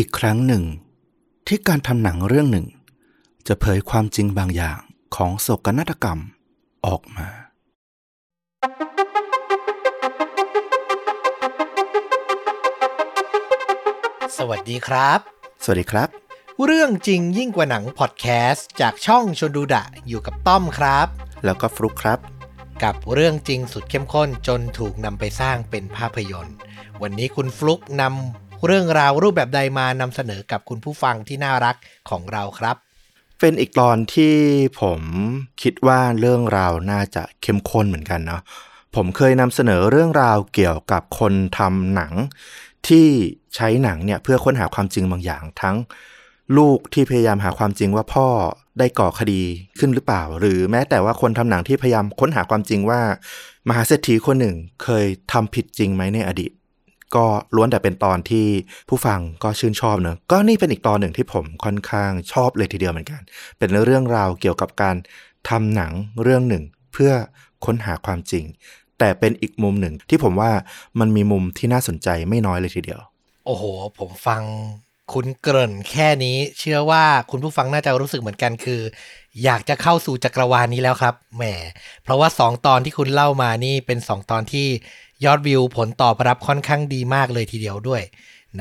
อีกครั้งหนึ่ง ที่การทำหนังเรื่องหนึ่ง จะเผยความจริงบางอย่างของโศกนาฏกรรมออกมา สวัสดีครับ สวัสดีครับ เรื่องจริงยิ่งกว่าหนังพอดแคสต์จากช่องชนดูดะอยู่กับต้อมครับ แล้วก็ฟลุกครับ กับเรื่องจริงสุดเข้มข้นจนถูกนำไปสร้างเป็นภาพยนตร์ วันนี้คุณฟลุกนำ เรื่องราวรูปแบบใดมานำเสนอกับคุณผู้ฟังที่น่ารักของเราครับ เป็นอีกตอนที่ผมคิดว่าเรื่องราวน่าจะเข้มข้นเหมือนกันเนาะผมเคยนำเสนอเรื่องราวเกี่ยวกับคนทำหนัง ที่ใช้หนังเนี่ยเพื่อค้นหาความจริงบางอย่างทั้งลูกที่พยายามหาความจริงว่าพ่อได้ก่อคดีขึ้นหรือเปล่า หรือแม้แต่ว่าคนทำหนังที่พยายามค้นหาความจริงว่า มหาเศรษฐีคนหนึ่งเคยทำผิดจริงไหมในอดีต ก็ล้วนแต่เป็นตอนที่ผู้ฟังก็ชื่นชอบเนอะก็นี่เป็นอีกตอนหนึ่งที่ผมค่อนข้างชอบเลยทีเดียวเหมือนกัน เป็นเรื่องราวเกี่ยวกับการทำหนังเรื่องหนึ่งเพื่อค้นหาความจริง แต่เป็นอีกมุมหนึ่งที่ผมว่ามันมีมุมที่น่าสนใจไม่น้อยเลยทีเดียว โอ้โห ผมฟังคุณเกริ่นแค่นี้ เชื่อว่าคุณผู้ฟังน่าจะรู้สึกเหมือนกันคือ อยากจะเข้าสู่จักรวาลนี้แล้วครับแหมเพราะว่า 2 ตอนที่คุณเล่ามานี่เป็น 2 ตอนที่ ยอดวิวผลตอบรับค่อนข้างดีมากเลยทีเดียวด้วย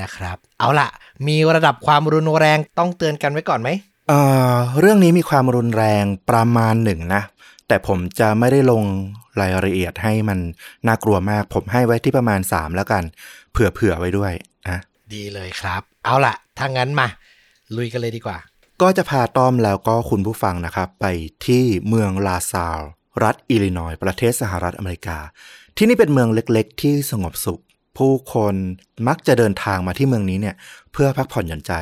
นะครับ เอาล่ะมีระดับความรุนแรงต้องเตือนกันไว้ก่อนไหมเอ่อเรื่องนี้มีความรุนแรงประมาณหนึ่งนะ แต่ผมจะไม่ได้ลงรายละเอียดให้มันน่ากลัวมาก ผมให้ไว้ที่ประมาณ 3 แล้วกัน เผื่อๆไว้ด้วยนะดีเลยครับ เอาล่ะถ้างั้นมา ลุยกันเลยดีกว่า ก็จะพาต้อมแล้วก็คุณผู้ฟังนะครับ ไปที่เมืองลาซาลรัฐอิลลินอยส์ประเทศสหรัฐอเมริกา ที่นี่เป็นเมืองเล็กๆ ที่สงบสุข ผู้คนมักจะเดินทางมาที่เมืองนี้เนี่ยเพื่อพักผ่อนหย่อนใจ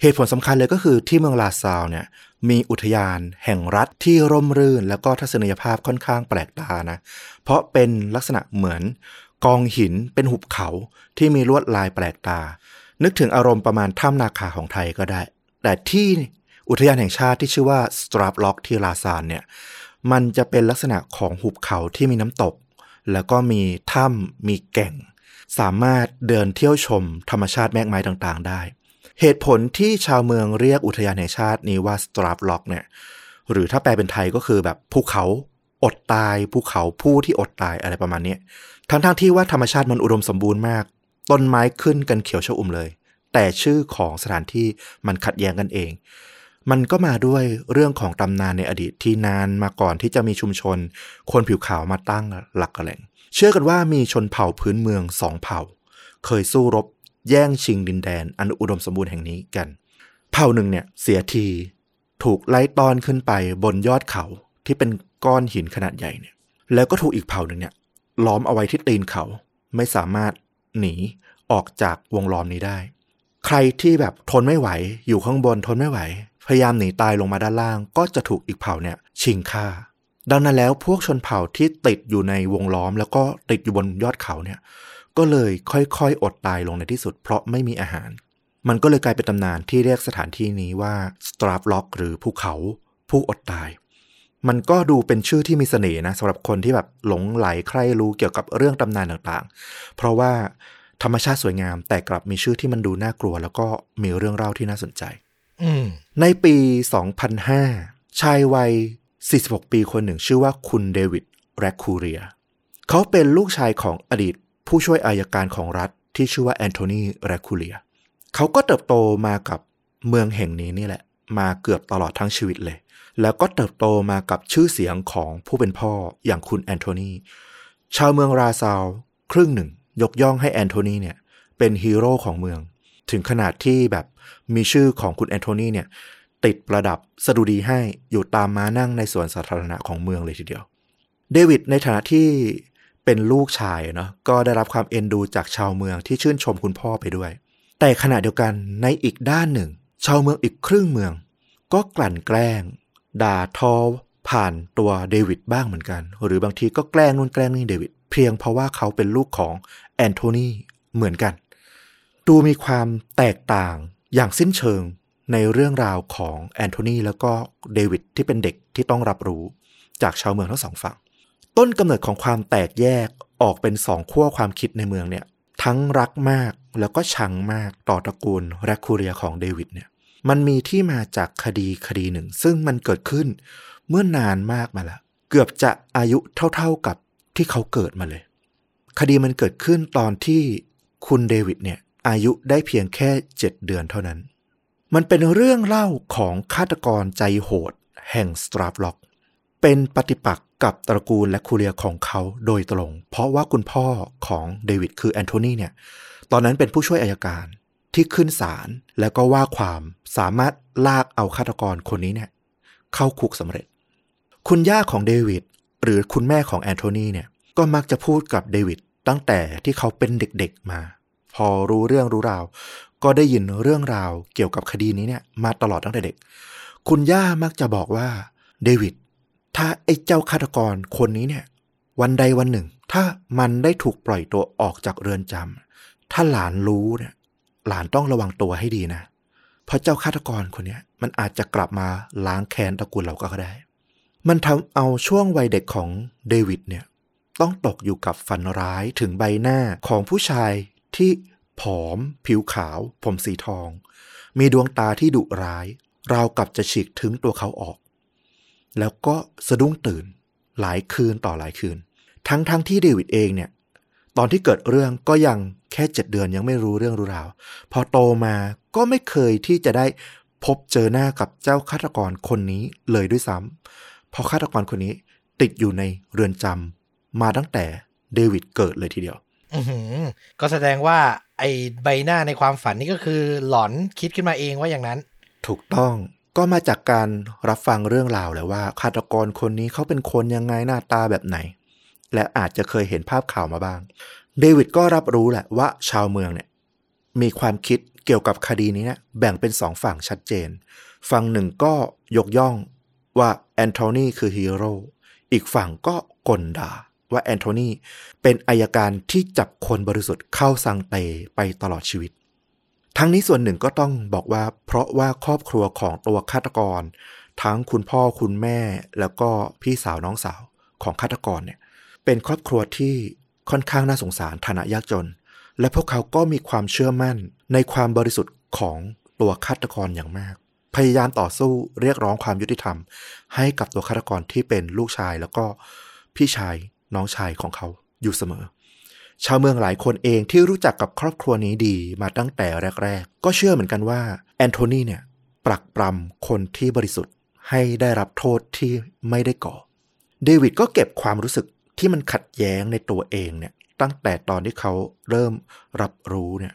เหตุผลสำคัญเลยก็คือที่เมืองลาซาลเนี่ยมีอุทยานแห่งรัฐที่ร่มรื่น แล้วก็ทัศนียภาพค่อนข้างแปลกตานะ เพราะเป็นลักษณะเหมือนกองหินเป็นหุบเขาที่มีลวดลายแปลกตา นึกถึงอารมณ์ประมาณถ้ำนาคาของไทยก็ได้ แต่ที่อุทยานแห่งชาติที่ชื่อว่าสตรา p ล็อกที่ลาซานเนี่ย มันจะเป็นลักษณะของหุบเขาที่มีน้ำตก แล้วก็มีถ้ำมีแก่ง สามารถเดินเที่ยวชมธรรมชาติแมกไม้ต่างๆ ได้ เหตุผลที่ชาวเมืองเรียกอุทยานแห่งชาตินี้ว่าสตรา p ล็อกเนี่ยหรือถ้าแปลเป็นไทยก็คือแบบภูเขาอดตายภูเขาผู้ที่อดตายอะไรประมาณนี้ทั้งๆทที่ว่าธรรมชาติมันอุดมสมบูรณ์มาก ต้นไม้ขึ้นกันเขียวชอุ่มเลย แต่ชื่อของสถานที่มันขัดแย้งกันเอง มันก็มาด้วยเรื่องของตำนานในอดีตที่นานมาก่อนที่จะมีชุมชน คนผิวขาวมาตั้งหลักกระแหล่ง เชื่อกันว่ามีชนเผ่าพื้นเมืองสองเผ่า เคยสู้รบ แย่งชิงดินแดน อันอุดมสมบูรณ์แห่งนี้กัน เผ่าหนึ่งเนี่ยเสียที ถูกไล่ต้อนขึ้นไปบนยอดเขาที่เป็นก้อนหินขนาดใหญ่เนี่ย แล้วก็ถูกอีกเผ่าหนึ่งเนี่ยล้อมเอาไว้ที่ตีนเขาไม่สามารถหนีออกจากวงล้อมนี้ได้ ใครที่แบบทนไม่ไหว อยู่ข้างบนทนไม่ไหว พยายามหนีตายลงมาด้านล่าง ก็จะถูกอีกเผ่าเนี่ยชิงฆ่า ดังนั้นแล้วพวกชนเผ่าที่ติดอยู่ในวงล้อม แล้วก็ติดอยู่บนยอดเขาเนี่ยก็เลยค่อยๆ อดตายลงในที่สุด เพราะไม่มีอาหาร มันก็เลยกลายเป็นตำนานที่เรียกสถานที่นี้ว่าสตราฟล็อกหรือภูเขาผู้อดตายมันก็ดูเป็นชื่อที่มีเสน่ห์นะสำหรับคนที่แบบหลงไหลใคร่รู้เกี่ยวกับเรื่องตำนานต่างๆ เพราะว่าธรรมชาติสวยงามแต่กลับมีชื่อที่มันดูน่ากลัว แล้วก็มีเรื่องเล่าที่น่าสนใจ ในปี 2005 ชายวัย 46 ปีคนหนึ่งชื่อว่าคุณเดวิดแรคคูเรีย เขาเป็นลูกชายของอดีตผู้ช่วยอายการของรัฐที่ชื่อว่าแอนโทนีแรคคูเรีย เขาก็เติบโตมากับเมืองแห่งนี้นี่แหละ มาเกือบตลอดทั้งชีวิตเลย แล้วก็เติบโตมากับชื่อเสียงของผู้เป็นพ่ออย่างคุณแอนโทนีชาวเมืองราซาวครึ่งหนึ่ง ยกย่องให้แอนโทนีเนี่ย เป็นฮีโร่ของเมือง ถึงขนาดที่แบบ มีชื่อของคุณแอนโทนีเนี่ยติดประดับสดุดีให้อยู่ตามม้านั่งในสวนสาธารณะของเมืองเลยทีเดียว เดวิดในฐานะที่เป็นลูกชายเนาะก็ได้รับความเอ็นดูจากชาวเมืองที่ชื่นชมคุณพ่อไปด้วย แต่ขณะเดียวกันในอีกด้านหนึ่ง ชาวเมืองอีกครึ่งเมือง ก็กลั่นแกล้ง ด่าทอผ่านตัวเดวิดบ้างเหมือนกัน หรือบางทีก็แกล้งนู่นแกล้งนี่เดวิดเพียงเพราะว่าเขาเป็นลูกของแอนโทนีเหมือนกัน ดูมีความแตกต่าง อย่างสิ้นเชิงในเรื่องราวของแอนโทนีแล้วก็เดวิดที่เป็นเด็กที่ต้องรับรู้จากชาวเมืองทั้งสองฝั่ง ต้นกำเนิดของความแตกแยกออกเป็นสองขั้วความคิดในเมืองเนี่ย ทั้งรักมากแล้วก็ชังมากต่อตระกูลแรคคูเรียของเดวิดเนี่ย มันมีที่มาจากคดีคดีหนึ่ง ซึ่งมันเกิดขึ้นเมื่อนานมากมาแล้วเกือบจะอายุเท่าๆกับที่เขาเกิดมาเลย คดีมันเกิดขึ้นตอนที่คุณเดวิดเนี่ย อายุได้เพียงแค่เจ็ดเดือนเท่านั้น มันเป็นเรื่องเล่าของฆาตกรใจโหด แห่งสตราฟล็อก เป็นปฏิปักษ์กับตระกูลแรคคูเรียของเขาโดยตรง เพราะว่าคุณพ่อของเดวิดคือแอนโทนีเนี่ย ตอนนั้นเป็นผู้ช่วยอัยการที่ขึ้นศาลแล้วก็ว่าความสามารถลากเอาฆาตกรคนนี้เนี่ย เข้าคุกสำเร็จ คุณย่าของเดวิดหรือคุณแม่ของแอนโทนีเนี่ยก็มักจะพูดกับเดวิดตั้งแต่ที่เขาเป็นเด็กๆมา พอรู้เรื่องรู้ราว ก็ได้ยินเรื่องราวเกี่ยวกับคดีนี้เนี่ย มาตลอดตั้งแต่เด็ก คุณย่ามักจะบอกว่าเดวิดถ้าไอ้เจ้าฆาตกรคนนี้เนี่ย วันใดวันหนึ่ง ถ้ามันได้ถูกปล่อยตัวออกจากเรือนจำถ้าหลานรู้เนี่ย หลานต้องระวังตัวให้ดีนะ เพราะเจ้าฆาตกรคนนี้มันอาจจะกลับมาล้างแค้นตระกูลเราก็ได้ มันทำเอาช่วงวัยเด็กของเดวิดเนี่ย ต้องตกอยู่กับฝันร้ายถึงใบหน้าของผู้ชาย ที่ผอม ผิวขาว ผมสีทอง มีดวงตาที่ดุร้าย ราวกับจะฉีกถึงตัวเขาออก แล้วก็สะดุ้งตื่น หลายคืนต่อหลายคืน ทั้งทั้งที่เดวิดเองเนี่ย ตอนที่เกิดเรื่องก็ยังแค่เจ็ดเดือนยังไม่รู้เรื่องรู้ราว พอโตมาก็ไม่เคยที่จะได้พบเจอหน้ากับเจ้าฆาตกรคนนี้เลยด้วยซ้ำเพราะฆาตกรคนนี้ติดอยู่ในเรือนจำมาตั้งแต่เดวิดเกิดเลยทีเดียว ก็แสดงว่า ไอ้ใบหน้าในความฝันนี่ก็คือหลอนคิดขึ้นมาเองว่าอย่างนั้น ถูกต้องก็มาจากการรับฟังเรื่องราวแหละว่าฆาตกรคนนี้เขาเป็นคนยังไงหน้าตาแบบไหน และอาจจะเคยเห็นภาพข่าวมาบ้าง เดวิดก็รับรู้แหละว่าชาวเมืองเนี่ย มีความคิดเกี่ยวกับคดีนี้นี่ยแบ่งเป็นสองฝั่งชัดเจน ฝั่งหนึ่งก็ยกย่องว่าแอนโทนีคือฮีโร่อีกฝั่งก็กลด่า ว่าแอนโทนีเป็นอายการที่จับคนบริสุทธิ์เข้าสังเตไปตลอดชีวิต ทั้งนี้ส่วนหนึ่งก็ต้องบอกว่า เพราะว่าครอบครัวของตัวฆาตกร ทั้งคุณพ่อคุณแม่แล้วก็พี่สาวน้องสาวของฆาตกรเนี่ยเป็นครอบครัวที่ค่อนข้างน่าสงสารฐานะยากจน และพวกเขาก็มีความเชื่อมั่นในความบริสุทธิ์ของตัวฆาตกรอย่างมาก พยายามต่อสู้เรียกร้องความยุติธรรม ให้กับตัวฆาตกรที่เป็นลูกชายแล้วก็พี่ชาย น้องชายของเขาอยู่เสมอ ชาวเมืองหลายคนเองที่รู้จักกับครอบครัวนี้ดีมาตั้งแต่แรก ๆ ก็เชื่อเหมือนกันว่าแอนโทนีเนี่ยปรักปรำคนที่บริสุทธิ์ให้ได้รับโทษที่ไม่ได้ก่อ เดวิดก็เก็บความรู้สึกที่มันขัดแย้งในตัวเองเนี่ยตั้งแต่ตอนที่เขาเริ่มรับรู้เนี่ย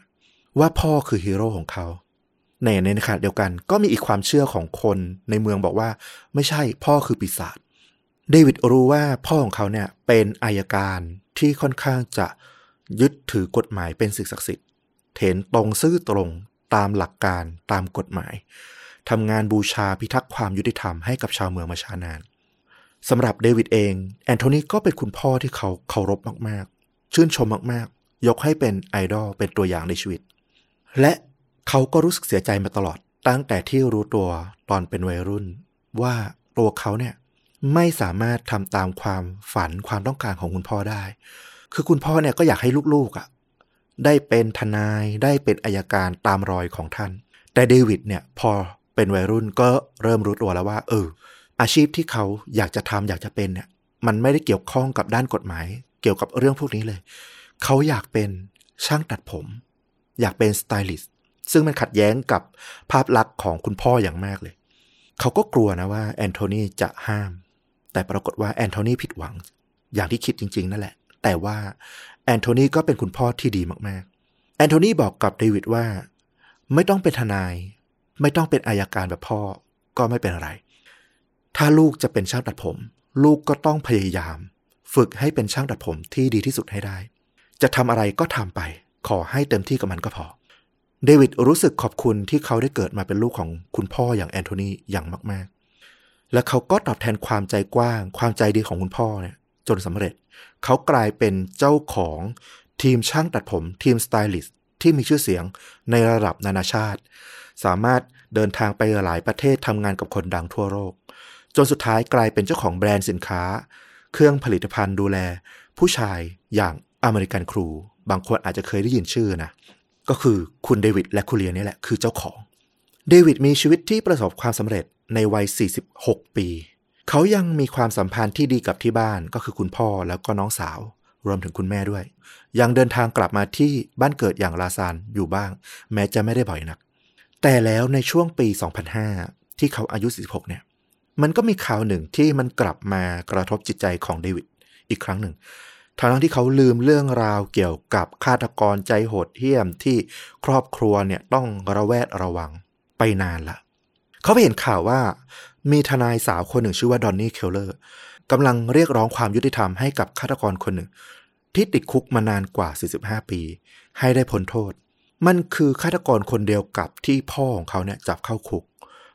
ว่าพ่อคือฮีโร่ของเขา ในในขณะเดียวกันก็มีอีกความเชื่อของคนในเมืองบอกว่า ไม่ใช่พ่อคือปีศาจ เดวิดรู้ว่าพ่อของเขาเนี่ยเป็นอายการที่ค่อนข้างจะยึดถือกฎหมายเป็นสิ่งศักดิ์สิทธิ์เถนตรงซื่อตรงตามหลักการตามกฎหมายทำงานบูชาพิทักษ์ความยุติธรรมให้กับชาวเมืองมาช้านานสำหรับเดวิดเองแอนโทนีก็เป็นคุณพ่อที่เขาเคารพมากๆ ชื่นชมมากๆ ยกให้เป็นไอดอลเป็นตัวอย่างในชีวิต และเขาก็รู้สึกเสียใจมาตลอดตั้งแต่ที่รู้ตัวตอนเป็นวัยรุ่น ว่าตัวเขาเนี่ย ไม่สามารถทำตามความฝันความต้องการของคุณพ่อได้ คือคุณพ่อเนี่ยก็อยากให้ลูกๆอะ่ะได้เป็นทนายได้เป็นอัยการตามรอยของท่าน แต่เดวิดเนี่ยพอเป็นวัยรุ่นก็เริ่มรู้ตัวแล้วว่า เออ อาชีพที่เขาอยากจะทำอยากจะเป็นเนี่ย มันไม่ได้เกี่ยวข้องกับด้านกฎหมาย เกี่ยวกับเรื่องพวกนี้เลย เขาอยากเป็นช่างตัดผม อยากเป็นสไตลิสต์ซึ่งมันขัดแย้งกับภาพลักษณ์ของคุณพ่ออย่างมากเลย เขาก็กลัวนะว่าแอนโทนีจะห้าม แต่ปรากฏว่าแอนโทนีผิดหวัง อย่างที่คิดจริง ๆ นั่นแหละ แต่ว่าแอนโทนีก็เป็นคุณพ่อที่ดีมากๆ แอนโทนีบอกกับเดวิดว่า ไม่ต้องเป็นทนาย ไม่ต้องเป็นอายการแบบพ่อก็ไม่เป็นอะไร ถ้าลูกจะเป็นช่างตัดผม ลูกก็ต้องพยายาม ฝึกให้เป็นช่างตัดผมที่ดีที่สุดให้ได้ จะทำอะไรก็ทำไป ขอให้เต็มที่กับมันก็พอ เดวิดรู้สึกขอบคุณที่เขาได้เกิดมาเป็นลูกของคุณพ่ออย่างแอนโทนีอย่างมากๆ และเขาก็ตอบแทนความใจกว้าง ความใจดีของคุณพ่อเนี่ย จนสำเร็จ เขากลายเป็นเจ้าของทีมช่างตัดผมทีมสไตลิสต์ที่มีชื่อเสียงในระดับนานาชาติ สามารถเดินทางไปหลายประเทศทำงานกับคนดังทั่วโลก จนสุดท้ายกลายเป็นเจ้าของแบรนด์สินค้า เครื่องผลิตภัณฑ์ดูแล ผู้ชายอย่าง American Crew บางคนอาจจะเคยได้ยินชื่อนะ ก็คือคุณเดวิดราคูเลียนี่แหละคือเจ้าของ เดวิดมีชีวิตที่ประสบความสำเร็จในวัย 46 ปี เขายังมีความสัมพันธ์ที่ดีกับที่บ้านก็คือคุณพ่อแล้วก็น้องสาว รวมถึงคุณแม่ด้วย ยังเดินทางกลับมาที่บ้านเกิดอย่างลาซานอยู่บ้าง แม้จะไม่ได้บ่อยนัก แต่แล้วในช่วงปี 2005 ที่เขาอายุ 46 เนี่ย มันก็มีข่าวหนึ่งที่มันกลับมากระทบจิตใจของเดวิดอีกครั้งหนึ่งทั้งที่เขาลืมเรื่องราวเกี่ยวกับฆาตกรใจโหดเหี้ยมที่ครอบครัวเนี่ยต้องระแวดระวัง ไปนานละเขาไปเห็นข่าวว่า มีทนายสาวคนหนึ่งชื่อว่าดอนนี่เคลเลอร์กำลังเรียกร้องความยุติธรรมให้กับฆาตกรคนหนึ่ง ที่ติดคุกมานานกว่า 45 ปี ให้ได้พ้นโทษ มันคือฆาตกรคนเดียวกับที่พ่อของเขาเนี่ยจับเข้าคุก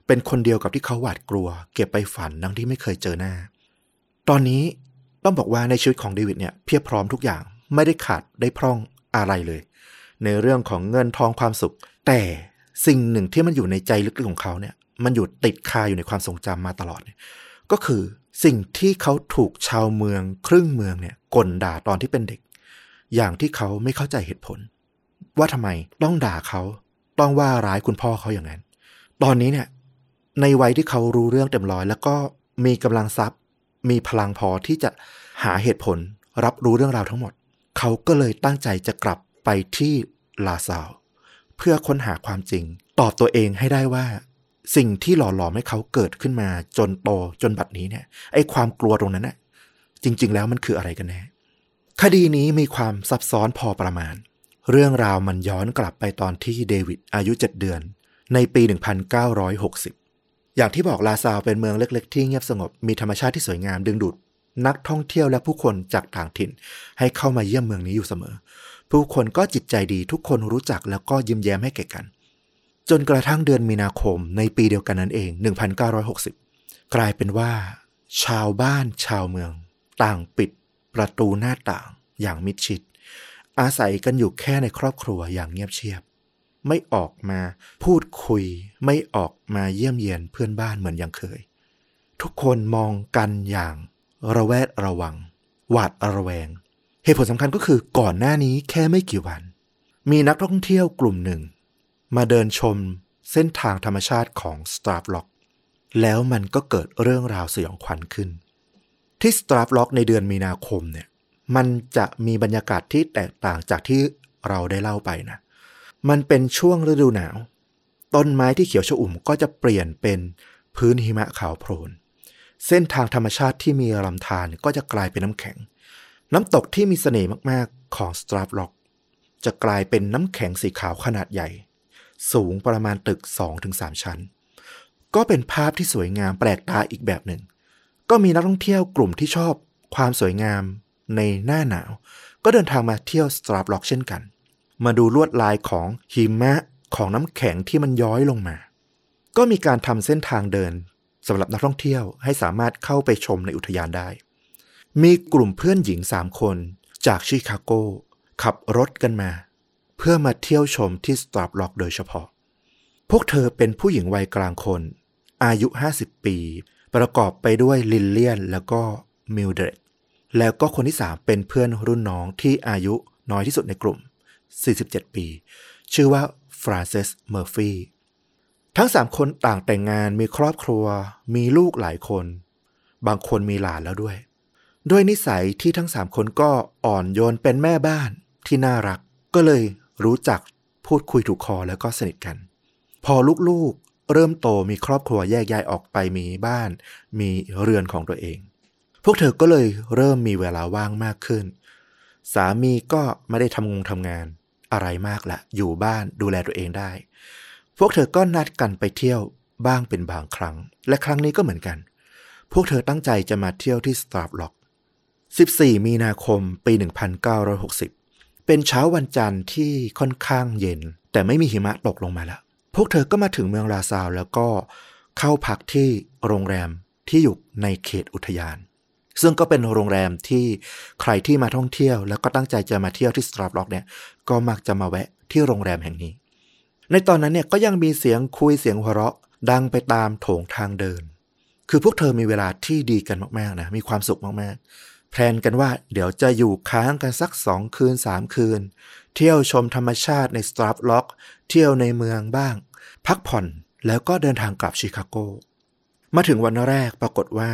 เป็นคนเดียวกับที่เขาหวาดกลัว เก็บไปฝันดังที่ไม่เคยเจอหน้า ตอนนี้ต้องบอกว่าในชีวิตของเดวิดเนี่ยเพียบพร้อมทุกอย่างไม่ได้ขาดได้พร่องอะไรเลย ในเรื่องของเงินทองความสุข แต่ สิ่งหนึ่งที่มันอยู่ในใจลึกๆของเขาเนี่ย มันอยู่ติดคาอยู่ในความทรงจำมาตลอดเนี่ยก็คือสิ่งที่เขาถูกชาวเมืองครึ่งเมืองเนี่ยกลด่าตอนที่เป็นเด็ก อย่างที่เขาไม่เข้าใจเหตุผล ว่าทำไมต้องด่าเขาต้องว่าร้ายคุณพ่อเขาอย่างนั้น ตอนนี้เนี่ย ในวัยที่เขารู้เรื่องเต็มร้อย แล้วก็มีกำลังทรัพย์ มีพลังพอที่จะหาเหตุผลรับรู้เรื่องราวทั้งหมด เขาก็เลยตั้งใจจะกลับไปที่ลาซาว เพื่อค้นหาความจริง ตอบตัวเองให้ได้ว่า สิ่งที่หล่อหลอมให้เขาเกิดขึ้นมาจนโตจนบัดนี้เนี่ย ไอ้ความกลัวตรงนั้นน่ะ จริง ๆ แล้วมันคืออะไรกันแน่คดีนี้มีความซับซ้อนพอประมาณ เรื่องราวมันย้อนกลับไปตอนที่เดวิดอายุ 7 เดือน ในปี 1960 อย่างที่บอกลาซาวเป็นเมืองเล็ก ๆ ที่เงียบสงบมีธรรมชาติที่สวยงามดึงดูดนักท่องเที่ยวและผู้คนจากต่างถิ่น ให้เข้ามาเยี่ยมเมืองนี้อยู่เสมอ ผู้คนก็จิตใจดีทุกคนรู้จักแล้วก็ยิ้มแย้มให้แก่กัน จนกระทั่งเดือนมีนาคมในปีเดียวกันนั้นเอง 1960 กลายเป็นว่า ชาวบ้านชาวเมือง ต่างปิดประตูหน้าต่างอย่างมิดชิด อาศัยกันอยู่แค่ในครอบครัวอย่างเงียบเชียบ ไม่ออกมาพูดคุย ไม่ออกมาเยี่ยมเยียนเพื่อนบ้านเหมือนอย่างเคย ทุกคนมองกันอย่างระแวดระวัง หวาดระแวง เหตุผลสำคัญก็คือก่อนหน้านี้แค่ไม่กี่วัน มีนักท่องเที่ยวกลุ่มหนึ่ง มาเดินชมเส้นทางธรรมชาติของสตราฟล็อกแล้วมันก็เกิดเรื่องราวสยองขวัญขึ้น ที่สตราฟล็อกในเดือนมีนาคมเนี่ยมันจะมีบรรยากาศที่แตกต่างจากที่เราได้เล่าไปนะ มันเป็นช่วงฤดูหนาว ต้นไม้ที่เขียวชอุ่มก็จะเปลี่ยนเป็นพื้นหิมะขาวโพลน เส้นทางธรรมชาติที่มีลำธารก็จะกลายเป็นน้ำแข็ง น้ำตกที่มีเสน่ห์มากๆของสตราฟล็อก จะกลายเป็นน้ำแข็งสีขาวขนาดใหญ่ สูงประมาณตึก 2-3 ชั้น ก็เป็นภาพที่สวยงามแปลกตาอีกแบบหนึ่ง ก็มีนักท่องเที่ยวกลุ่มที่ชอบความสวยงามในหน้าหนาว ก็เดินทางมาเที่ยว Starved Rock เช่นกัน มาดูลวดลายของหิมะของน้ำแข็งที่มันย้อยลงมา ก็มีการทำเส้นทางเดินสำหรับนักท่องเที่ยวให้สามารถเข้าไปชมในอุทยานได้ มีกลุ่มเพื่อนหญิงสามคนจากชิคาโก ขับรถกันมา เพื่อมาเที่ยวชมที่ Starved Rock โดยเฉพาะ พวกเธอเป็นผู้หญิงวัยกลางคน อายุ 50 ปี ประกอบไปด้วยลิลเลียนแล้วก็มิลเดรดแล้วก็คนที่สามเป็นเพื่อนรุ่นน้องที่อายุน้อยที่สุดในกลุ่ม 47 ปี ชื่อว่าฟรานซิสเมอร์ฟีทั้งสามคนต่างแต่งงานมีครอบครัว มีลูกหลายคน บางคนมีหลานแล้วด้วย ด้วยนิสัยที่ทั้งสามคนก็อ่อนโยนเป็นแม่บ้านที่น่ารัก ก็เลยรู้จักพูดคุยถูกคอแล้วก็สนิทกัน พอลูกๆ เริ่มโตมีครอบครัวแยกย้ายออกไปมีบ้าน มีเรือนของตัวเอง พวกเธอก็เลยเริ่มมีเวลาว่างมากขึ้น สามีก็ไม่ได้ทำงงทำงานอะไรมากละอยู่บ้านดูแลตัวเองได้ พวกเธอก็นัดกันไปเที่ยวบ้างเป็นบางครั้ง และครั้งนี้ก็เหมือนกัน พวกเธอตั้งใจจะมาเที่ยวที่สตาร์ล็อก 14 มีนาคม ปี 1960 เป็นเช้าวันจันทร์ที่ค่อนข้างเย็น แต่ไม่มีหิมะตกลงมาแล้วพวกเธอก็มาถึงเมืองลาซาวแล้วก็เข้าพักที่โรงแรมที่อยู่ในเขตอุทยาน ซึ่งก็เป็นโรงแรมที่ใครที่มาท่องเที่ยว แล้วก็ตั้งใจจะมาเที่ยวที่สตราร์ล็อกเนี่ย ก็มักจะมาแวะที่โรงแรมแห่งนี้ ในตอนนั้นเนี่ยก็ยังมีเสียงคุยเสียงหัวเราะดังไปตามโถงทางเดิน คือพวกเธอมีเวลาที่ดีกันมากๆนะ มีความสุขมากๆ แพลนกันว่าเดี๋ยวจะอยู่ค้างกันสักสองคืนสามคืน เที่ยวชมธรรมชาติในสตราฟล็อก เที่ยวในเมืองบ้าง พักผ่อนแล้วก็เดินทางกลับชิคาโก มาถึงวันแรกปรากฏว่า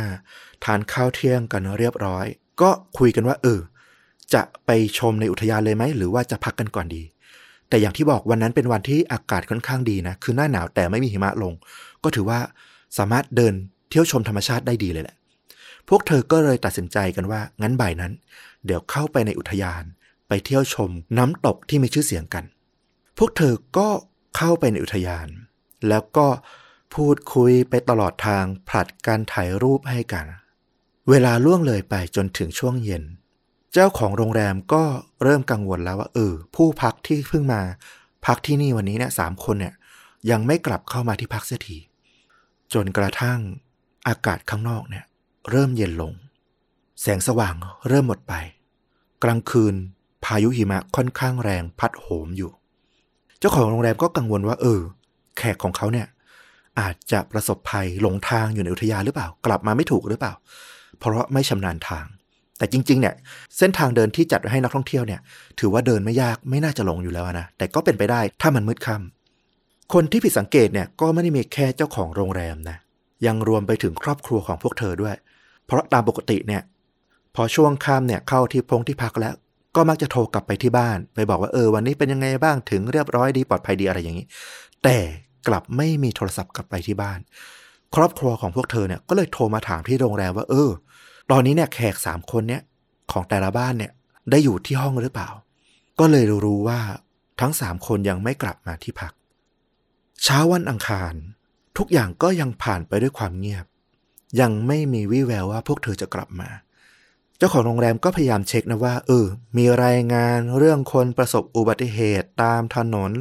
ทานข้าวเที่ยงกันเรียบร้อย ก็คุยกันว่า เออ จะไปชมในอุทยานเลยไหมหรือว่าจะพักกันก่อนดี แต่อย่างที่บอกวันนั้นเป็นวันที่อากาศค่อนข้างดีนะ คือหน้าหนาวแต่ไม่มีหิมะลง ก็ถือว่าสามารถเดินเที่ยวชมธรรมชาติได้ดีเลยแหละ พวกเธอก็เลยตัดสินใจกันว่า งั้นบ่ายนั้น เดี๋ยวเข้าไปในอุทยาน ไปเที่ยวชมน้ำตกที่มีชื่อเสียงกัน พวกเธอก็เข้าไปในอุทยาน แล้วก็พูดคุยไปตลอดทางผลัดการถ่ายรูปให้กัน เวลาล่วงเลยไปจนถึงช่วงเย็น เจ้าของโรงแรมก็เริ่มกังวลแล้วว่า เออ ผู้พักที่เพิ่งมา พักที่นี่วันนี้เนี่ยสามคนเนี่ย ยังไม่กลับเข้ามาที่พักเสียทีจนกระทั่งอากาศข้างนอกเนี่ย เริ่มเย็นลง แสงสว่างเริ่มหมดไป กลางคืนพายุหิมะค่อนข้างแรงพัดโหมอยู่ เจ้าของโรงแรมก็กังวลว่า เออ แขกของเขาเนี่ย อาจจะประสบภัยหลงทางอยู่ในอุทยานหรือเปล่า กลับมาไม่ถูกหรือเปล่า เพราะไม่ชำนาญทาง แต่จริง ๆ เนี่ย เส้นทางเดินที่จัดไว้ให้นักท่องเที่ยวเนี่ย ถือว่าเดินไม่ยากไม่น่าจะหลงอยู่แล้วนะแต่ก็เป็นไปได้ถ้ามันมืดค่ำคนที่ผิดสังเกตเนี่ยก็ไม่ได้มีแค่เจ้าของโรงแรมนะยังรวมไปถึงครอบครัวของพวกเธอด้วย เพราะตามปกติเนี่ย พอช่วงค่ำเนี่ยเข้าที่พงที่พักแล้ว ก็มักจะโทรกลับไปที่บ้าน ไปบอกว่าเออวันนี้เป็นยังไงบ้างถึงเรียบร้อยดีปลอดภัยดีอะไรอย่างนี้ แต่กลับไม่มีโทรศัพท์กลับไปที่บ้าน ครอบครัวของพวกเธอเนี่ยก็เลยโทรมาถามที่โรงแรมว่าเออ ตอนนี้เนี่ยแขกสามคนเนี่ยของแต่ละบ้านเนี่ยได้อยู่ที่ห้องหรือเปล่า ก็เลยรู้ว่าทั้งสามคนยังไม่กลับมาที่พัก เช้าวันอังคาร ทุกอย่างก็ยังผ่านไปด้วยความเงียบ ยังไม่มีวี่แววว่าพวกเธอจะกลับมา เจ้าของโรงแรมก็พยายามเช็คนะว่า เออ มีรายงานเรื่องคนประสบอุบัติเหตุตามถนน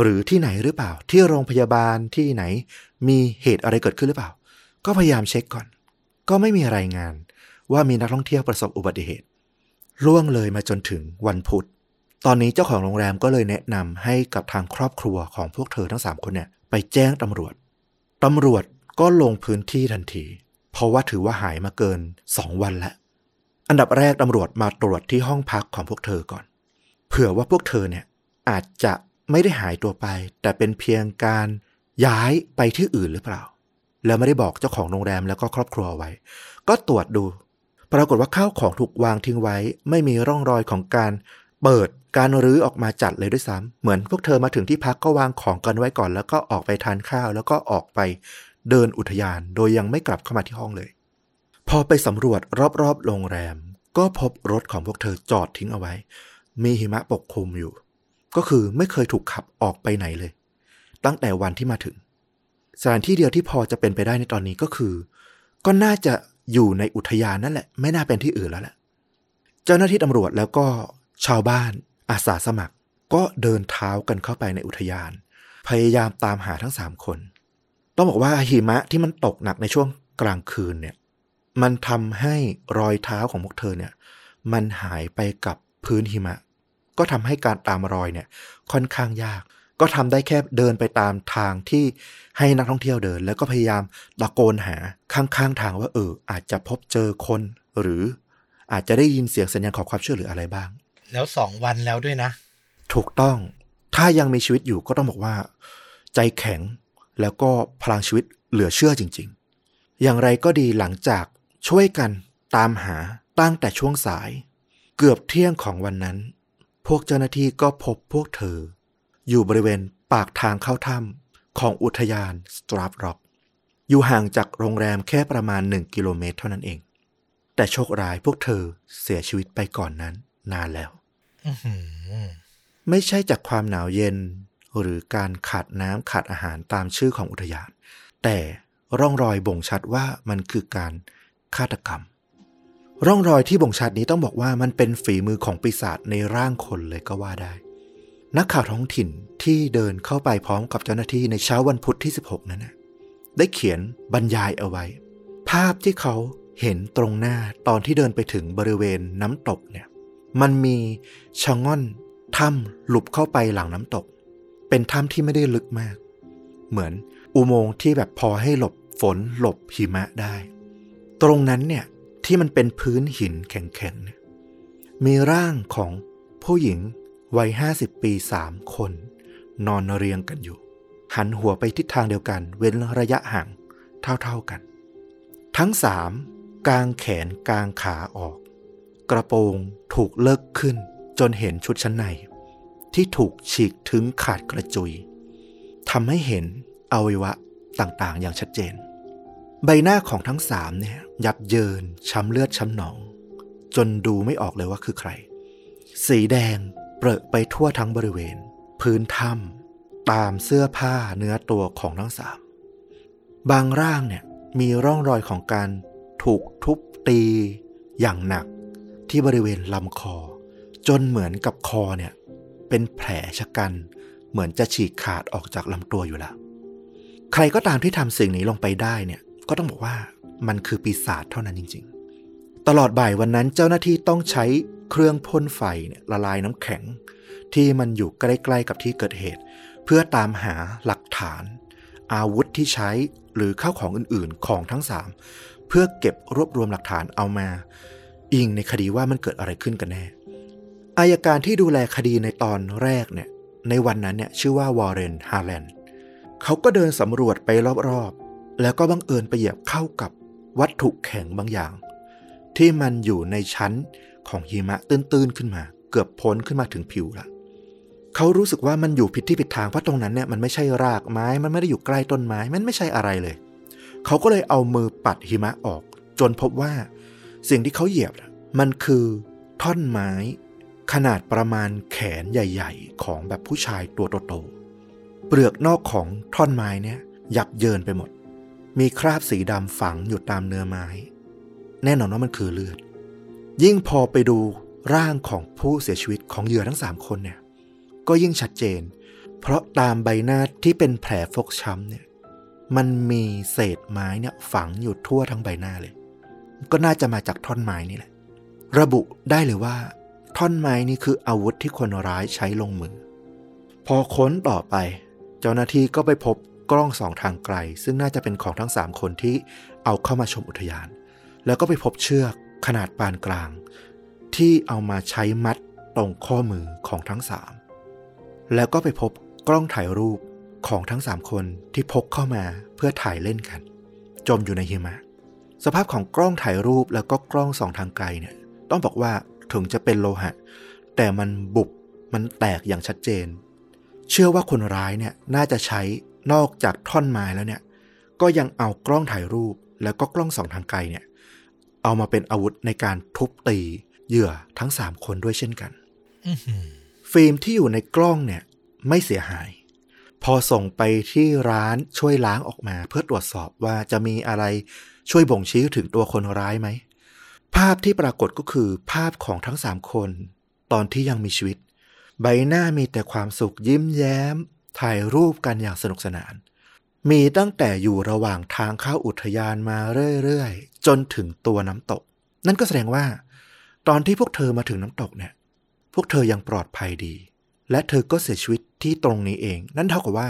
หรือที่ไหนหรือเปล่า ที่โรงพยาบาลที่ไหน มีเหตุอะไรเกิดขึ้นหรือเปล่า ก็พยายามเช็คก่อน ก็ไม่มีรายงานว่ามีนักท่องเที่ยวประสบอุบัติเหตุล่วงเลยมาจนถึงวันพุธ ตอนนี้เจ้าของโรงแรมก็เลยแนะนำให้กับทางครอบครัวของพวกเธอทั้งสามคนเนี่ยไปแจ้งตำรวจตำรวจ ก็ลงพื้นที่ทันที เพราะว่าถือว่าหายมาเกินสองวันแล้ว อันดับแรกตำรวจมาตรวจที่ห้องพักของพวกเธอก่อน เผื่อว่าพวกเธอเนี่ยอาจจะไม่ได้หายตัวไป แต่เป็นเพียงการย้ายไปที่อื่นหรือเปล่า แล้วไม่ได้บอกเจ้าของโรงแรมแล้วก็ครอบครัวไว้ ก็ตรวจดู ปรากฏว่าข้าวของถูกวางทิ้งไว้ ไม่มีร่องรอยของการเปิดการรื้อออกมาจัดเลยด้วยซ้ำเหมือนพวกเธอมาถึงที่พักก็วางของกันไว้ก่อน แล้วก็ออกไปทานข้าว แล้วก็ออกไป เดินอุทยานโดยยังไม่กลับเข้ามาที่ห้องเลย พอไปสำรวจรอบๆโรงแรม ก็พบรถของพวกเธอจอดทิ้งเอาไว้ มีหิมะปกคลุมอยู่ ก็คือไม่เคยถูกขับออกไปไหนเลย ตั้งแต่วันที่มาถึง สถานที่เดียวที่พอจะเป็นไปได้ในตอนนี้ก็คือ ก็น่าจะอยู่ในอุทยานนั่นแหละ ไม่น่าเป็นที่อื่นแล้วแหละเจ้าหน้าที่ตำรวจแล้วก็ชาวบ้าน อาสาสมัคร ก็เดินเท้ากันเข้าไปในอุทยาน พยายามตามหาทั้งสามคน ต้องบอกว่าหิมะที่มันตกหนักในช่วงกลางคืนเนี่ย มันทำให้รอยเท้าของพวกเธอเนี่ย มันหายไปกับพื้นหิมะ ก็ทำให้การตามรอยเนี่ย ค่อนข้างยาก ก็ทำได้แค่เดินไปตามทางที่ให้นักท่องเที่ยวเดิน แล้วก็พยายามตะโกนหาข้างๆทางว่าเออ อาจจะพบเจอคน หรืออาจจะได้ยินเสียงสัญญาณขอความช่วยเหลืออะไรบ้าง แล้วสองวันแล้วด้วยนะ ถูกต้อง ถ้ายังมีชีวิตอยู่ก็ต้องบอกว่า ใจแข็ง แล้วก็พลังชีวิตเหลือเชื่อจริง ๆ อย่างไรก็ดีหลังจากช่วยกันตามหาตั้งแต่ช่วงสาย เกือบเที่ยงของวันนั้น พวกเจ้าหน้าที่ก็พบพวกเธอ อยู่บริเวณปากทางเข้าถ้ำของอุทยาน Starved Rock อยู่ห่างจากโรงแรมแค่ประมาณ 1 กิโลเมตรเท่านั้นเอง แต่โชคร้ายพวกเธอเสียชีวิตไปก่อนนั้น นานแล้วอื้อหือไม่ใช่จากความหนาวเย็น หรือการขาดน้ำขาดอาหารตามชื่อของอุทยาน แต่ร่องรอยบ่งชัดว่ามันคือการฆาตกรรม ร่องรอยที่บ่งชัดนี้ต้องบอกว่ามันเป็นฝีมือของปีศาจในร่างคนเลยก็ว่าได้ นักข่าวท้องถิ่นที่เดินเข้าไปพร้อมกับเจ้าหน้าที่ในเช้าวันพุธที่ 16 นั้นนะได้เขียนบรรยายเอาไว้ ภาพที่เขาเห็นตรงหน้าตอนที่เดินไปถึงบริเวณน้ำตกเนี่ย มันมีชะง่อนถ้ำหลุบเข้าไปหลังน้ำตก เป็นถ้ำที่ไม่ได้ลึกมาก เหมือนอุโมงค์ที่แบบพอให้หลบฝนหลบหิมะได้ ตรงนั้นเนี่ยที่มันเป็นพื้นหินแข็งๆเนี่ยมีร่างของผู้หญิงวัยห้าสิบปีสามคน นอนเรียงกันอยู่ หันหัวไปทิศทางเดียวกัน เว้นระยะห่างเท่าๆกัน ทั้งสามกางแขนกางขาออก กระโปรงถูกเลิกขึ้นจนเห็นชุดชั้นใน ที่ถูกฉีกถึงขาดกระจุยทำให้เห็นอวัยวะต่างๆ อย่างชัดเจน ใบหน้าของทั้งสามเนี่ยยับเยินช้ำเลือดช้ำหนอง จนดูไม่ออกเลยว่าคือใคร สีแดงเปรอะไปทั่วทั้งบริเวณ พื้นถ้ำตามเสื้อผ้าเนื้อตัวของทั้งสามบางร่างเนี่ยมีร่องรอยของการถูกทุบตีอย่างหนักที่บริเวณลำคอ จนเหมือนกับคอเนี่ย เป็นแผลชะกัน เหมือนจะฉีกขาดออกจากลำตัวอยู่แล้วใครก็ตามที่ทำสิ่งนี้ลงไปได้เนี่ย ก็ต้องบอกว่ามันคือปีศาจเท่านั้นจริง ๆ ตลอดบ่ายวันนั้นเจ้าหน้าที่ต้องใช้เครื่องพ่นไฟเนี่ยละลายน้ำแข็ง ที่มันอยู่ใกล้ๆกับที่เกิดเหตุ เพื่อตามหาหลักฐาน อาวุธที่ใช้หรือข้าวของอื่นๆของทั้งสามเพื่อเก็บรวบรวมหลักฐานเอามา อิงในคดีว่ามันเกิดอะไรขึ้นกันแน่ อัยการที่ดูแลคดีในตอนแรกเนี่ย ในวันนั้นเนี่ยชื่อว่าวอร์เรนฮาร์แลนด์เขาก็เดินสำรวจไปรอบๆ แล้วก็บังเอิญไปเหยียบเข้ากับวัตถุแข็งบางอย่าง ที่มันอยู่ในชั้นของหิมะตื้นๆขึ้นมา เกือบพ้นขึ้นมาถึงผิวละเขารู้สึกว่ามันอยู่ผิดที่ผิดทางเพราะตรงนั้นเนี่ยมันไม่ใช่รากไม้มันไม่ได้อยู่ใกล้ต้นไม้มันไม่ใช่อะไรเลย เขาก็เลยเอามือปัดหิมะออก จนพบว่า สิ่งที่เขาเหยียบมันคือท่อนไม้ ขนาดประมาณแขนใหญ่ ๆ ของแบบผู้ชายตัวโตๆ เปลือกนอกของท่อนไม้เนี่ยยับเยินไปหมด มีคราบสีดำฝังอยู่ตามเนื้อไม้ แน่นอนว่ามันคือเลือด ยิ่งพอไปดูร่างของผู้เสียชีวิตของเหยื่อทั้งสามคนเนี่ย ก็ยิ่งชัดเจน เพราะตามใบหน้าที่เป็นแผลฟกช้ำเนี่ย มันมีเศษไม้เนี่ยฝังอยู่ทั่วทั้งใบหน้าเลย ก็น่าจะมาจากท่อนไม้นี่แหละ ระบุได้เลยว่า ท่อนไม้นี่คืออาวุธที่คนร้ายใช้ลงมือ พอค้นต่อไป เจ้าหน้าที่ก็ไปพบกล้องสองทางไกล ซึ่งน่าจะเป็นของทั้งสามคนที่เอาเข้ามาชมอุทยาน แล้วก็ไปพบเชือกขนาดปานกลาง ที่เอามาใช้มัดตรงข้อมือของทั้งสามแล้วก็ไปพบกล้องถ่ายรูปของทั้งสามคนที่พกเข้ามาเพื่อถ่ายเล่นกัน จมอยู่ในหิมะ สภาพของกล้องถ่ายรูปแล้วก็กล้องสองทางไกลเนี่ย ต้องบอกว่า ถึงจะเป็นโลหะ แต่มันบุบมันแตกอย่างชัดเจน เชื่อว่าคนร้ายเนี่ยน่าจะใช้นอกจากท่อนไม้แล้วเนี่ย ก็ยังเอากล้องถ่ายรูปแล้วก็กล้องสองทางไกลเนี่ย เอามาเป็นอาวุธในการทุบตีเหยื่อทั้งสามคนด้วยเช่นกันอื้อหือฟิล์มที่อยู่ในกล้องเนี่ย ไม่เสียหาย พอส่งไปที่ร้านช่วยล้างออกมา เพื่อตรวจสอบว่าจะมีอะไรช่วยบ่งชี้ถึงตัวคนร้ายไหม ภาพที่ปรากฏก็คือภาพของทั้งสามคน ตอนที่ยังมีชีวิต ใบหน้ามีแต่ความสุขยิ้มแย้ม ถ่ายรูปกันอย่างสนุกสนาน มีตั้งแต่อยู่ระหว่างทางเข้าอุทยานมาเรื่อยๆ จนถึงตัวน้ำตก นั่นก็แสดงว่า ตอนที่พวกเธอมาถึงน้ำตกเนี่ย พวกเธอยังปลอดภัยดี และเธอก็เสียชีวิตที่ตรงนี้เอง นั่นเท่ากับว่า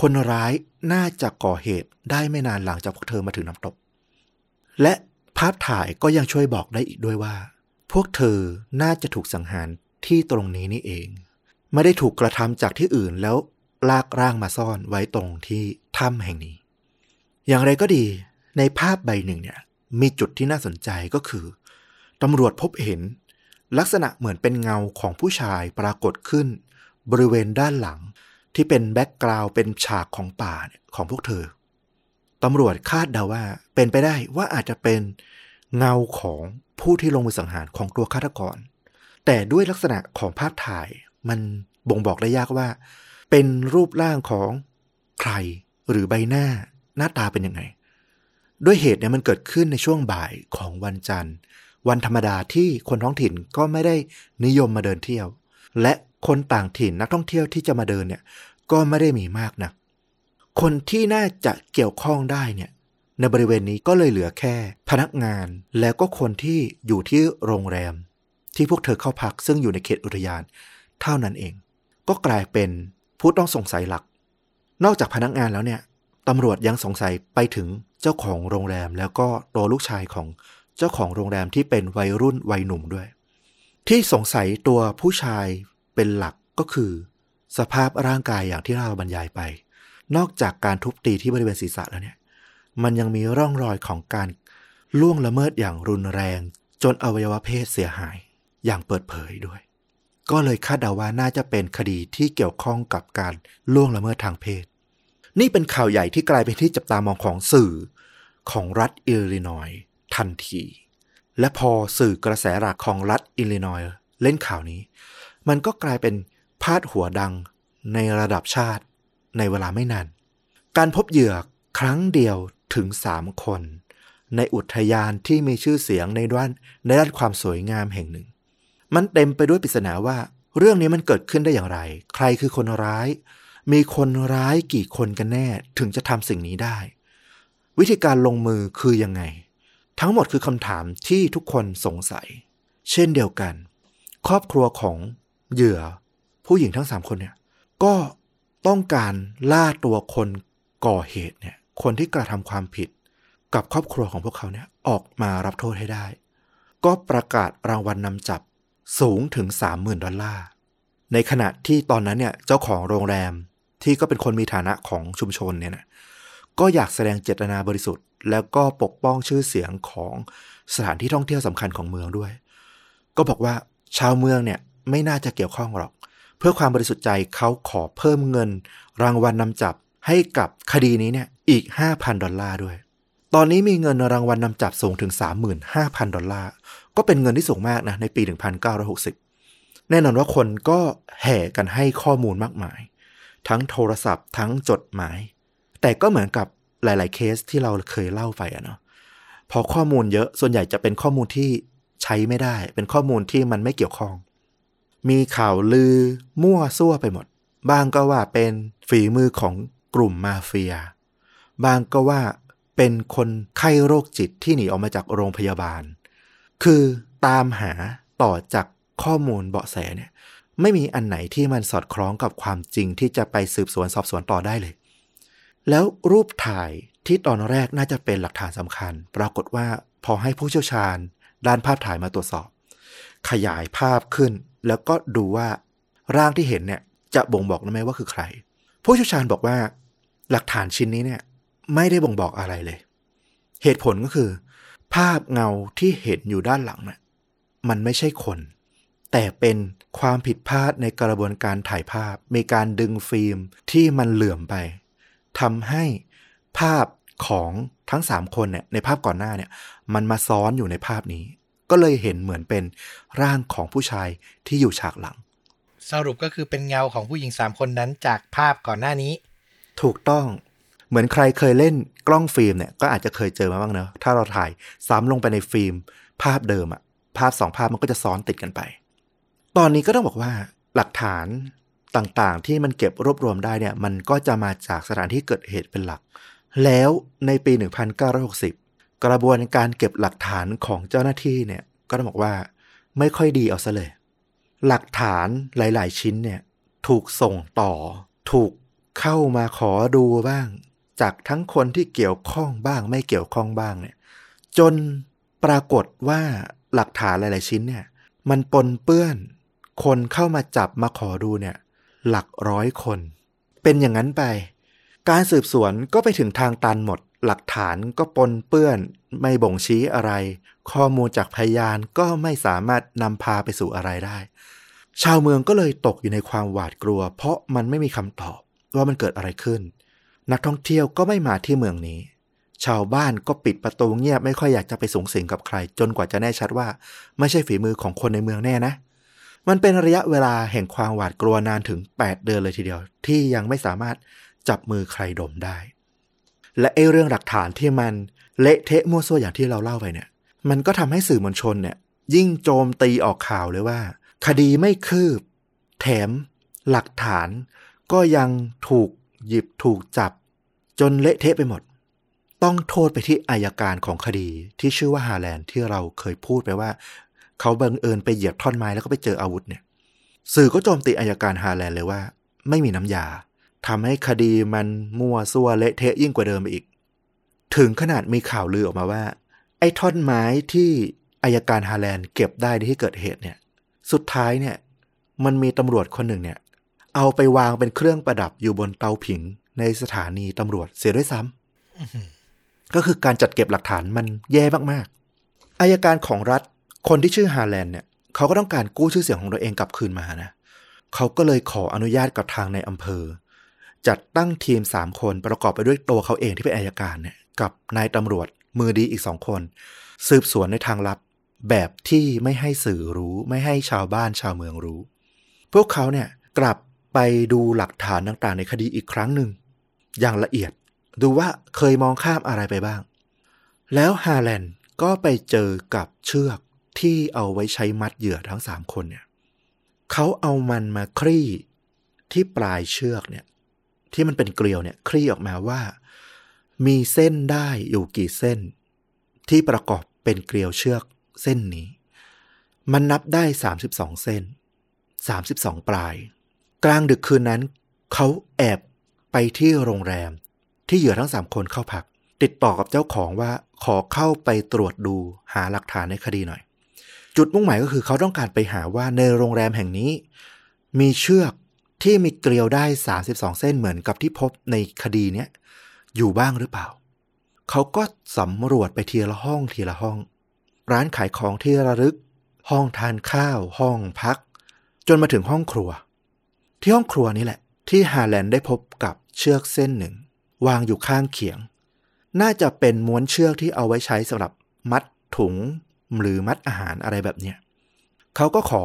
คนร้ายน่าจะก่อเหตุได้ไม่นานหลังจากพวกเธอมาถึงน้ำตก และ ภาพถ่ายก็ยังช่วยบอกได้อีกด้วยว่า พวกเธอน่าจะถูกสังหารที่ตรงนี้นี่เอง ไม่ได้ถูกกระทำจากที่อื่นแล้วลากร่างมาซ่อนไว้ตรงที่ถ้ำแห่งนี้ อย่างไรก็ดีในภาพใบหนึ่งเนี่ย มีจุดที่น่าสนใจก็คือตำรวจพบเห็น ลักษณะเหมือนเป็นเงาของผู้ชายปรากฏขึ้น บริเวณด้านหลังที่เป็นแบ็กกราวด์เป็นฉากของป่าของพวกเธอ ตำรวจคาดเดาว่าเป็นไปได้ว่าอาจจะเป็นเงาของผู้ที่ลงมือสังหารของตัวฆาตกร แต่ด้วยลักษณะของภาพถ่ายมันบ่งบอกได้ยากว่า เป็นรูปร่างของใครหรือใบหน้าหน้าตาเป็นยังไง ด้วยเหตุเนี่ยมันเกิดขึ้นในช่วงบ่ายของวันจันทร์ วันธรรมดาที่คนท้องถิ่นก็ไม่ได้นิยมมาเดินเที่ยว และคนต่างถิ่นนักท่องเที่ยวที่จะมาเดินเนี่ยก็ไม่ได้มีมากนัก คนที่น่าจะเกี่ยวข้องได้เนี่ยในบริเวณนี้ก็เลยเหลือแค่ พนักงานแล้วก็คนที่อยู่ที่โรงแรม ที่พวกเธอเข้าพักซึ่งอยู่ในเขตอุทยาน เท่านั้นเอง ก็กลายเป็นผู้ต้องสงสัยหลัก นอกจากพนักงานแล้วเนี่ยตำรวจยังสงสัยไปถึงเจ้าของโรงแรม แล้วก็ตัวลูกชายของเจ้าของโรงแรมที่เป็นวัยรุ่นวัยหนุ่มด้วย ที่สงสัยตัวผู้ชายเป็นหลักก็คือ สภาพร่างกายอย่างที่เราบรรยายไป นอกจากการทุบตีที่บริเวณศีรษะแล้วเนี่ย มันยังมีร่องรอยของการล่วงละเมิดอย่างรุนแรง จนอวัยวะเพศเสียหายอย่างเปิดเผยด้วย ก็เลยคาดเดาว่าน่าจะเป็นคดีที่เกี่ยวข้องกับการล่วงละเมิดทางเพศ นี่เป็นข่าวใหญ่ที่กลายเป็นที่จับตามองของสื่อของรัฐอิลลินอยส์ทันที และพอสื่อกระแสหลักของรัฐอิลลินอยส์เล่นข่าวนี้ มันก็กลายเป็นพาดหัวดังในระดับชาติ ในเวลาไม่นาน การพบเหยื่อครั้งเดียวถึงสามคน ในอุทยานที่มีชื่อเสียงในด้านในด้านความสวยงามแห่งหนึ่ง มันเต็มไปด้วยปริศนาว่า เรื่องนี้มันเกิดขึ้นได้อย่างไร ใครคือคนร้าย มีคนร้ายกี่คนกันแน่ถึงจะทำสิ่งนี้ได้ วิธีการลงมือคือยังไง ทั้งหมดคือคำถามที่ทุกคนสงสัย เช่นเดียวกัน ครอบครัวของเหยื่อ ผู้หญิงทั้งสามคนเนี่ยก็ ต้องการล่าตัวคนก่อเหตุเนี่ย คนที่กระทำความผิด กับครอบครัวของพวกเขาเนี่ยออกมารับโทษให้ได้ ก็ประกาศรางวัลนนำจับสูงถึง 30,000 ดอลลาร์ ในขณะที่ตอนนั้นเนี่ยเจ้าของโรงแรมที่ก็เป็นคนมีฐานะของชุมชนเนี่ยนะก็อยากแสดงเจตนาบริสุทธิ์ แล้วก็ปกป้องชื่อเสียงของสถานที่ท่องเที่ยวสำคัญของเมืองด้วย ก็บอกว่าชาวเมืองเนี่ยไม่น่าจะเกี่ยวข้องหรอก เพื่อความบริสุทธิ์ใจเขาขอเพิ่มเงิน รางวัลนนำจับให้กับคดีนี้เนี่ยอีก 5,000 ดอลลาร์ด้วย ตอนนี้มีเงินรางวัลนำจับสูงถึง 35,000 ดอลลาร์ ก็เป็นเงินที่สูงมากนะในปี 1960 แน่นอนว่าคนก็แห่กันให้ข้อมูลมากมาย ทั้งโทรศัพท์ทั้งจดหมาย แต่ก็เหมือนกับหลาย ๆ เคสที่เราเคยเล่าไปอะเนาะพอข้อมูลเยอะส่วนใหญ่จะเป็นข้อมูลที่ใช้ไม่ได้ เป็นข้อมูลที่มันไม่เกี่ยวข้อง มีข่าวลือมั่วซั่วไปหมด บางก็ว่าเป็นฝีมือของกลุ่มมาเฟีย บางก็ว่าเป็นคนไข้โรคจิตที่หนีออกมาจากโรงพยาบาล คือตามหาต่อจากข้อมูลเบาะแสเนี่ย ไม่มีอันไหนที่มันสอดคล้องกับความจริงที่จะไปสืบสวนสอบสวนต่อได้เลย แล้วรูปถ่ายที่ตอนแรกน่าจะเป็นหลักฐานสำคัญ ปรากฏว่าพอให้ผู้เชี่ยวชาญ ด้านภาพถ่ายมาตรวจสอบ ขยายภาพขึ้น แล้วก็ดูว่าร่างที่เห็นเนี่ยจะบ่งบอกได้ไหมว่าคือใคร ผู้เชี่ยวชาญบอกว่า หลักฐานชิ้นนี้เนี่ยไม่ได้บ่งบอกอะไรเลย เหตุผลก็คือ ภาพเงาที่เห็นอยู่ด้านหลังน่ะมันไม่ใช่คน แต่เป็นความผิดพลาดในกระบวนการถ่ายภาพ มีการดึงฟิล์มที่มันเหลื่อมไปทำให้ภาพของทั้งสามคนเนี่ยในภาพก่อนหน้าเนี่ย มันมาซ้อนอยู่ในภาพนี้ ก็เลยเห็นเหมือนเป็นร่างของผู้ชายที่อยู่ฉากหลัง สรุปก็คือเป็นเงาของผู้หญิงสามคนนั้นจากภาพก่อนหน้านี้ ถูกต้องเหมือนใครเคยเล่นกล้องฟิล์มเนี่ยก็อาจจะเคยเจอมาบ้างเนอะถ้าเราถ่ายซ้ำลงไปในฟิล์ม ภาพเดิมอะภาพสองภาพมันก็จะซ้อนติดกันไป ตอนนี้ก็ต้องบอกว่าหลักฐานต่างๆ ที่มันเก็บรวบรวมได้เนี่ย มันก็จะมาจากสถานที่เกิดเหตุเป็นหลัก แล้วในปี 1960 กระบวนการเก็บหลักฐานของเจ้าหน้าที่เนี่ยก็ต้องบอกว่า ไม่ค่อยดีเอาซะเลย หลักฐานหลาย ๆ ชิ้นเนี่ยถูกส่งต่อ ถูกเข้ามาขอดูบ้าง จากทั้งคนที่เกี่ยวข้องบ้าง ไม่เกี่ยวข้องบ้างเนี่ยจนปรากฏว่าหลักฐานหลาย ๆ ชิ้นเนี่ยมันปนเปื้อน คนเข้ามาจับมาขอดูเนี่ยหลักร้อยคน เป็นอย่างนั้นไป การสืบสวนก็ไปถึงทางตันหมด หลักฐานก็ปนเปื้อนไม่บ่งชี้อะไร ข้อมูลจากพยานก็ไม่สามารถนำพาไปสู่อะไรได้ ชาวเมืองก็เลยตกอยู่ในความหวาดกลัว เพราะมันไม่มีคำตอบว่ามันเกิดอะไรขึ้น นักท่องเที่ยวก็ไม่มาที่เมืองนี้ ชาวบ้านก็ปิดประตูเงียบไม่ค่อยอยากจะไปสูงสิงกับใคร จนกว่าจะแน่ชัดว่า ไม่ใช่ฝีมือของคนในเมืองแน่นะมันเป็นระยะเวลาแห่งความหวาดกลัวนานถึง 8 เดือนเลยทีเดียว ที่ยังไม่สามารถจับมือใครดมได้ และไอ้เรื่องหลักฐานที่มันเละเทะมั่วซั่วอย่างที่เราเล่าไปเนี่ย มันก็ทำให้สื่อมวลชนเนี่ย ยิ่งโจมตีออกข่าวเลยว่า คดีไม่คืบ แถมหลักฐานก็ยังถูกหยิบถูกจับ จนเละเทะไปหมด ต้องโทษไปที่อัยการของคดีที่ชื่อว่าฮาแลนด์ที่เราเคยพูดไปว่า เขาบังเอิญไปเหยียบท่อนไม้แล้วก็ไปเจออาวุธเนี่ย สื่อก็โจมตีอัยการฮาแลนด์เลยว่า ไม่มีน้ำยา ทำให้คดีมันมั่วซั่วเละเทะยิ่งกว่าเดิมอีก ถึงขนาดมีข่าวลือออกมาว่า ไอ้ท่อนไม้ที่อัยการฮาแลนด์เก็บได้ในที่เกิดเหตุเนี่ย สุดท้ายเนี่ย มันมีตำรวจคนหนึ่งเนี่ย เอาไปวางเป็นเครื่องประดับอยู่บนเตาผิงในสถานีตำรวจเสียด้วยซ้ำก็คือการจัดเก็บหลักฐานมันแย่มากๆอายการของรัฐคนที่ชื่อฮาแลนด์เนี่ยเขาก็ต้องการกู้ชื่อเสียงของตัวเองกลับคืนมานะเขาก็เลยขออนุญาตกับทางในอำเภอ จัดตั้งทีมสามคนประกอบไปด้วยตัวเขาเองที่เป็นอายการเนี่ยกับนายตำรวจมือดีอีกสองคน สืบสวนในทางลับ แบบที่ไม่ให้สื่อรู้ ไม่ให้ชาวบ้านชาวเมืองรู้ พวกเขาเนี่ยกลับไปดูหลักฐานต่างๆ ในคดีอีกครั้งหนึ่ง อย่างละเอียดดูว่าเคยมองข้ามอะไรไปบ้าง แล้วฮาแลนด์ก็ไปเจอกับเชือกที่เอาไว้ใช้มัดเหยื่อทั้งสามคนเนี่ยเขาเอามันมาคลี่ที่ปลายเชือกเนี่ย ที่มันเป็นเกลียวเนี่ยคลี่ออกมาว่า มีเส้นได้อยู่กี่เส้น ที่ประกอบเป็นเกลียวเชือกเส้นนี้ มันนับได้ 32 เส้น 32 ปลาย กลางดึกคืนนั้น เขาแอบไปที่โรงแรม ที่เหยื่อทั้งสามคนเข้าพัก ติดต่อกับเจ้าของว่าขอเข้าไปตรวจดูหาหลักฐานในคดีหน่อย จุดมุ่งหมายก็คือเขาต้องการไปหาว่าในโรงแรมแห่งนี้ มีเชือก ที่มีเกลียวได้ 32 เส้นเหมือนกับที่พบในคดีเนี้ยอยู่บ้างหรือเปล่า เขาก็สำรวจไปทีละห้องทีละห้อง ร้านขายของที่ระลึก ห้องทานข้าว ห้องพัก จนมาถึงห้องครัว ที่ห้องครัวนี่แหละ ที่ฮาแลนด์ได้พบกับเชือกเส้นหนึ่ง วางอยู่ข้างเขียง น่าจะเป็นม้วนเชือกที่เอาไว้ใช้สำหรับมัดถุงหรือมัดอาหารอะไรแบบเนี้ยเขาก็ขอ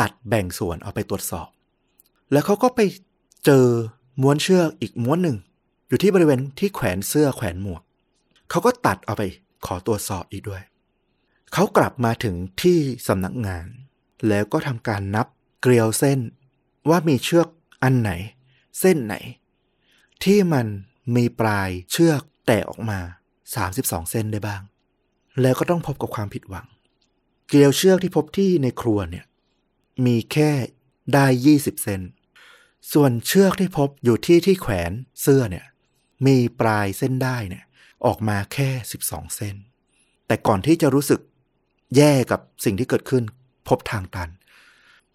ตัดแบ่งส่วนเอาไปตรวจสอบ แล้วเขาก็ไปเจอม้วนเชือกอีกม้วนหนึ่ง อยู่ที่บริเวณที่แขวนเสื้อแขวนหมวก เขาก็ตัดเอาไปขอตรวจสอบอีกด้วย เขากลับมาถึงที่สำนักงาน แล้วก็ทำการนับเกลียวเส้น ว่ามีเชือกอันไหน เส้นไหน ที่มันมีปลายเชือกแตกออกมา 32 เส้นได้บ้าง แล้วก็ต้องพบกับความผิดหวัง เกลียวเชือกที่พบที่ในครัวเนี่ย มีแค่ได้ 20 เซน ส่วนเชือกที่พบอยู่ที่ที่แขวนเสื้อเนี่ยมีปลายเส้นได้เนี่ยออกมาแค่ 12 เส้น แต่ก่อนที่จะรู้สึกแย่กับสิ่งที่เกิดขึ้น พบทางตัน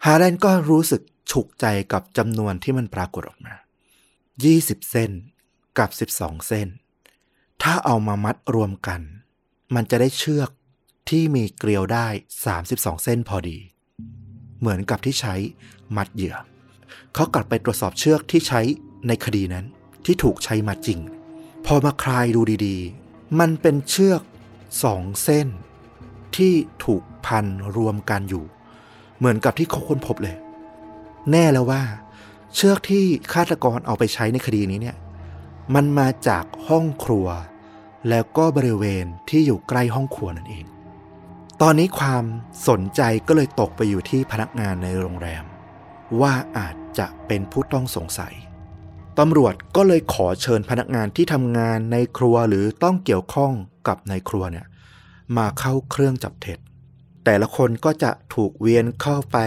ฮาแลนก็รู้สึกฉุกใจกับจำนวนที่มันปรากฏออกมา 20 เส้นกับ 12 เส้น ถ้าเอามามัดรวมกัน มันจะได้เชือกที่มีเกลียวได้ 32 เส้นพอดี เหมือนกับที่ใช้มัดเหยื่อ เขากลับไปตรวจสอบเชือกที่ใช้ในคดีนั้น ที่ถูกใช้มัดจริง พอมาคลายดูดีๆ มันเป็นเชือกสองเส้น ที่ถูกพันรวมกันอยู่ เหมือนกับที่เขาค้นพบเลย แน่แล้วว่า เชือกที่ฆาตกรเอาไปใช้ในคดีนี้เนี่ย มันมาจากห้องครัว แล้วก็บริเวณที่อยู่ใกล้ห้องครัวนั่นเอง ตอนนี้ความสนใจก็เลยตกไปอยู่ที่พนักงานในโรงแรม ว่าอาจ จะเป็นผู้ต้องสงสัยตำรวจก็เลยขอเชิญพนักงานที่ทำงานในครัวหรือต้องเกี่ยวข้องกับในครัวเนี่ยมาเข้าเครื่องจับเท็จ แต่ละคนก็จะถูกเวียนเข้าไป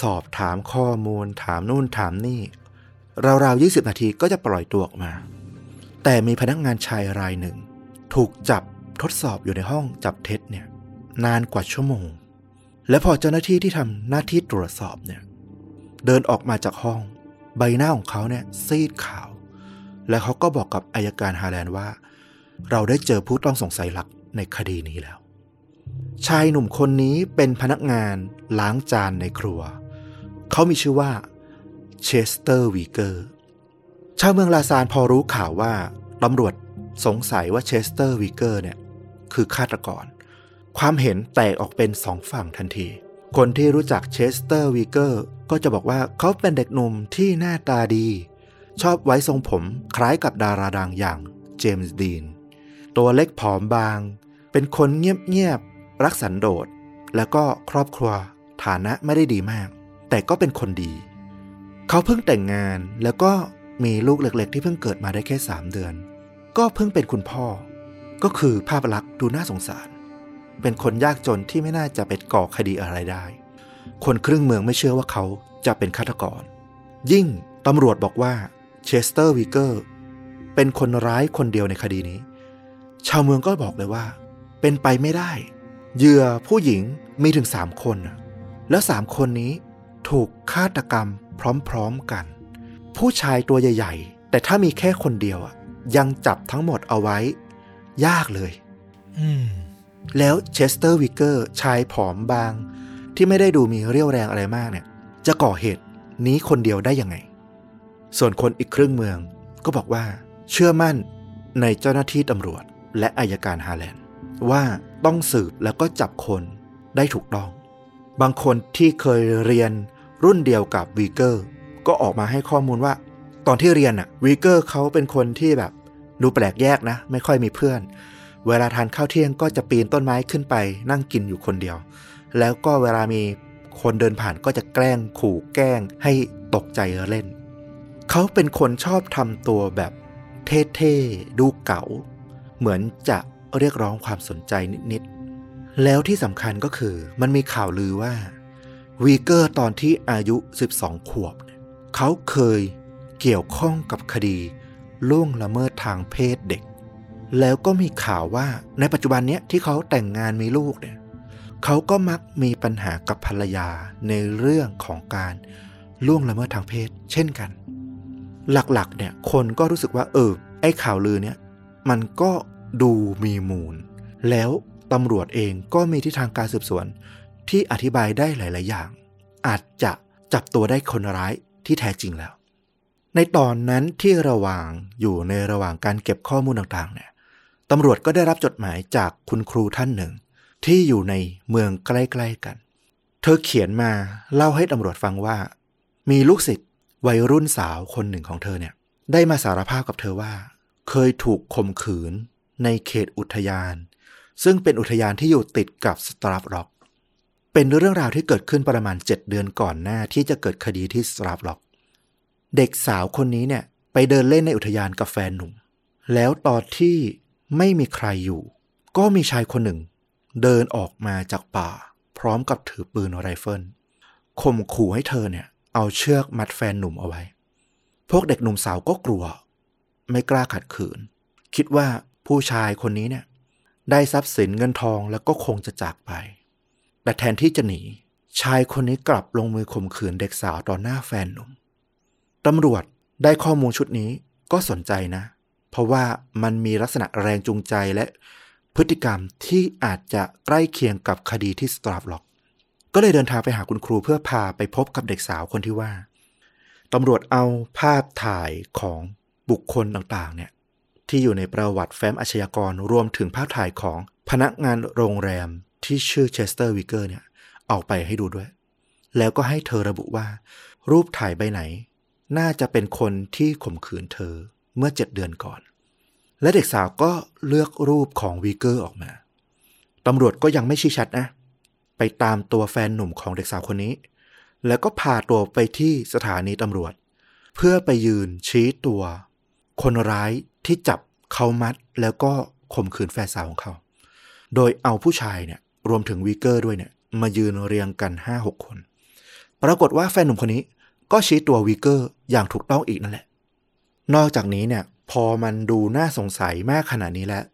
สอบถามข้อมูล ถามนู่นถามนี่ ราวๆ 20 นาทีก็จะปล่อยตัวออกมา แต่มีพนักงานชายรายหนึ่ง ถูกจับทดสอบอยู่ในห้องจับเท็จเนี่ยนานกว่าชั่วโมง และพอเจ้าหน้าที่ที่ทำหน้าที่ตรวจสอบเนี่ย เดินออกมาจากห้อง ใบหน้าของเขาเนี่ยซีดขาว และเขาก็บอกกับอายการฮาแลนด์ว่า เราได้เจอผู้ต้องสงสัยหลักในคดีนี้แล้ว ชายหนุ่มคนนี้เป็นพนักงานล้างจานในครัว เขามีชื่อว่าเชสเตอร์วีเกอร์ชาวเมืองลาซาลพอรู้ข่าวว่าตำรวจสงสัยว่าเชสเตอร์วีเกอร์เนี่ยคือฆาตกร ความเห็นแตกออกเป็นสองฝั่งทันที คนที่รู้จักเชสเตอร์วีเกอร์ ก็จะบอกว่าเขาเป็นเด็กหนุ่มที่หน้าตาดี ชอบไว้ทรงผมคล้ายกับดาราดังอย่างเจมส์ดีน ตัวเล็กผอมบาง เป็นคนเงียบๆ รักสันโดษ แล้วก็ครอบครัวฐานะไม่ได้ดีมาก แต่ก็เป็นคนดี เขาเพิ่งแต่งงานแล้วก็มีลูกเล็กๆ ที่เพิ่งเกิดมาได้แค่3เดือน ก็เพิ่งเป็นคุณพ่อ ก็คือภาพลักษณ์ดูน่าสงสาร เป็นคนยากจนที่ไม่น่าจะเป็นก่อคดีอะไรได้ คนครึ่งเมืองไม่เชื่อว่าเขาจะเป็นฆาตกร ยิ่งตำรวจบอกว่าเชสเตอร์วีเกอร์เป็นคนร้ายคนเดียวในคดีนี้ ชาวเมืองก็บอกเลยว่า เป็นไปไม่ได้ เหยื่อผู้หญิงมีถึงสามคนน่ะแล้วสามคนนี้ถูกฆาตกรรมพร้อมๆกัน ผู้ชายตัวใหญ่ ๆ แต่ถ้ามีแค่คนเดียวอะยังจับทั้งหมดเอาไว้ ยากเลยอืมแล้วเชสเตอร์วีเกอร์ชายผอมบาง ที่ไม่ได้ดูมีเรี่ยวแรงอะไรมากเนี่ย จะก่อเหตุนี้คนเดียวได้ยังไง ส่วนคนอีกครึ่งเมืองก็บอกว่า เชื่อมั่นในเจ้าหน้าที่ตำรวจ และอัยการฮาแลนด์ว่าต้องสืบแล้วก็จับคนได้ถูกต้อง บางคนที่เคยเรียนรุ่นเดียวกับวีเกอร์ก็ออกมาให้ข้อมูลว่า ตอนที่เรียนอะวีเกอร์เขาเป็นคนที่แบบ ดูแปลกแยกนะ ไม่ค่อยมีเพื่อน เวลาทานข้าวเที่ยงก็จะปีนต้นไม้ขึ้นไปนั่งกินอยู่คนเดียว แล้วก็เวลามีคนเดินผ่านก็จะแกล้งขู่แกล้งให้ตกใจเล่น เขาเป็นคนชอบทำตัวแบบเท่ๆ ดูเก๋า เหมือนจะเรียกร้องความสนใจนิดๆ แล้วที่สำคัญก็คือมันมีข่าวลือว่าวีเกอร์ตอนที่อายุ 12 ขวบเนี่ยเขาเคยเกี่ยวข้องกับคดีล่วงละเมิดทางเพศเด็ก แล้วก็มีข่าวว่าในปัจจุบันเนี้ยที่เขาแต่งงานมีลูกเนี่ย เขาก็มักมีปัญหากับภรรยาในเรื่องของการล่วงละเมิดทางเพศ เช่นกัน หลักๆ เนี่ยคนก็รู้สึกว่าเออไอ้ข่าวลือเนี่ยมันก็ดูมีมูล แล้วตำรวจเองก็มีทิศทางการสืบสวน ที่อธิบายได้หลาย ๆ อย่าง อาจจะจับตัวได้คนร้ายที่แท้จริงแล้ว ในตอนนั้นที่ระหว่างอยู่ในระหว่างการเก็บข้อมูลต่าง ๆ เนี่ยตำรวจก็ได้รับจดหมายจากคุณครูท่านหนึ่ง ที่อยู่ในเมืองใกล้ๆกัน เธอเขียนมาเล่าให้ตำรวจฟังว่า มีลูกศิษย์วัยรุ่นสาวคนหนึ่งของเธอเนี่ย ได้มาสารภาพกับเธอว่า เคยถูกข่มขืนในเขตอุทยาน ซึ่งเป็นอุทยานที่อยู่ติดกับสตราฟล็อก เป็นเรื่องราวที่เกิดขึ้นประมาณ 7 เดือนก่อนหน้าที่จะเกิดคดีที่สตราฟล็อก เด็กสาวคนนี้เนี่ยไปเดินเล่นในอุทยานกับแฟนหนุ่ม แล้วตอนที่ไม่มีใครอยู่ ก็มีชายคนหนึ่ง เดินออกมาจากป่า พร้อมกับถือปืนไรเฟิลข่มขู่ให้เธอเนี่ย เอาเชือกมัดแฟนหนุ่มเอาไว้ พวกเด็กหนุ่มสาวก็กลัว ไม่กล้าขัดขืน คิดว่าผู้ชายคนนี้เนี่ย ได้ทรัพย์สินเงินทองแล้วก็คงจะจากไป แต่แทนที่จะหนี ชายคนนี้กลับลงมือข่มขืนเด็กสาวต่อหน้าแฟนหนุ่มตำรวจได้ข้อมูลชุดนี้ก็สนใจนะ เพราะว่ามันมีลักษณะแรงจูงใจและ พฤติกรรมที่อาจจะใกล้เคียงกับคดีที่สตราฟล็อก ก็เลยเดินทางไปหาคุณครูเพื่อพาไปพบกับเด็กสาวคนที่ว่าตำรวจเอาภาพถ่ายของบุคคลต่างๆเนี่ยที่อยู่ในประวัติแฟ้มอาชญากรรวมถึงภาพถ่ายของพนักงานโรงแรมที่ชื่อเชสเตอร์วิกเกอร์เนี่ยออกไปให้ดูด้วย แล้วก็ให้เธอระบุว่า รูปถ่ายใบไหน น่าจะเป็นคนที่ข่มขืนเธอเมื่อเจ็ดเดือนก่อน และเด็กสาวก็เลือกรูปของวีเกอร์ออกมา ตำรวจก็ยังไม่ชี้ชัดนะ ไปตามตัวแฟนหนุ่มของเด็กสาวคนนี้ แล้วก็พาตัวไปที่สถานีตำรวจ เพื่อไปยืนชี้ตัว คนร้ายที่จับเขามัดแล้วก็ข่มขืนแฟนสาวของเขา โดยเอาผู้ชายเนี่ยรวมถึงวีเกอร์ด้วยเนี่ยมายืนเรียงกันห้าหกคน ปรากฏว่าแฟนหนุ่มคนนี้ก็ชี้ตัววีเกอร์อย่างถูกต้องอีกนั่นแหละ นอกจากนี้เนี่ย พอมันดูน่าสงสัยมากขนาดนี้แล้ว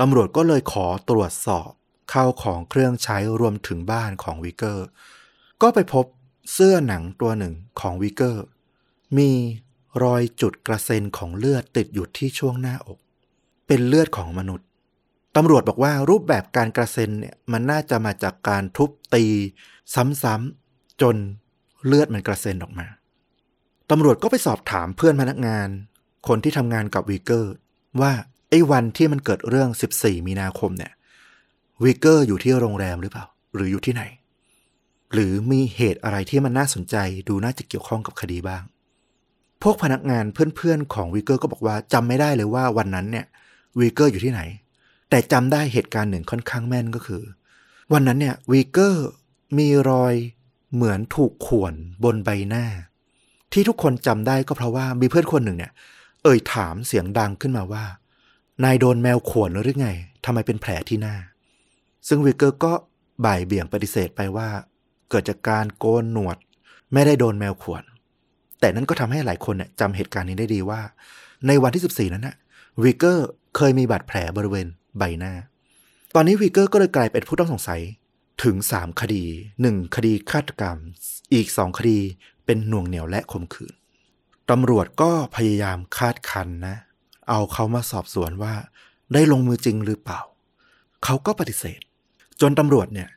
ตำรวจก็เลยขอตรวจสอบข้าวของเครื่องใช้รวมถึงบ้านของวิกเกอร์ ก็ไปพบเสื้อหนังตัวหนึ่งของวิกเกอร์ มีรอยจุดกระเซ็นของเลือดติดอยู่ที่ช่วงหน้าอก เป็นเลือดของมนุษย์ตำรวจบอกว่ารูปแบบการกระเซ็นเนี่ยมันน่าจะมาจากการทุบตีซ้ำๆจนเลือดมันกระเซ็นออกมาตำรวจก็ไปสอบถามเพื่อนพนักงาน คนที่ทำงานกับวีเกอร์ ว่าไอ้วันที่มันเกิดเรื่อง 14 มีนาคมเนี่ยวีเกอร์อยู่ที่โรงแรมหรือเปล่า หรืออยู่ที่ไหน หรือมีเหตุอะไรที่มันน่าสนใจดูน่าจะเกี่ยวข้องกับคดีบ้าง พวกพนักงานเพื่อนๆของวีเกอร์ก็บอกว่าจำไม่ได้เลยว่าวันนั้นเนี่ยวีเกอร์อยู่ที่ไหน แต่จำได้เหตุการณ์หนึ่งค่อนข้างแม่นก็คือ วันนั้นเนี่ยวีเกอร์มีรอยเหมือนถูกข่วนบนใบหน้า ที่ทุกคนจำได้ก็เพราะว่ามีเพื่อนคนหนึ่งเนี่ย เอ่ยถามเสียงดังขึ้นมาว่า นายโดนแมวข่วนหรือไงทำไมเป็นแผลที่หน้า ซึ่งวิกเกอร์ก็บ่ายเบี่ยงปฏิเสธไปว่า เกิดจากการโกนหนวด ไม่ได้โดนแมวข่วน แต่นั่นก็ทำให้หลายคนเนี่ยจำเหตุการณ์นี้ได้ดีว่า ในวันที่ 14 นั้นนะวิกเกอร์เคยมีบาดแผลบริเวณใบหน้า ตอนนี้วีเกอร์ก็เลยกลายเป็นผู้ต้องสงสัยถึง 3 คดี 1 คดีฆาตกรรม อีก 2 คดีเป็นหน่วงเหนียวและข่มขืน ตำรวจก็พยายามคาดคันนะ เอาเขามาสอบสวนว่าได้ลงมือจริงหรือเปล่า เขาก็ปฏิเสธ จนตำรวจเนี่ย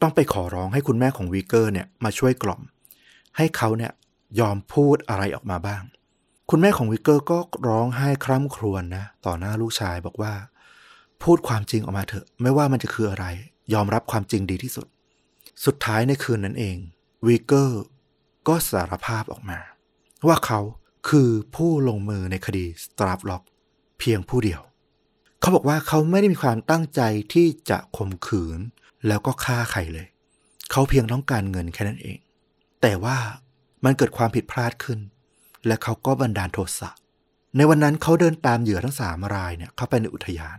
ต้องไปขอร้องให้คุณแม่ของวีเกอร์เนี่ยมาช่วยกล่อม ให้เขาเนี่ยยอมพูดอะไรออกมาบ้าง คุณแม่ของวิกเกอร์ก็ร้องไห้คร่ำครวญนะ ต่อหน้าลูกชายบอกว่า พูดความจริงออกมาเถอะ ไม่ว่ามันจะคืออะไร ยอมรับความจริงดีที่สุด สุดท้ายในคืนนั้นเองวิกเกอร์ก็สารภาพออกมา ว่าเขาคือผู้ลงมือในคดีสตราฟล็อกเพียงผู้เดียว เขาบอกว่าเขาไม่ได้มีความตั้งใจที่จะข่มขืน แล้วก็ฆ่าใครเลย เขาเพียงต้องการเงินแค่นั้นเอง แต่ว่ามันเกิดความผิดพลาดขึ้น และเขาก็บันดาลโทสะ ในวันนั้นเขาเดินตามเหยื่อทั้งสามรายเนี่ยเข้าไปในอุทยาน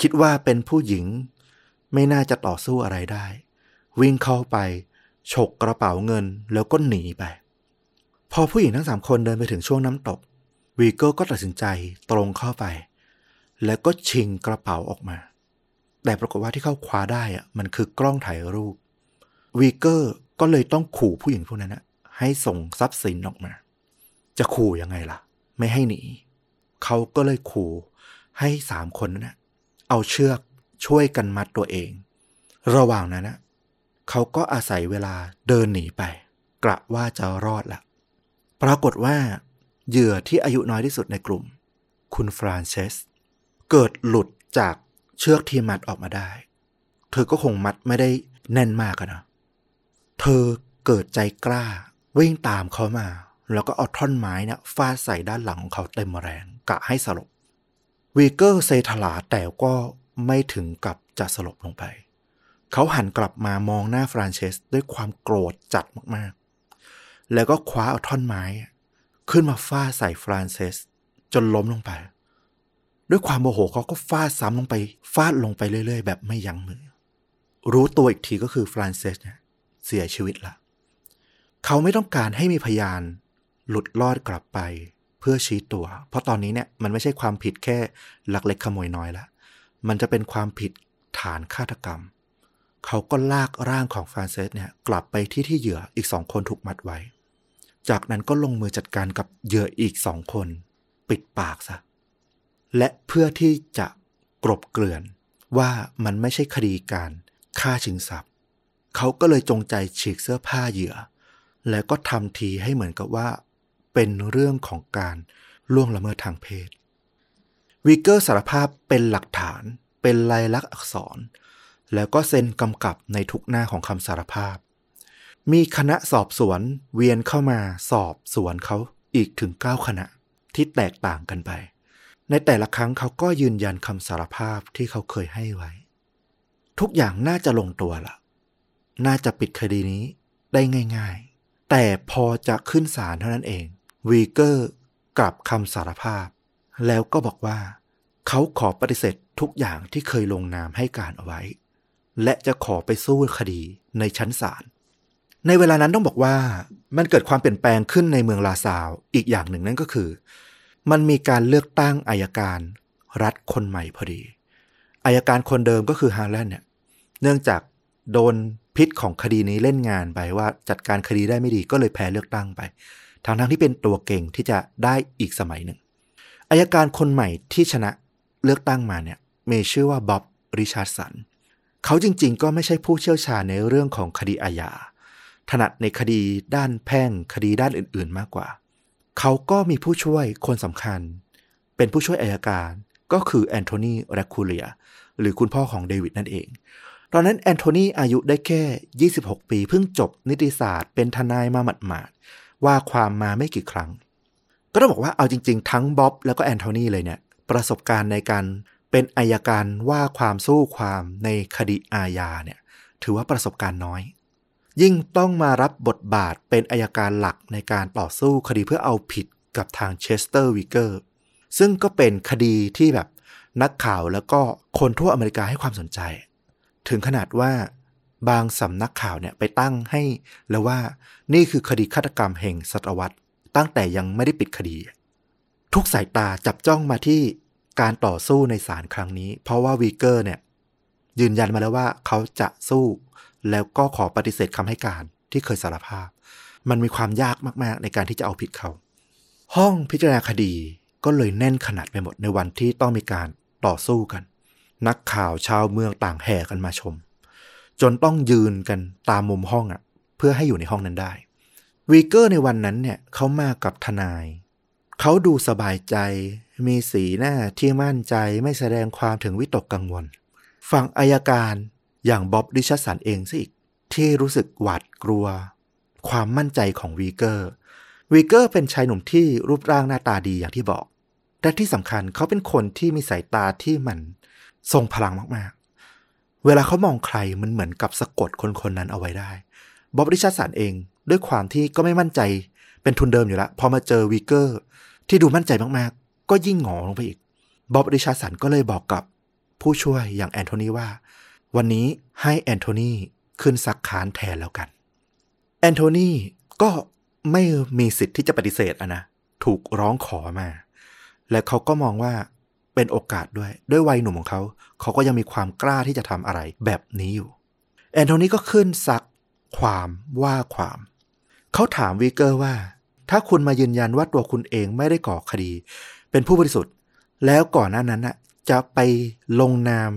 คิดว่าเป็นผู้หญิงไม่น่าจะต่อสู้อะไรได้ วิ่งเข้าไป ฉกกระเป๋าเงินแล้วก็หนีไป พอผู้หญิงทั้งสามคนเดินไปถึงช่วงน้ำตก วีเกอร์ก็ตัดสินใจตรงเข้าไป แล้วก็ชิงกระเป๋าออกมา แต่ปรากฏว่าที่เขาคว้าได้อะมันคือกล้องถ่ายรูป วีเกอร์ก็เลยต้องขู่ผู้หญิงพวกนั้นนะให้ส่งทรัพย์สินออกมา จะขู่ยังไงล่ะ ไม่ให้หนี เขาก็เลยขู่ให้สามคนนั้นนะเอาเชือกช่วยกันมัดตัวเอง ระหว่างนั้นนะเขาก็อาศัยเวลาเดินหนีไป กะว่าจะรอดละ ปรากฏว่า เหยื่อที่อายุน้อยที่สุดในกลุ่ม คุณฟรานเซสเกิดหลุดจากเชือกที่มัดออกมาได้ เธอก็คงมัดไม่ได้แน่นมากนะเธอเกิดใจกล้า วิ่งตามเขามา แล้วก็เอาท่อนไม้เนี่ยฟาดใส่ด้านหลังของเขาเต็มแรงกะให้สลบวีเกอร์เซถลาแต่ก็ไม่ถึงกับจะสลบลงไป เขาหันกลับมามองหน้าฟรานเซสด้วยความโกรธจัดมาก แล้วก็คว้าเอาท่อนไม้ ขึ้นมาฟาดใส่ฟรานเซส จนล้มลงไป ด้วยความโมโหเขาก็ฟาดซ้ำลงไป ฟาดลงไปเรื่อยๆ แบบไม่ยั้งมือ รู้ตัวอีกทีก็คือฟรานเซสเนี่ยเสียชีวิตละเขาไม่ต้องการให้มีพยาน หลุดรอดกลับไปเพื่อชี้ตัว เพราะตอนนี้เนี่ยมันไม่ใช่ความผิดแค่หลักเล็กขโมยน้อยละ มันจะเป็นความผิดฐานฆาตกรรม เขาก็ลากร่างของฟรานเซสเนี่ยกลับไปที่ที่เหยื่ออีกสองคนถูกมัดไว้ จากนั้นก็ลงมือจัดการกับเหยื่ออีกสองคน ปิดปากซะ และเพื่อที่จะกรบเกลื่อนว่ามันไม่ใช่คดีการฆ่าชิงทรัพย์ เขาก็เลยจงใจฉีกเสื้อผ้าเหยื่อ แล้วก็ทำทีให้เหมือนกับว่า เป็นเรื่องของการล่วงละเมิดทางเพศ วิกเกอร์สารภาพเป็นหลักฐาน เป็นลายลักษณ์อักษร แล้วก็เซ็นกำกับในทุกหน้าของคำสารภาพ มีคณะสอบสวนเวียนเข้ามาสอบสวนเขาอีกถึง 9 คณะที่แตกต่างกันไป ในแต่ละครั้งเขาก็ยืนยันคำสารภาพที่เขาเคยให้ไว้ ทุกอย่างน่าจะลงตัวละน่าจะปิดคดีนี้ได้ง่าย ๆ แต่พอจะขึ้นศาลเท่านั้นเอง วีเกอร์กลับคำสารภาพ แล้วก็บอกว่า เขาขอปฏิเสธทุกอย่างที่เคยลงนามให้การเอาไว้ และจะขอไปสู้คดีในชั้นศาล ในเวลานั้นต้องบอกว่ามันเกิดความเปลี่ยนแปลงขึ้นในเมืองลาซาวอีกอย่างหนึ่งนั่นก็คือ มันมีการเลือกตั้งอายการรัฐคนใหม่พอดีอายการคนเดิมก็คือฮาร์แลนด์เนี่ยเนื่องจากโดนพิษของคดีนี้เล่นงานไปว่าจัดการคดีได้ไม่ดีก็เลยแพ้เลือกตั้งไปทั้งทั้งที่เป็นตัวเก็งที่จะได้อีกสมัยหนึ่งอายการคนใหม่ที่ชนะเลือกตั้งมาเนี่ยมีชื่อว่าบ๊อบริชาร์ดสันเขาจริงๆ ก็ไม่ใช่ผู้เชี่ยวชาญในเรื่องของคดีอาญา ถนัดในคดีด้านแพ่งคดีด้านอื่นๆมากกว่า เขาก็มีผู้ช่วยคนสำคัญ เป็นผู้ช่วยอายการก็คือแอนโทนีแรคคูเลียหรือคุณพ่อของเดวิดนั่นเอง ตอนนั้นแอนโทนีอายุได้แค่ 26 ปีเพิ่งจบนิติศาสตร์ เป็นทนายมาหมาดๆว่าความมาไม่กี่ครั้ง ก็ต้องบอกว่าเอาจริง ๆ ทั้งบ๊อบแล้วก็แอนโทนีเลยเนี่ย ประสบการณ์ในการเป็นอายการว่าความสู้ความในคดีอาญาเนี่ย ถือว่าประสบการณ์น้อย ยิ่งต้องมารับบทบาทเป็นอายการหลักในการต่อสู้คดีเพื่อเอาผิดกับทางเชสเตอร์วิกเกอร์ซึ่งก็เป็นคดีที่แบบนักข่าวแล้วก็คนทั่วอเมริกาให้ความสนใจ ถึงขนาดว่าบางสำนักข่าวเนี่ยไปตั้งให้แล้วว่านี่คือคดีฆาตกรรมแห่งศตวรรษ ตั้งแต่ยังไม่ได้ปิดคดี ทุกสายตาจับจ้องมาที่การต่อสู้ในศาลครั้งนี้ เพราะว่าวีเกอร์เนี่ยยืนยันมาแล้วว่าเขาจะสู้ แล้วก็ขอปฏิเสธคำให้การที่เคยสารภาพ มันมีความยากมาก ๆ ในการที่จะเอาผิดเขา ห้องพิจารณาคดีก็เลยแน่นขนาดไปหมดในวันที่ต้องมีการต่อสู้กัน นักข่าวชาวเมืองต่างแห่กันมาชม จนต้องยืนกันตามมุมห้องอะ เพื่อให้อยู่ในห้องนั้นได้วีเกอร์ในวันนั้นเนี่ยเขามากับทนาย เขาดูสบายใจ มีสีหน้าที่มั่นใจไม่แสดงถึงความวิตกกังวล ฝั่งอายการ อย่างบ๊อบริชาร์ดสันเองซะอีก ที่รู้สึกหวาดกลัว ความมั่นใจของวีเกอร์ วีเกอร์เป็นชายหนุ่มที่รูปร่างหน้าตาดีอย่างที่บอกแต่ที่สำคัญเขาเป็นคนที่มีสายตาที่มันทรงพลังมากๆ เวลาเขามองใครมันเหมือนกับสะกดคนคนนั้นเอาไว้ได้บ๊อบริชาร์ดสันเองด้วยความที่ก็ไม่มั่นใจเป็นทุนเดิมอยู่แล้ว พอมาเจอวีเกอร์ ที่ดูมั่นใจมากๆ ก็ยิ่งหงอลงไปอีกบ๊อบริชาสันก็เลยบอกกับผู้ช่วยอย่างแอนโทนีว่า วันนี้ให้แอนโทนีขึ้นซักค้านแทนแล้วกัน แอนโทนีก็ไม่มีสิทธิ์ที่จะปฏิเสธอะนะ ถูกร้องขอมา และเขาก็มองว่าเป็นโอกาสด้วย ด้วยวัยหนุ่มของเขา เขาก็ยังมีความกล้าที่จะทำอะไรแบบนี้อยู่ แอนโทนีก็ขึ้นซักความว่าความ เขาถามวีเกอร์ว่า ถ้าคุณมายืนยันว่าตัวคุณเองไม่ได้ก่อคดี เป็นผู้บริสุทธิ์ แล้วก่อนหน้านั้นนะจะไปลงนาม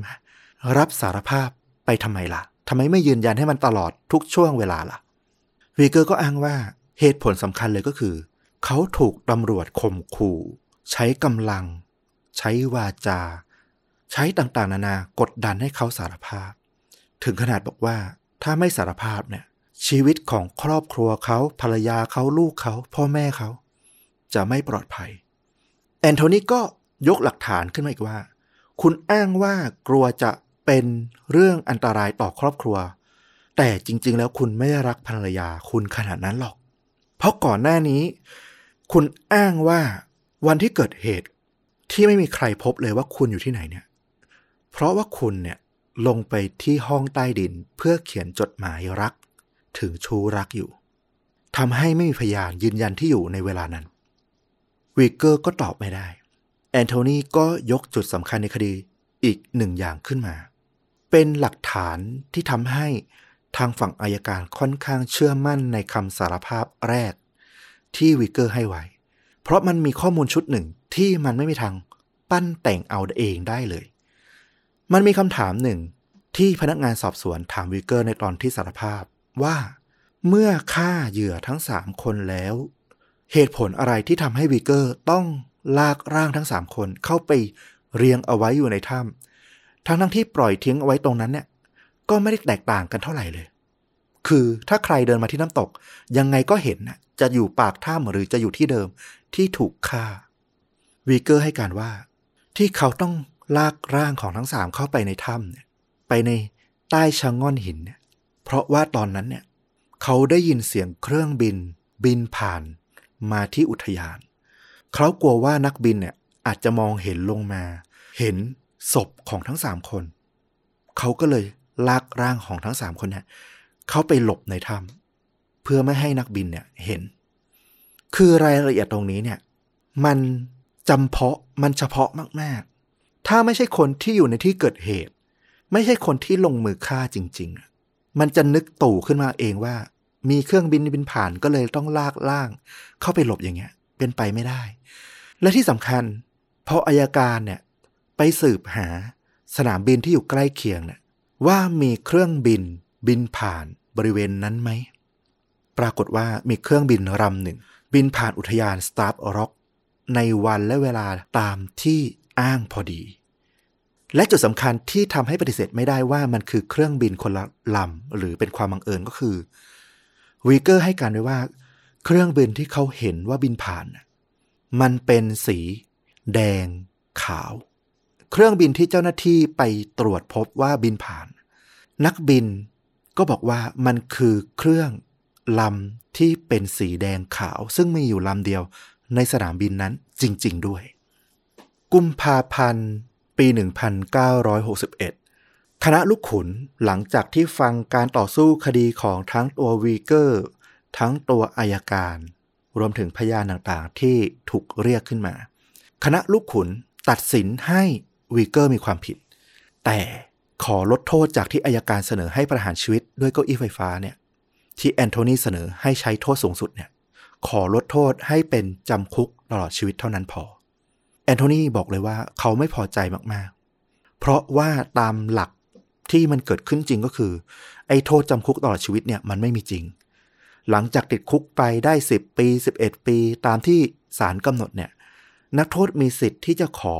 รับสารภาพไปทำไมล่ะทำไมไม่ยืนยันให้มันตลอดทุกช่วงเวลาล่ะวีเกอร์ก็อ้างว่าเหตุผลสำคัญเลยก็คือ เขาถูกตำรวจข่มขู่ ใช้กำลัง ใช้วาจา ใช้ต่างๆ นานากดดันให้เขาสารภาพ ถึงขนาดบอกว่าถ้าไม่สารภาพเนี่ย ชีวิตของครอบครัวเขาภรรยาเขาลูกเขาพ่อแม่เขา จะไม่ปลอดภัย แอนโทนีก็ยกหลักฐานขึ้นมาอีกว่า คุณอ้างว่ากลัวจะ เป็นเรื่องอันตรายต่อครอบครัว แต่จริง ๆ แล้วคุณไม่ได้รักภรรยาคุณขนาดนั้นหรอก เพราะก่อนหน้านี้ คุณอ้างว่าวันที่เกิดเหตุที่ไม่มีใครพบเลยว่าคุณอยู่ที่ไหนเนี่ย เพราะว่าคุณเนี่ยลงไปที่ห้องใต้ดินเพื่อเขียนจดหมายรัก ถึงชูรักอยู่ทำให้ไม่มีพยานยืนยันที่อยู่ในเวลานั้นวีเกอร์ก็ตอบไม่ได้ แอนโทนีก็ยกจุดสำคัญในคดีอีกหนึ่งอย่างขึ้นมา เป็นหลักฐานที่ทำให้ทางฝั่งอายการค่อนข้างเชื่อมั่นในคำสารภาพแรก ที่วิกเกอร์ให้ไว้ เพราะมันมีข้อมูลชุดหนึ่งที่มันไม่มีทางปั้นแต่งเอาเองได้เลย มันมีคำถามหนึ่งที่พนักงานสอบสวนถามวิกเกอร์ในตอนที่สารภาพว่าเมื่อฆ่าเหยื่อทั้งสามคนแล้ว เหตุผลอะไรที่ทำให้วิกเกอร์ต้องลากร่างทั้งสามคนเข้าไปเรียงเอาไว้อยู่ในถ้ำ ทั้งทั้งที่ปล่อยทิ้งเอาไว้ตรงนั้นเนี่ย ก็ไม่ได้แตกต่างกันเท่าไหร่เลย คือถ้าใครเดินมาที่น้ำตก ยังไงก็เห็นนะจะอยู่ปากถ้ำหรือจะอยู่ที่เดิมที่ถูกฆ่า วีเกอร์ให้การว่า ที่เขาต้องลากร่างของทั้งสามเข้าไปในถ้ำเนี่ยไปในใต้ชะง่อนหินเนี่ย เพราะว่าตอนนั้นเนี่ย เขาได้ยินเสียงเครื่องบิน บินผ่าน มาที่อุทยาน เขากลัวว่านักบินเนี่ยอาจจะมองเห็นลงมา เห็น ศพของทั้งสามคน เขาก็เลยลากร่างของทั้งสามคนเนี่ยเขาไปหลบในถ้ำเพื่อไม่ให้นักบินเนี่ยเห็น คือรายละเอียดตรงนี้เนี่ย มันจำเพาะมันเฉพาะมาก ๆ ถ้าไม่ใช่คนที่อยู่ในที่เกิดเหตุ ไม่ใช่คนที่ลงมือฆ่าจริง ๆ มันจะนึกตู่ขึ้นมาเองว่า มีเครื่องบินบินผ่านก็เลยต้องลากล่าง เข้าไปหลบอย่างเงี้ย เป็นไปไม่ได้ และที่สำคัญพออายการเนี่ย ไปสืบหาสนามบินที่อยู่ใกล้เคียงนี่ว่ามีเครื่องบินบินผ่านบริเวณนั้นไหม ปรากฏว่ามีเครื่องบินลำหนึ่ง บินผ่านอุทยานสตาร์ร็อกในวันและเวลาตามที่อ้างพอดี และจุดสำคัญที่ทำให้ปฏิเสธไม่ได้ว่ามันคือเครื่องบินคนละลำหรือเป็นความบังเอิญก็คือวีเกอร์ให้การไว้ว่า เครื่องบินที่เขาเห็นว่าบินผ่าน มันเป็นสี แดงขาว เครื่องบินที่เจ้าหน้าที่ไปตรวจพบว่าบินผ่าน นักบินก็บอกว่ามันคือเครื่องลำที่เป็นสีแดงขาว ซึ่งมีอยู่ลำเดียวในสนามบินนั้นจริง ๆ ด้วย กุมภาพันธ์ปี 1961 คณะลูกขุนหลังจากที่ฟังการต่อสู้คดีของทั้งตัววีเกอร์ ทั้งตัวอายการ รวมถึงพยานต่างๆที่ถูกเรียกขึ้นมา คณะลูกขุนตัดสินให้ วีเกอร์มีความผิด แต่ขอลดโทษจากที่อายการเสนอให้ประหารชีวิตด้วยเก้าอี้ไฟฟ้าเนี่ยที่แอนโทนีเสนอให้ใช้โทษสูงสุดเนี่ยขอลดโทษให้เป็นจำคุกตลอดชีวิตเท่านั้นพอ แอนโทนีบอกเลยว่าเขาไม่พอใจมากๆ เพราะว่าตามหลักที่มันเกิดขึ้นจริงก็คือ ไอ้โทษจำคุกตลอดชีวิตเนี่ยมันไม่มีจริง หลังจากติดคุกไปได้ 10 ปี 11 ปี ตามที่ศาลกำหนดเนี่ยนักโทษมีสิทธิ์ที่จะขอ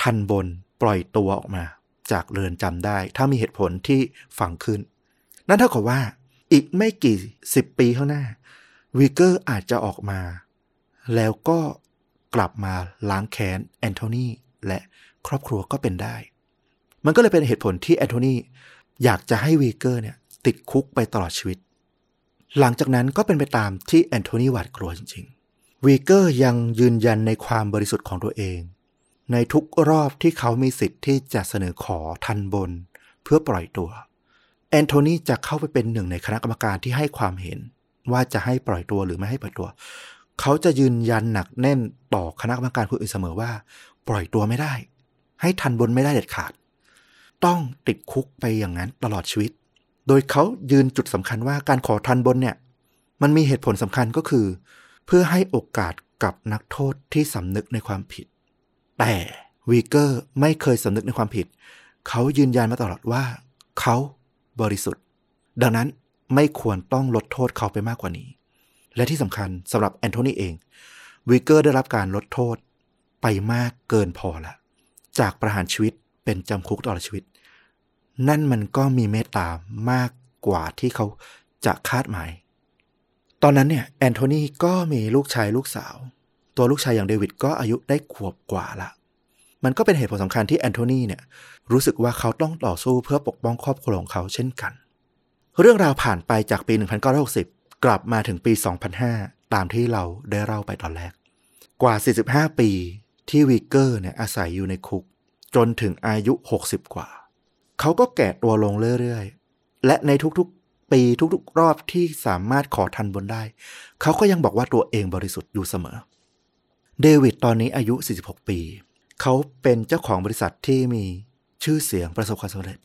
ทัณฑ์บนปล่อยตัวออกมา จากเรือนจำได้ ถ้ามีเหตุผลที่ฟังขึ้น นั่นเท่ากับว่า อีกไม่กี่สิบปีข้างหน้าวีเกอร์อาจจะออกมา แล้วก็กลับมาล้างแค้นแอนโทนีและครอบครัวก็เป็นได้ มันก็เลยเป็นเหตุผลที่แอนโทนีอยากจะให้วีเกอร์เนี่ยติดคุกไปตลอดชีวิต หลังจากนั้นก็เป็นไปตามที่แอนโทนีหวาดกลัวจริงๆวีเกอร์ยังยืนยันในความบริสุทธิ์ของตัวเอง ในทุกรอบที่เขามีสิทธิ์ที่จะเสนอขอทัณฑ์บน เพื่อปล่อยตัว แอนโทนีจะเข้าไปเป็นหนึ่งในคณะกรรมการที่ให้ความเห็น ว่าจะให้ปล่อยตัวหรือไม่ให้ปล่อยตัว เขาจะยืนยันหนักแน่นต่อคณะกรรมการคนอื่นเสมอว่า ปล่อยตัวไม่ได้ ให้ทันบนไม่ได้เด็ดขาด ต้องติดคุกไปอย่างนั้นตลอดชีวิต โดยเขายืนจุดสำคัญว่าการขอทันบนเนี่ย มันมีเหตุผลสำคัญก็คือ เพื่อให้โอกาสกับนักโทษที่สำนึกในความผิด แต่วีเกอร์ไม่เคยสำนึกในความผิด เขายืนยันมาตลอดว่า เขาบริสุทธิ์ ดังนั้นไม่ควรต้องลดโทษเขาไปมากกว่านี้ และที่สำคัญสำหรับแอนโทนีเองวิกเกอร์ได้รับการลดโทษไปมากเกินพอละ จากประหารชีวิตเป็นจำคุกตลอดชีวิต นั่นมันก็มีเมตตามากกว่าที่เขาจะคาดหมาย ตอนนั้นเนี่ยแอนโทนีก็มีลูกชายลูกสาว ตัวลูกชายอย่างเดวิดก็อายุได้ขวบกว่าละ มันก็เป็นเหตุผลสำคัญที่แอนโทนีเนี่ยรู้สึกว่าเขาต้องต่อสู้เพื่อปกป้องครอบครัวของเขาเช่นกัน เรื่องราวผ่านไปจากปี 1960 กลับมาถึงปี 2005 ตามที่เราได้เล่าไปตอนแรก กว่า 45 ปีที่วีเกอร์เนี่ยอาศัยอยู่ในคุก จนถึงอายุ 60 กว่า เขาก็แก่ตัวลงเรื่อยๆ และในทุกๆ ปีทุกๆ รอบที่สามารถขอทันบนได้ เขาก็ยังบอกว่าตัวเองบริสุทธิ์อยู่เสมอ เดวิดตอนนี้อายุ 46 ปี เขาเป็นเจ้าของบริษัทที่มีชื่อเสียงประสบความสำเร็จ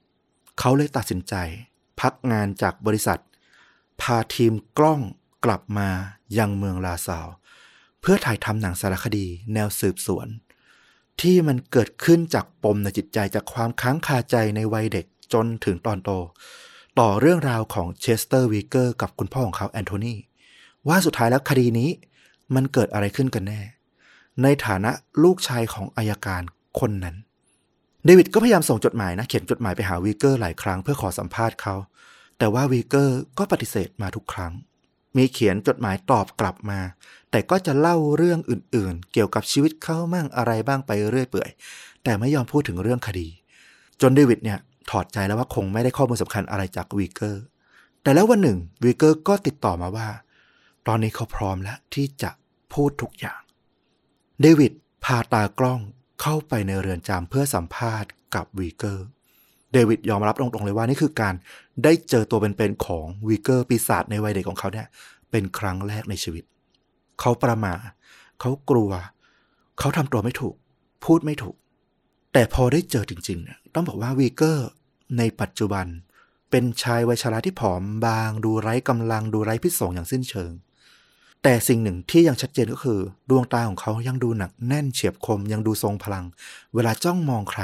เขาเลยตัดสินใจ พักงานจากบริษัท พาทีมกล้องกลับมายังเมืองลาซาว เพื่อถ่ายทำหนังสารคดีแนวสืบสวน ที่มันเกิดขึ้นจากปมในจิตใจจากความค้างคาใจในวัยเด็กจนถึงตอนโต ต่อเรื่องราวของเชสเตอร์วีเกอร์กับคุณพ่อของเขาแอนโทนีว่าสุดท้ายแล้วคดีนี้มันเกิดอะไรขึ้นกันแน่ ในฐานะลูกชายของอายการคนนั้น เดวิดก็พยายามส่งจดหมายนะ เขียนจดหมายไปหาวีเกอร์หลายครั้งเพื่อขอสัมภาษณ์เขา แต่ว่าวีเกอร์ก็ปฏิเสธมาทุกครั้ง มีเขียนจดหมายตอบกลับมา แต่ก็จะเล่าเรื่องอื่นๆ เกี่ยวกับชีวิตเขามั่งอะไรบ้างไปเรื่อยเปื่อย แต่ไม่ยอมพูดถึงเรื่องคดี จนเดวิดเนี่ยถอดใจแล้วว่าคงไม่ได้ข้อมูลสำคัญอะไรจากวีเกอร์ แต่แล้ววันหนึ่งวีเกอร์ก็ติดต่อมาว่า ตอนนี้เขาพร้อมแล้วที่จะพูดทุกอย่าง เดวิดพาตากล้องเข้าไปในเรือนจำเพื่อสัมภาษณ์กับวีเกอร์ เดวิดยอมรับตรงๆเลยว่านี่คือการได้เจอตัวเป็นๆของวีเกอร์ปีศาจในวัยเด็กของเขาเนี่ย เป็นครั้งแรกในชีวิต เขาประหม่าเขากลัว เขาทำตัวไม่ถูก พูดไม่ถูก แต่พอได้เจอจริงๆเนี่ยต้องบอกว่าวีเกอร์ในปัจจุบันเป็นชายวัยชราที่ผอมบาง ดูไร้กำลังดูไร้พิษสงอย่างสิ้นเชิง แต่สิ่งหนึ่งที่ยังชัดเจนก็คือ ดวงตาของเขายังดูหนักแน่นเฉียบคม ยังดูทรงพลัง เวลาจ้องมองใคร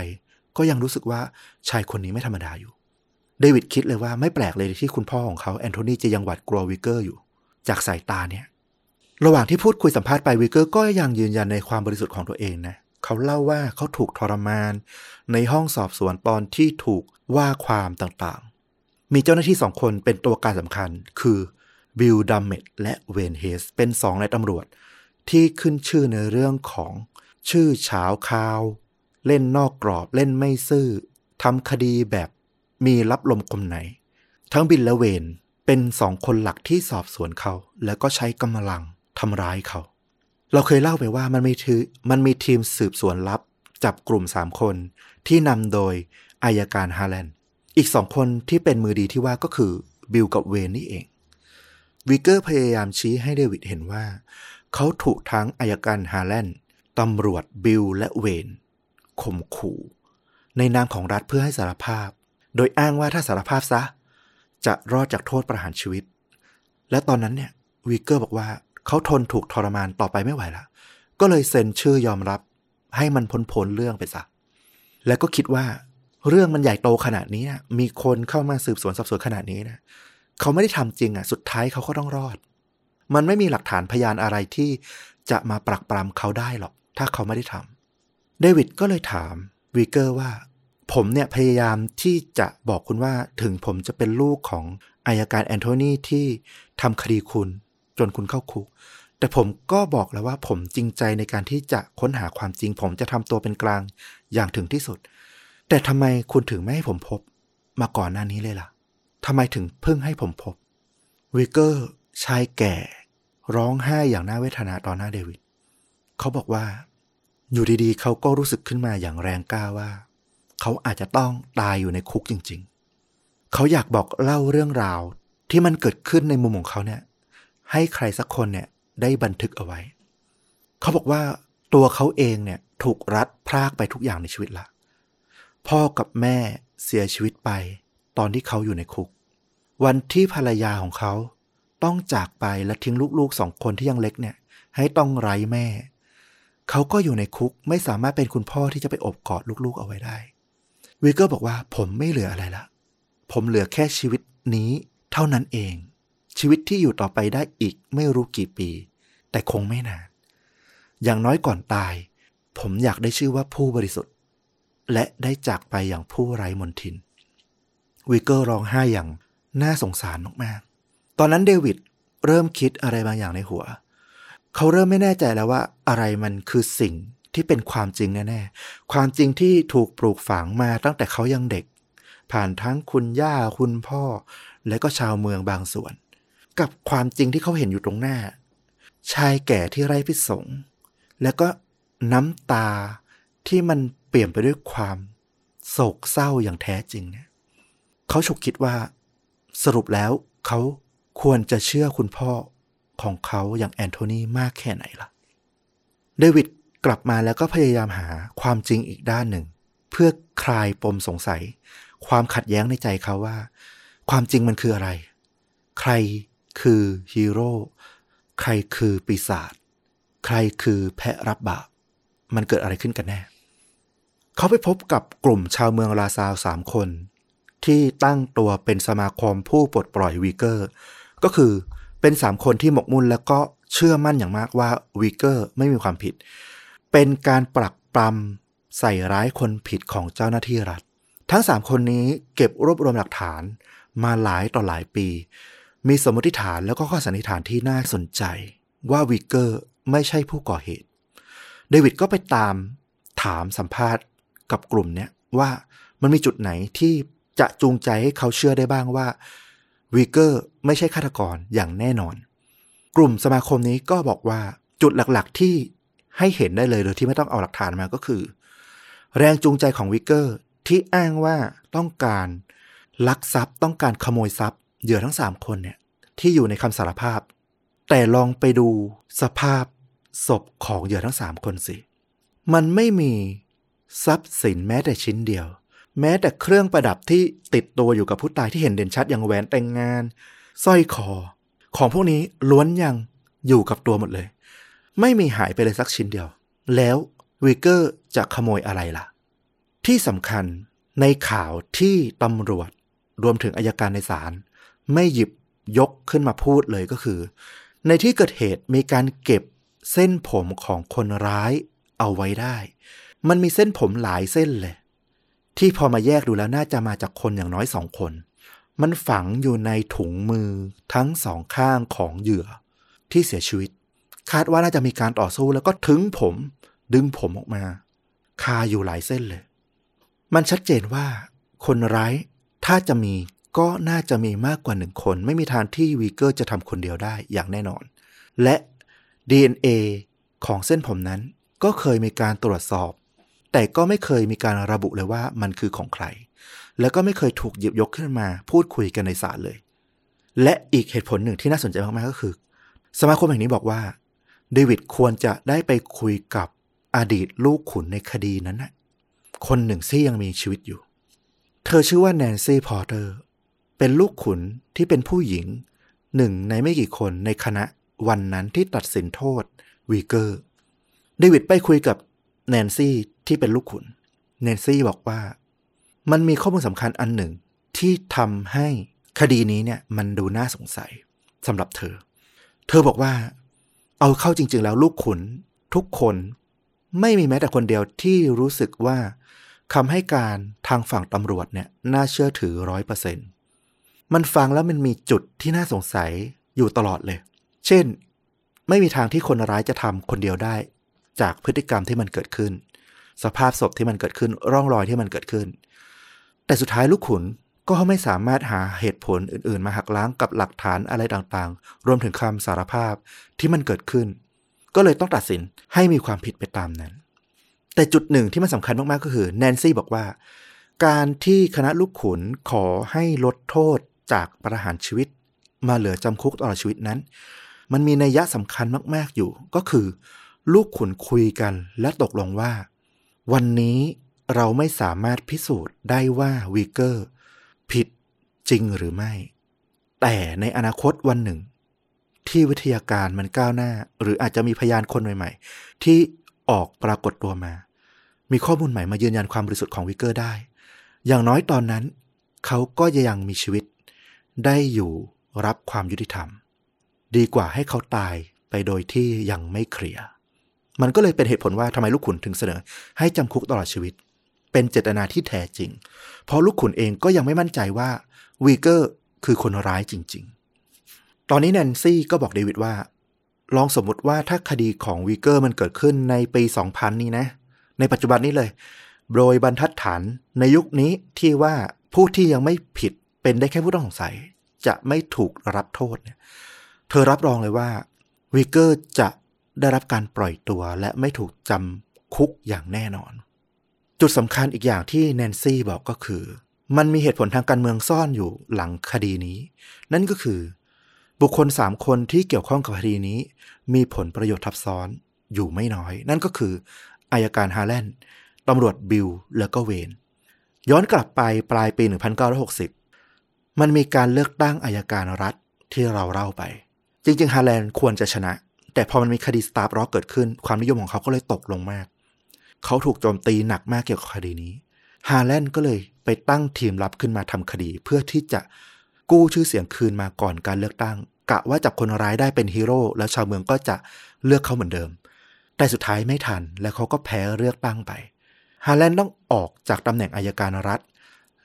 ก็ยังรู้สึกว่าชายคนนี้ไม่ธรรมดาอยู่ เดวิดคิดเลยว่าไม่แปลกเลยที่คุณพ่อของเขาแอนโทนีจะยังหวาดกลัววิกเกอร์อยู่ จากสายตาเนี่ยระหว่างที่พูดคุยสัมภาษณ์ไปวิกเกอร์ก็ยังยืนยันในความบริสุทธิ์ของตัวเองนะเขาเล่าว่าเขาถูกทรมาน ในห้องสอบสวนตอนที่ถูกว่าความต่างๆ มีเจ้าหน้าที่สองคนเป็นตัวการสำคัญ คือ บิลดัมเมตและเวนเฮสเป็นสองนายตำรวจ ที่ขึ้นชื่อในเรื่องของ ชื่อเฉาคาว เล่นนอกกรอบเล่นไม่ซื่อทำคดีแบบมีรับลมคมไหน ทั้งบิลและเวนเป็นสองคนหลักที่สอบสวนเขา แล้วก็ใช้กำลังทำร้ายเขา เราเคยเล่าไปว่ามันมีทีมันมีทีมสืบสวนลับ จับกลุ่มสามคนที่นำโดยอัยการฮาแลนด์อีกสองคนที่เป็นมือดีที่ว่าก็คือบิลกับเวนนี่เอง วิกเกอร์พยายามชี้ให้เดวิดเห็นว่า เขาถูกทั้งอัยการฮาแลนด์ตำรวจบิลและเวนข่มขู่ ในนามของรัฐเพื่อให้สารภาพ โดยอ้างว่าถ้าสารภาพซะ จะรอดจากโทษประหารชีวิต และตอนนั้นเนี่ยวีเกอร์บอกว่าเขาทนถูกทรมานต่อไปไม่ไหวแล้วก็เลยเซ็นชื่อยอมรับ ให้มันพ้นพ้นเรื่องไปซะ แล้วก็คิดว่า เรื่องมันใหญ่โตขนาดนี้นะมีคนเข้ามาสืบสวนสอบสวนขนาดนี้นะ เขาไม่ได้ทำจริงอะ สุดท้ายเขาก็ต้องรอด มันไม่มีหลักฐานพยานอะไรที่จะมาปรักปรำเขาได้หรอก ถ้าเขาไม่ได้ทำเดวิดก็เลยถามวิกเกอร์ว่า ผมเนี่ยพยายามที่จะบอกคุณว่าถึงผมจะเป็นลูกของอัยการแอนโทนีที่ทำคดีคุณ จนคุณเข้าคุก แต่ผมก็บอกแล้วว่าผมจริงใจในการที่จะค้นหาความจริง ผมจะทำตัวเป็นกลางอย่างถึงที่สุด แต่ทำไมคุณถึงไม่ให้ผมพบมาก่อนหน้านี้เลยล่ะ ทำไมถึงเพิ่งให้ผมพบ วิกเกอร์ชายแก่ ร้องไห้อย่างน่าเวทนาต่อหน้าเดวิดเขาบอกว่า อยู่ดีๆ เขาก็รู้สึกขึ้นมาอย่างแรงกล้าว่า เขาอาจจะต้องตายอยู่ในคุกจริง ๆ เขาอยากบอกเล่าเรื่องราวที่มันเกิดขึ้นในมุมของเขาเนี่ย ให้ใครสักคนเนี่ยได้บันทึกเอาไว้ เขาบอกว่าตัวเขาเองเนี่ยถูกรัดพรากไปทุกอย่างในชีวิตละ พ่อกับแม่เสียชีวิตไป ตอนที่เขาอยู่ในคุก วันที่ภรรยาของเขาต้องจากไปและทิ้งลูกๆสองคนที่ยังเล็กเนี่ย ให้ต้องไร้แม่ เขาก็อยู่ในคุกไม่สามารถเป็นคุณพ่อที่จะไปอบกอดลูกๆเอาไว้ได้วิกเกอร์บอกว่าผมไม่เหลืออะไรละ ผมเหลือแค่ชีวิตนี้เท่านั้นเอง ชีวิตที่อยู่ต่อไปได้อีกไม่รู้กี่ปี แต่คงไม่นาน อย่างน้อยก่อนตาย ผมอยากได้ชื่อว่าผู้บริสุทธิ์ และได้จากไปอย่างผู้ไร้มนทินวิกเกอร์ร้องไห้อย่าง น่าสงสารมากๆ ตอนนั้นเดวิดเริ่มคิดอะไรบางอย่างในหัว เขาเริ่มไม่แน่ใจแล้วว่าอะไรมันคือสิ่งที่เป็นความจริงแน่ๆ ความจริงที่ถูกปลูกฝังมาตั้งแต่เขายังเด็ก ผ่านทั้งคุณย่าคุณพ่อ และก็ชาวเมืองบางส่วน กับความจริงที่เขาเห็นอยู่ตรงหน้า ชายแก่ที่ไร้พิษสงแล้วก็น้ำตาที่มันเปลี่ยนไปด้วยความโศกเศร้าอย่างแท้จริงเนี่ยเขาฉุกคิดว่า สรุปแล้วเขาควรจะเชื่อคุณพ่อของเขาอย่างแอนโทนีมากแค่ไหนล่ะ เดวิดกลับมาแล้วก็พยายามหาความจริงอีกด้านหนึ่ง เพื่อคลายปมสงสัย ความขัดแย้งในใจเขาว่า ความจริงมันคืออะไร ใครคือฮีโร่ใครคือปีศาจใครคือแพะรับบาป มันเกิดอะไรขึ้นกันแน่ เขาไปพบกับกลุ่มชาวเมืองลาซาวสามคน ที่ตั้งตัวเป็นสมาคมผู้ปลดปล่อยวีเกอร์ ก็คือเป็นสามคนที่หมกมุ่นแล้วก็เชื่อมั่นอย่างมากว่าวีเกอร์ไม่มีความผิด เป็นการปรักปรำใส่ร้ายคนผิดของเจ้าหน้าที่รัฐ ทั้งสามคนนี้เก็บรวบรวมหลักฐานมาหลายต่อหลายปี มีสมมติฐานแล้วก็ข้อสันนิษฐานที่น่าสนใจ ว่าวีเกอร์ไม่ใช่ผู้ก่อเหตุ เดวิดก็ไปตามถามสัมภาษณ์กับกลุ่มเนี้ยว่ามันมีจุดไหนที่ จะจูงใจให้เขาเชื่อได้บ้างว่าวีเกอร์ไม่ใช่ฆาตกรอย่างแน่นอน กลุ่มสมาคมนี้ก็บอกว่าจุดหลักๆที่ให้เห็นได้เลยโดยที่ไม่ต้องเอาหลักฐานมาก็คือ แรงจูงใจของวิกเกอร์ที่อ้างว่าต้องการลักทรัพย์ต้องการขโมยทรัพย์เหยื่อทั้งสามคนเนี่ยที่อยู่ในคำสารภาพ แต่ลองไปดูสภาพศพของเหยื่อทั้งสามคนสิ มันไม่มีทรัพย์สินแม้แต่ชิ้นเดียว แม้แต่เครื่องประดับที่ติดตัวอยู่กับผู้ตายที่เห็นเด่นชัดอย่างแหวนแต่งงานสร้อยคอ ของพวกนี้ล้วนยังอยู่กับตัวหมดเลย ไม่มีหายไปเลยสักชิ้นเดียว แล้ววิกเกอร์จะขโมยอะไรล่ะ ที่สำคัญในข่าวที่ตำรวจรวมถึงอายการในศาลไม่หยิบยกขึ้นมาพูดเลยก็คือ ในที่เกิดเหตุมีการเก็บเส้นผมของคนร้ายเอาไว้ได้ มันมีเส้นผมหลายเส้นเลย ที่พอมาแยกดูแล้วน่าจะมาจากคนอย่างน้อยสองคน มันฝังอยู่ในถุงมือทั้งสองข้างของเหยื่อ ที่เสียชีวิต คาดว่าน่าจะมีการต่อสู้แล้วก็ถึงผม ดึงผมออกมา คาอยู่หลายเส้นเลย มันชัดเจนว่า คนร้ายถ้าจะมีก็น่าจะมีมากกว่าหนึ่งคน ไม่มีทางที่วีเกอร์จะทำคนเดียวได้อย่างแน่นอน และ DNA ของเส้นผมนั้นก็เคยมีการตรวจสอบ แต่ก็ไม่เคยมีการระบุเลยว่ามันคือของใคร แล้วก็ไม่เคยถูกหยิบยกขึ้นมา พูดคุยกันในศาลเลย และอีกเหตุผลหนึ่งที่น่าสนใจมากๆก็คือ สมาคมแห่งนี้บอกว่าเดวิดควรจะได้ไปคุยกับอดีตลูกขุนในคดีนั้นนะคนหนึ่งที่ยังมีชีวิตอยู่ เธอชื่อว่าแนนซี่พอร์เตอร์ เป็นลูกขุนที่เป็นผู้หญิง หนึ่งในไม่กี่คนในคณะวันนั้นที่ตัดสินโทษวิกเกอร์ เดวิดไปคุยกับ แนนซี่ที่เป็นลูกขุน แนนซี่บอกว่า มันมีข้อมูลสำคัญอันหนึ่งที่ทำให้คดีนี้เนี่ยมันดูน่าสงสัยสำหรับเธอ เธอบอกว่า เอาเข้าจริง ๆ แล้วลูกขุนทุกคนไม่มีแม้แต่คนเดียวที่รู้สึกว่าคำให้การทางฝั่งตำรวจเนี่ยน่าเชื่อถือร้อยเปอร์เซ็นต์มันฟังแล้วมันมีจุดที่น่าสงสัยอยู่ตลอดเลย เช่น ไม่มีทางที่คนร้ายจะทำคนเดียวได้ จากพฤติกรรมที่มันเกิดขึ้น สภาพศพที่มันเกิดขึ้น ร่องรอยที่มันเกิดขึ้น แต่สุดท้ายลูกขุนก็ไม่สามารถหาเหตุผลอื่น ๆ มาหักล้างกับหลักฐานอะไรต่างๆ รวมถึงคำสารภาพที่มันเกิดขึ้น ก็เลยต้องตัดสินให้มีความผิดไปตามนั้น แต่จุดหนึ่งที่มันสำคัญมาก ๆ ก็คือแนนซี่บอกว่า การที่คณะลูกขุนขอให้ลดโทษจากประหารชีวิต มาเหลือจำคุกตลอดชีวิตนั้น มันมีนัยยะสำคัญมาก ๆ อยู่ ก็คือ ลูกขุนคุยกันและตกลงว่า วันนี้เราไม่สามารถพิสูจน์ได้ว่าวีเกอร์ ผิดจริงหรือไม่ แต่ในอนาคตวันหนึ่ง ที่วิทยาการมันก้าวหน้า หรืออาจจะมีพยานคนใหม่ ๆ ที่ออกปรากฏตัวมา มีข้อมูลใหม่มายืนยันความบริสุทธิ์ของวิกเกอร์ได้ อย่างน้อยตอนนั้น เขาก็ยังมีชีวิต ได้อยู่รับความยุติธรรม ดีกว่าให้เขาตายไปโดยที่ยังไม่เคลียร์ มันก็เลยเป็นเหตุผลว่าทำไมลูกขุนถึงเสนอ ให้จำคุกตลอดชีวิต เป็นเจตนาที่แท้จริง เพราะลูกขุนเองก็ยังไม่มั่นใจว่าวิกเกอร์คือคนร้ายจริง ๆ ตอนนี้แนนซี่ก็บอกเดวิดว่า ลองสมมติว่าถ้าคดีของวีเกอร์มันเกิดขึ้นในปี 2000 นี้นะ ในปัจจุบันนี้เลย โดยบรรทัดฐานในยุคนี้ที่ว่าผู้ที่ยังไม่ผิดเป็นได้แค่ผู้ต้องสงสัย จะไม่ถูกรับโทษเนี่ยเธอรับรองเลยว่าวีเกอร์จะ ได้รับการปล่อยตัวและไม่ถูกจำคุกอย่างแน่นอน จุดสำคัญอีกอย่างที่แนนซี่บอกก็คือ มันมีเหตุผลทางการเมืองซ่อนอยู่หลังคดีนี้ นั่นก็คือ บุคคลสามคนที่เกี่ยวข้องกับคดีนี้ มีผลประโยชน์ทับซ้อนอยู่ไม่น้อย นั่นก็คืออัยการฮาแลนด์ตำรวจบิลและก็เวนย้อนกลับไปปลายปี 1960 มันมีการเลือกตั้งอัยการรัฐที่เราเล่าไป จริงๆฮาแลนด์ควรจะชนะ แต่พอมันมีคดีสตาร์บร็อกเกิดขึ้น ความนิยมของเขาก็เลยตกลงมาก เขาถูกโจมตีหนักมากเกี่ยวกับคดีนี้ ฮาแลนด์ก็เลยไปตั้งทีมลับขึ้นมาทำคดี เพื่อที่จะกู้ชื่อเสียงคืนมาก่อนการเลือกตั้ง กะว่าจับคนร้ายได้เป็นฮีโร่แล้วชาวเมืองก็จะเลือกเขาเหมือนเดิม แต่สุดท้ายไม่ทัน และเขาก็แพ้เลือกตั้งไป ฮาแลนด์ต้องออกจากตำแหน่งอัยการรัฐ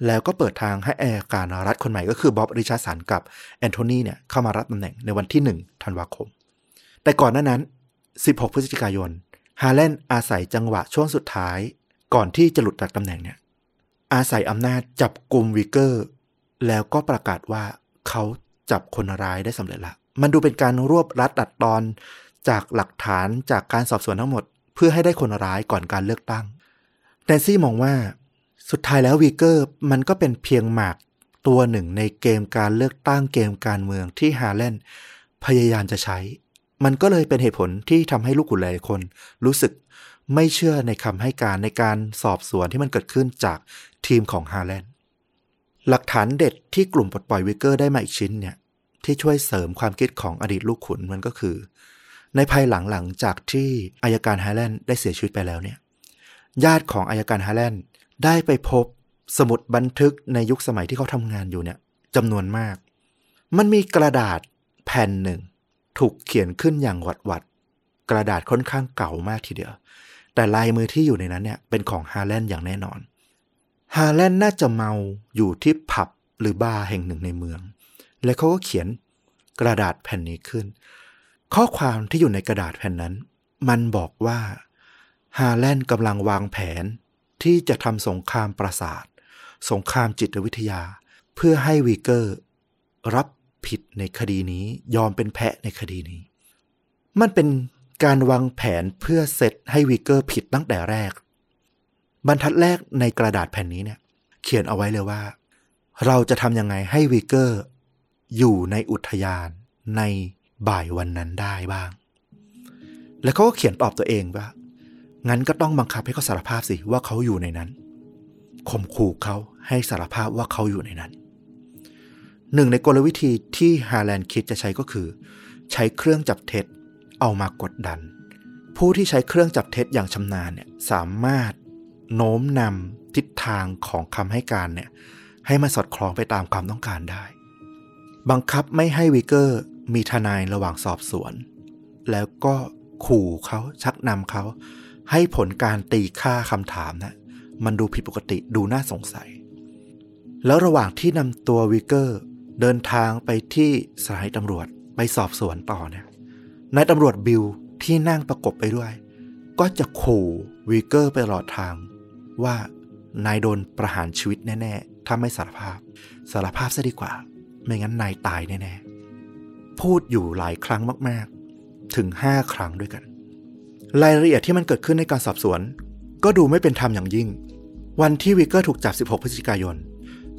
แล้วก็เปิดทางให้อัยการรัฐคนใหม่ก็คือบ๊อบริชาร์สันกับแอนโทนีเนี่ยเข้ามารับตำแหน่งในวันที่1ธันวาคม แต่ก่อนหน้านั้น 16 พฤศจิกายน ฮาแลนด์อาศัยจังหวะช่วงสุดท้าย ก่อนที่จะหลุดจากตำแหน่งเนี่ย อาศัยอำนาจจับกลุ่มวิกเกอร์ แล้วก็ประกาศว่าเขาจับคนร้ายได้สำเร็จละ มันดูเป็นการรวบรัดตัดตอนจากหลักฐานจากการสอบสวนทั้งหมด เพื่อให้ได้คนร้ายก่อนการเลือกตั้งแนนซี่มองว่าสุดท้ายแล้ววิกเกอร์มันก็เป็นเพียงหมากตัวหนึ่งในเกมการเลือกตั้งเกมการเมืองที่ฮาแลนด์พยายามจะใช้ มันก็เลยเป็นเหตุผลที่ทำให้ลูกขุนหลายคน รู้สึกไม่เชื่อในคำให้การในการสอบสวนที่มันเกิดขึ้นจากทีมของฮาแลนด์หลักฐานเด็ดที่กลุ่มปลดปล่อยวิกเกอร์ได้มาอีกชิ้นเนี่ยที่ช่วยเสริมความคิดของอดีตลูกขุนมันก็คือ ในภายหลังหลังจากที่อัยการฮาแลนด์ได้เสียชีวิตไปแล้วเนี่ยญาติของอัยการฮาแลนด์ได้ไปพบสมุดบันทึกในยุคสมัยที่เขาทำงานอยู่เนี่ยจำนวนมาก มันมีกระดาษแผ่นหนึ่ง ถูกเขียนขึ้นอย่างหวัดหวัดกระดาษค่อนข้างเก่ามากทีเดียว แต่ลายมือที่อยู่ในนั้นเนี่ยเป็นของฮาแลนด์อย่างแน่นอน ฮาแลนด์น่าจะเมาอยู่ที่ผับหรือบาร์แห่งหนึ่งในเมือง และเขาก็เขียนกระดาษแผ่นนี้ขึ้น ข้อความที่อยู่ในกระดาษแผ่นนั้น มันบอกว่าฮาแลนด์กำลังวางแผนที่จะทำสงครามประสาท สงครามจิตวิทยา เพื่อให้วีเกอร์ รับ ผิดในคดีนี้ ยอมเป็นแพะในคดีนี้ มันเป็นการวางแผนเพื่อเซตให้วีเกอร์ผิดตั้งแต่แรก บรรทัดแรกในกระดาษแผ่นนี้เนี่ย เขียนเอาไว้เลยว่า เราจะทำยังไงให้วีเกอร์ อยู่ในอุทยานในบ่ายวันนั้นได้บ้าง แล้วเขาก็เขียนตอบตัวเองว่า งั้นก็ต้องบังคับให้เขาสารภาพสิว่าเขาอยู่ในนั้นข่มขู่เขาให้สารภาพว่าเขาอยู่ในนั้น หนึ่งในกลวิธีที่ฮาแลนด์คิดจะใช้ก็คือ ใช้เครื่องจับเท็จเอามากดดัน ผู้ที่ใช้เครื่องจับเท็จอย่างชำนาญเนี่ยสามารถโน้มนำทิศทางของคำให้การเนี่ยให้มันสอดคล้องไปตามความต้องการได้ บังคับไม่ให้วิกเกอร์มีทนายระหว่างสอบสวน แล้วก็ขู่เขาชักนำเขาให้ผลการตีค่าคำถามนะมันดูผิดปกติดูน่าสงสัย แล้วระหว่างที่นำตัววิกเกอร์ เดินทางไปที่สถานีตำรวจไปสอบสวนต่อเนี่ยนายตำรวจบิลที่นั่งประกบไปด้วย ก็จะขู่วิกเกอร์ไปตลอดทาง ว่านายโดนประหารชีวิตแน่ๆ ถ้าไม่สารภาพ สารภาพซะดีกว่า ไม่งั้นนายตายแน่ๆ พูดอยู่หลายครั้งมากๆ ถึงห้าครั้งด้วยกัน รายละเอียดที่มันเกิดขึ้นในการสอบสวน ก็ดูไม่เป็นธรรมอย่างยิ่ง วันที่วิกเกอร์ถูกจับ 16 พฤศจิกายน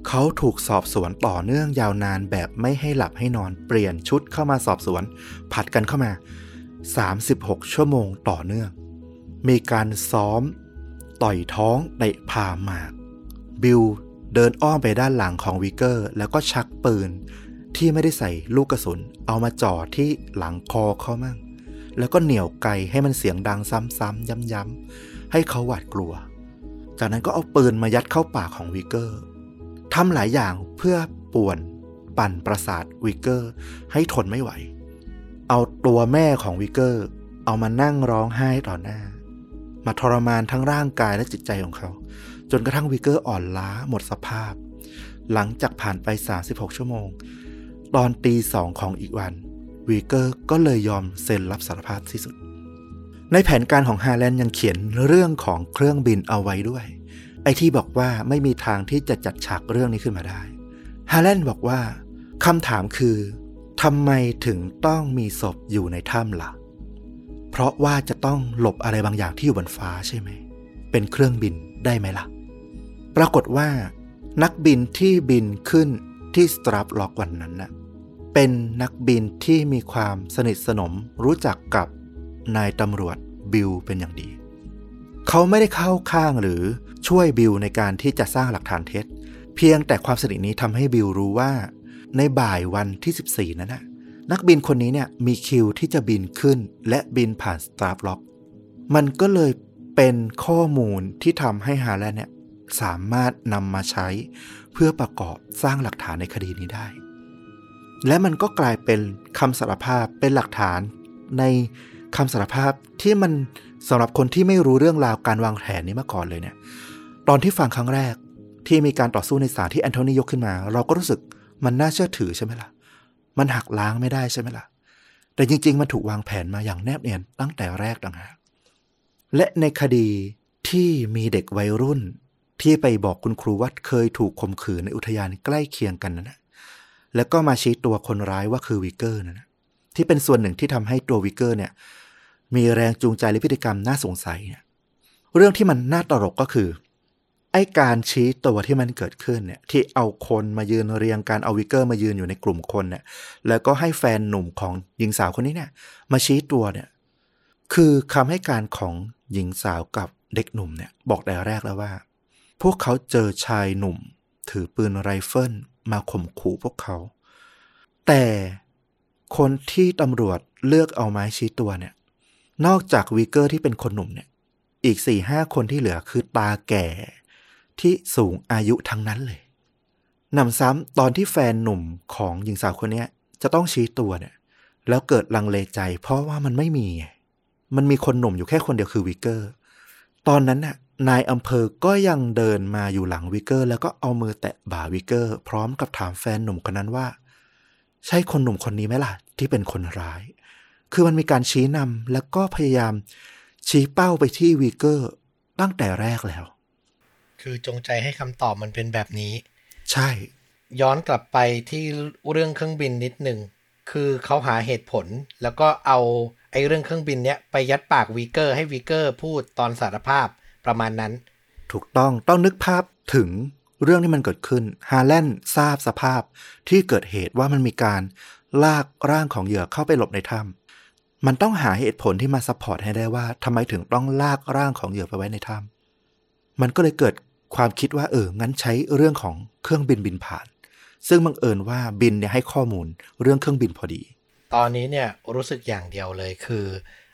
เขาถูกสอบสวนต่อเนื่องยาวนานแบบไม่ให้หลับให้นอนเปลี่ยนชุดเข้ามาสอบสวน ผัดกันเข้ามา 36 ชั่วโมงต่อเนื่อง มีการซ้อม ต่อยท้องเตะผ่าหมาก บิลเดินอ้อมไปด้านหลังของวิกเกอร์ แล้วก็ชักปืน ที่ไม่ได้ใส่ลูกกระสุน เอามาจ่อที่หลังคอเขามั่ง แล้วก็เหนี่ยวไกให้มันเสียงดังซ้ำๆย้ำๆให้เขาหวาดกลัว จากนั้นก็เอาปืนมายัดเข้าปากของวิกเกอร์ ทำหลายอย่างเพื่อป่วนปั่นประสาทวิกเกอร์ ให้ทนไม่ไหว เอาตัวแม่ของวิกเกอร์ เอามานั่งร้องไห้ต่อหน้า มาทรมานทั้งร่างกายและจิตใจของเขา จนกระทั่งวิกเกอร์อ่อนล้าหมดสภาพ หลังจากผ่านไป 36 ชั่วโมง ตอนตีสองของอีกวันวิกเกอร์ก็เลยยอมเซ็นรับสารภาพที่สุด ในแผนการของฮาแลนด์ยังเขียนเรื่องของเครื่องบินเอาไว้ด้วย ไอ้ที่บอกว่าไม่มีทางที่จะจัดฉากเรื่องนี้ขึ้นมาได้ ฮาแลนด์บอกว่าคำถามคือทำไมถึงต้องมีศพอยู่ในถ้ำละ่ะ เพราะว่าจะต้องหลบอะไรบางอย่างที่อยู่บนฟ้าใช่ไหม เป็นเครื่องบินได้ไหมล่ะ ปรากฏว่า นักบินที่บินขึ้นที่สตราปล็อกวันนั้นน่ะเป็นนักบินที่มีความสนิทสนมรู้จักกับนายตำรวจบิลเป็นอย่างดี เขาไม่ได้เข้าข้างหรือ ช่วยบิลในการที่จะสร้างหลักฐานเท็จ เพียงแต่ความสนิทนี้ทำให้บิลรู้ว่า ในบ่ายวันที่ 14 นั้นนะนักบินคนนี้เนี่ยมีคิวที่จะบินขึ้นและบินผ่านสตาร์บล็อกมันก็เลยเป็นข้อมูลที่ทำให้ฮาแลนเนี่ยสามารถนำมาใช้เพื่อประกอบสร้างหลักฐานในคดีนี้ได้ และมันก็กลายเป็นคำสารภาพเป็นหลักฐานในคำสารภาพที่มันสำหรับคนที่ไม่รู้เรื่องราวการวางแผนนี้มาก่อนเลยเนี่ย ตอนที่ฟังครั้งแรกที่มีการต่อสู้ในศาลที่แอนโทนียกขึ้นมา เราก็รู้สึกมันน่าเชื่อถือใช่ไหมล่ะ มันหักล้างไม่ได้ใช่ไหมล่ะ แต่จริง ๆ มันถูกวางแผนมาอย่างแนบเนียนตั้งแต่แรกต่างหากและในคดีที่มีเด็กวัยรุ่น ที่ไปบอกคุณครูว่าเคยถูกข่มขืนในอุทยานใกล้เคียงกันนั่นนะแล้วก็มาชี้ตัวคนร้ายว่าคือวิกเกอร์นั่นนะที่เป็นส่วนหนึ่งที่ทำให้ตัววิกเกอร์เนี่ย มีแรงจูงใจและพฤติกรรมน่าสงสัยเนี่ยเรื่องที่มันน่าตลกก็คือ ไอ้การชี้ตัวที่มันเกิดขึ้นเนี่ยที่เอาคนมายืนเรียงการเอาวิกเกอร์มายืนอยู่ในกลุ่มคนเนี่ยแล้วก็ให้แฟนหนุ่มของหญิงสาวคนนี้เนี่ยมาชี้ตัวเนี่ยคือคำให้การของหญิงสาวกับเด็กหนุ่มเนี่ยบอกแต่แรกแล้วว่า พวกเขาเจอชายหนุ่ม ถือปืนไรเฟิลมาข่มขู่พวกเขา แต่คนที่ตำรวจเลือกเอามาชี้ตัวเนี่ย นอกจากวีเกอร์ที่เป็นคนหนุ่มเนี่ย อีกสี่ห้าคนที่เหลือคือตาแก่ ที่สูงอายุทั้งนั้นเลยหนำซ้ำตอนที่แฟนหนุ่มของหญิงสาวคนนี้จะต้องชี้ตัวเนี่ย แล้วเกิดลังเลใจ เพราะว่ามันไม่มี มันมีคนหนุ่มอยู่แค่คนเดียวคือวิกเกอร์ ตอนนั้นน่ะนายอำเภอก็ยังเดินมาอยู่หลังวิกเกอร์ แล้วก็เอามือแตะบ่าวิกเกอร์ พร้อมกับถามแฟนหนุ่มคนนั้นว่า ใช่คนหนุ่มคนนี้ไหมล่ะ ที่เป็นคนร้าย คือมันมีการชี้นำแล้วก็พยายามชี้เป้าไปที่วิกเกอร์ตั้งแต่แรกแล้ว คือจงใจให้คำตอบมันเป็นแบบนี้ ใช่ ย้อนกลับไปที่เรื่องเครื่องบินนิดหนึ่ง คือเขาหาเหตุผลแล้วก็เอาไอ้เรื่องเครื่องบินเนี้ยไปยัดปากวีเกอร์ให้วีเกอร์พูดตอนสารภาพประมาณนั้น ถูกต้องต้องนึกภาพถึงเรื่องที่มันเกิดขึ้นฮาแลนด์ทราบสภาพที่เกิดเหตุว่ามันมีการลากร่างของเหยื่อเข้าไปหลบในถ้ำมันต้องหาเหตุผลที่มา support ให้ได้ว่าทำไมถึงต้องลากร่างของเหยื่อไปไว้ในถ้ำมันก็เลยเกิด ความคิดว่าเออ งั้นใช้เรื่องของเครื่องบินบินผ่าน ซึ่งบังเอิญว่าบิลเนี่ยให้ข้อมูลเรื่องเครื่องบินพอดี ตอนนี้เนี่ยรู้สึกอย่างเดียวเลยคือ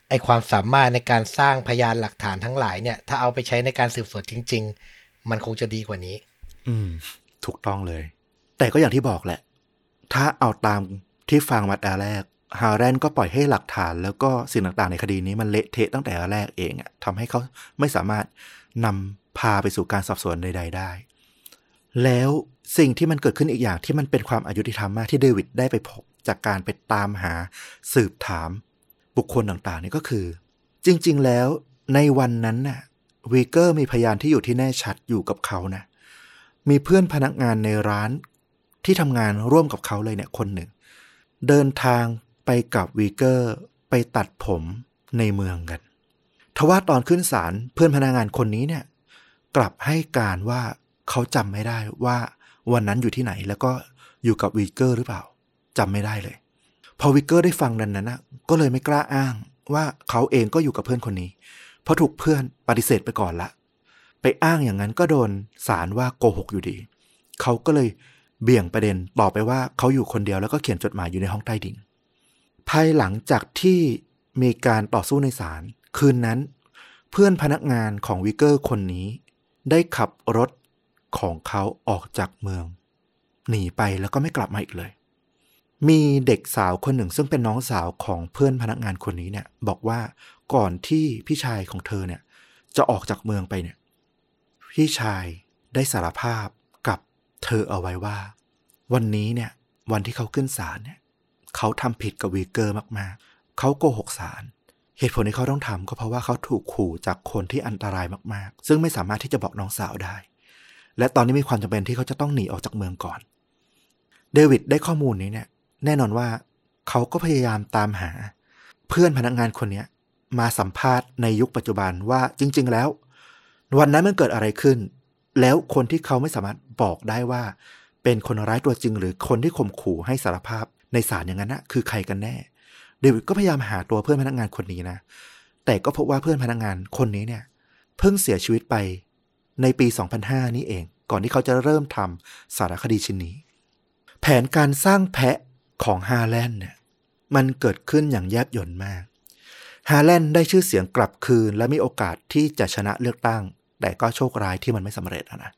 ไอ้ความสามารถในการสร้างพยานหลักฐานทั้งหลายเนี่ย ถ้าเอาไปใช้ในการสืบสวนจริง ๆ มันคงจะดีกว่านี้ อืม ถูกต้องเลย แต่ก็อย่างที่บอกแหละ ถ้าเอาตามที่ฟังมาแต่แรก ฮาแรนก็ปล่อยให้หลักฐาน แล้วก็สิ่งต่างๆในคดีนี้มันเละเทะตั้งแต่แรกเองอะทำให้เขาไม่สามารถนำ พาไปสู่การสอบสวนใด ๆ ได้ แล้วสิ่งที่มันเกิดขึ้นอีกอย่างที่มันเป็นความอายุติธรรมมากที่เดวิดได้ไปพบจากการไปตามหาสืบถามบุคคลต่างๆนี่ก็คือ จริง ๆ แล้วในวันนั้นน่ะวีเกอร์มีพยานที่อยู่ที่แน่ชัดอยู่กับเขานะ มีเพื่อนพนักงานในร้านที่ทำงานร่วมกับเขาเลยเนี่ยคนหนึ่ง เดินทางไปกับวีเกอร์ไปตัดผมในเมืองกัน ทว่าตอนขึ้นศาลเพื่อนพนักงานคนนี้เนี่ย กลับให้การว่าเขาจำไม่ได้ว่าวันนั้นอยู่ที่ไหน แล้วก็อยู่กับวีเกอร์หรือเปล่าจำไม่ได้เลย พอวิกเกอร์ได้ฟังนั้นนะก็เลยไม่กล้าอ้างว่าเขาเองก็อยู่กับเพื่อนคนนี้ เพราะถูกเพื่อนปฏิเสธไปก่อนละ ไปอ้างอย่างนั้นก็โดนสารว่าโกหกอยู่ดี เขาก็เลยเบี่ยงประเด็นต่อไปว่าเขาอยู่คนเดียวแล้วก็เขียนจดหมายอยู่ในห้องใต้ดินภายหลังจากที่มีการต่อสู้ในศาลคืนนั้น เพื่อนพนักงานของวิกเกอร์คนนี้ ได้ขับรถของเขาออกจากเมือง หนีไปแล้วก็ไม่กลับมาอีกเลย มีเด็กสาวคนหนึ่งซึ่งเป็นน้องสาวของเพื่อนพนักงานคนนี้เนี่ย บอกว่าก่อนที่พี่ชายของเธอเนี่ย จะออกจากเมืองไปเนี่ย พี่ชายได้สารภาพกับเธอเอาไว้ว่า วันนี้เนี่ย วันที่เขาขึ้นศาลเนี่ย เขาทำผิดกับวีเกอร์มากๆ เขาโกหกศาล เหตุผลที่เขาต้องทำก็เพราะว่าเขาถูกขู่จากคนที่อันตรายมากๆ ซึ่งไม่สามารถที่จะบอกน้องสาวได้ และตอนนี้มีความจำเป็นที่เขาจะต้องหนีออกจากเมืองก่อน เดวิดได้ข้อมูลนี้เนี่ย แน่นอนว่าเขาก็พยายามตามหา เพื่อนพนักงานคนนี้มาสัมภาษณ์ในยุคปัจจุบันว่าจริง ๆ แล้ว วันนั้นมันเกิดอะไรขึ้น แล้วคนที่เขาไม่สามารถบอกได้ว่า เป็นคนร้ายตัวจริง หรือคนที่ข่มขู่ให้สารภาพในศาลอย่างนั้นนะคือใครกันแน่ เดวิดก็พยายามหาตัวเพื่อนพนักงานคนนี้นะ แต่ก็พบว่าเพื่อนพนักงานคนนี้เนี่ย เพิ่งเสียชีวิตไปในปี 2005 นี้เอง ก่อนที่เขาจะเริ่มทำสารคดีชิ้นนี้ แผนการสร้างแพะของฮาแลนด์เนี่ย มันเกิดขึ้นอย่างแยบยลมาก ฮาแลนด์ได้ชื่อเสียงกลับคืน และมีโอกาสที่จะชนะเลือกตั้ง แต่ก็โชคร้ายที่มันไม่สำเร็จนะ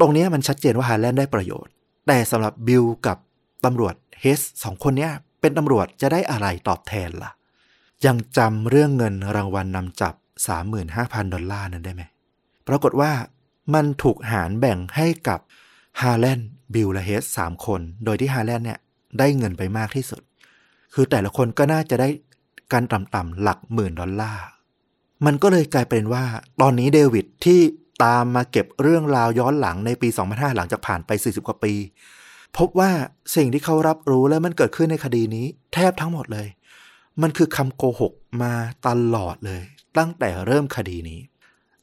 ตรงนี้มันชัดเจนว่าฮาแลนด์ได้ประโยชน์ แต่สำหรับบิลกับตำรวจเฮสสองคนเนี้ย เป็นตำรวจจะได้อะไรตอบแทนล่ะ ยังจำเรื่องเงินรางวัลนนำจับ 35,000 ดอลลาร์นั้นได้ไหม ปรากฏว่ามันถูกหารแบ่งให้กับฮาแลนด์บิลและเฮสสามคน โดยที่ฮาแลนด์เนี่ยได้เงินไปมากที่สุด คือแต่ละคนก็น่าจะได้การต่ำๆหลักหมื่นดอลลาร์ มันก็เลยกลายเป็นว่า ตอนนี้เดวิดที่ตามมาเก็บเรื่องราวย้อนหลังในปี 2005 หลังจากผ่านไป 40 กว่าปี พบว่าสิ่งที่เขารับรู้และมันเกิดขึ้นในคดีนี้ แทบทั้งหมดเลย มันคือคำโกหกมาตลอดเลย ตั้งแต่เริ่มคดีนี้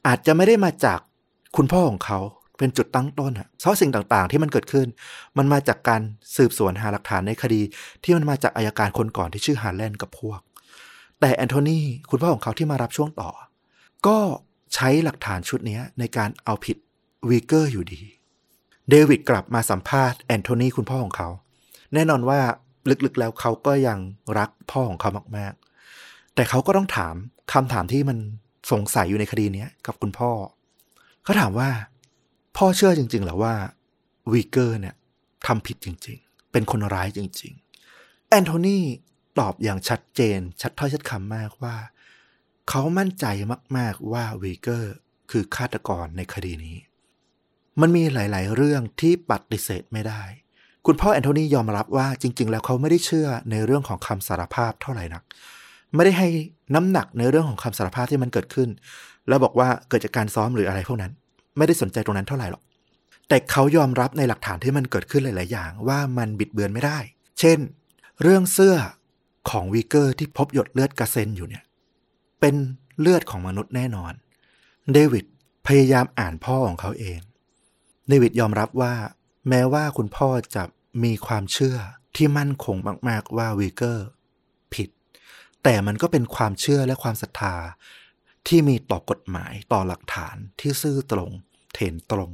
อาจจะไม่ได้มาจากคุณพ่อของเขาเป็นจุดตั้งต้นอะเพราะสิ่งต่างๆ ที่มันเกิดขึ้น มันมาจากการสืบสวนหาหลักฐานในคดี ที่มันมาจากอัยการคนก่อนที่ชื่อฮาร์แลนด์กับพวก แต่แอนโทนีคุณพ่อของเขาที่มารับช่วงต่อ ก็ใช้หลักฐานชุดนี้ในการเอาผิดวีเกอร์อยู่ดี เดวิดกลับมาสัมภาษณ์แอนโทนีคุณพ่อของเขา แน่นอนว่าลึกๆแล้วเขาก็ยังรักพ่อของเขามากๆ แต่เขาก็ต้องถามคำถามที่มันสงสัยอยู่ในคดีนี้กับคุณพ่อ เขาถามว่า พ่อเชื่อจริงๆหรือว่าวีเกอร์เนี่ยทำผิดจริงๆ เป็นคนร้ายจริงๆ แอนโทนีตอบอย่างชัดเจน ชัดถ้อยชัดคำมากว่า เขามั่นใจมากๆว่าวีเกอร์คือฆาตกรในคดีนี้ มันมีหลาย ๆ เรื่องที่ปฏิเสธไม่ได้ คุณพ่อแอนโทนียอมรับว่าจริง ๆ แล้วเขาไม่ได้เชื่อในเรื่องของคำสารภาพเท่าไหร่นัก ไม่ได้ให้น้ำหนักในเรื่องของคำสารภาพที่มันเกิดขึ้น แล้วบอกว่าเกิดจากการซ้อมหรืออะไรพวกนั้น ไม่ได้สนใจตรงนั้นเท่าไหร่หรอก แต่เขายอมรับในหลักฐานที่มันเกิดขึ้นหลาย ๆ อย่าง ว่ามันบิดเบือนไม่ได้ เช่น เรื่องเสื้อของวีเกอร์ที่พบหยดเลือดกระเซ็นอยู่เนี่ย เป็นเลือดของมนุษย์แน่นอน เดวิดพยายามอ่านพ่อของเขาเอง เดวิดยอมรับว่า แม้ว่าคุณพ่อจะมีความเชื่อที่มั่นคงมาก ๆ ว่าวีเกอร์ ผิด แต่มันก็เป็นความเชื่อและความศรัทธา ที่มีต่อกฎหมายต่อหลักฐานที่ซื่อตรง เถนตรง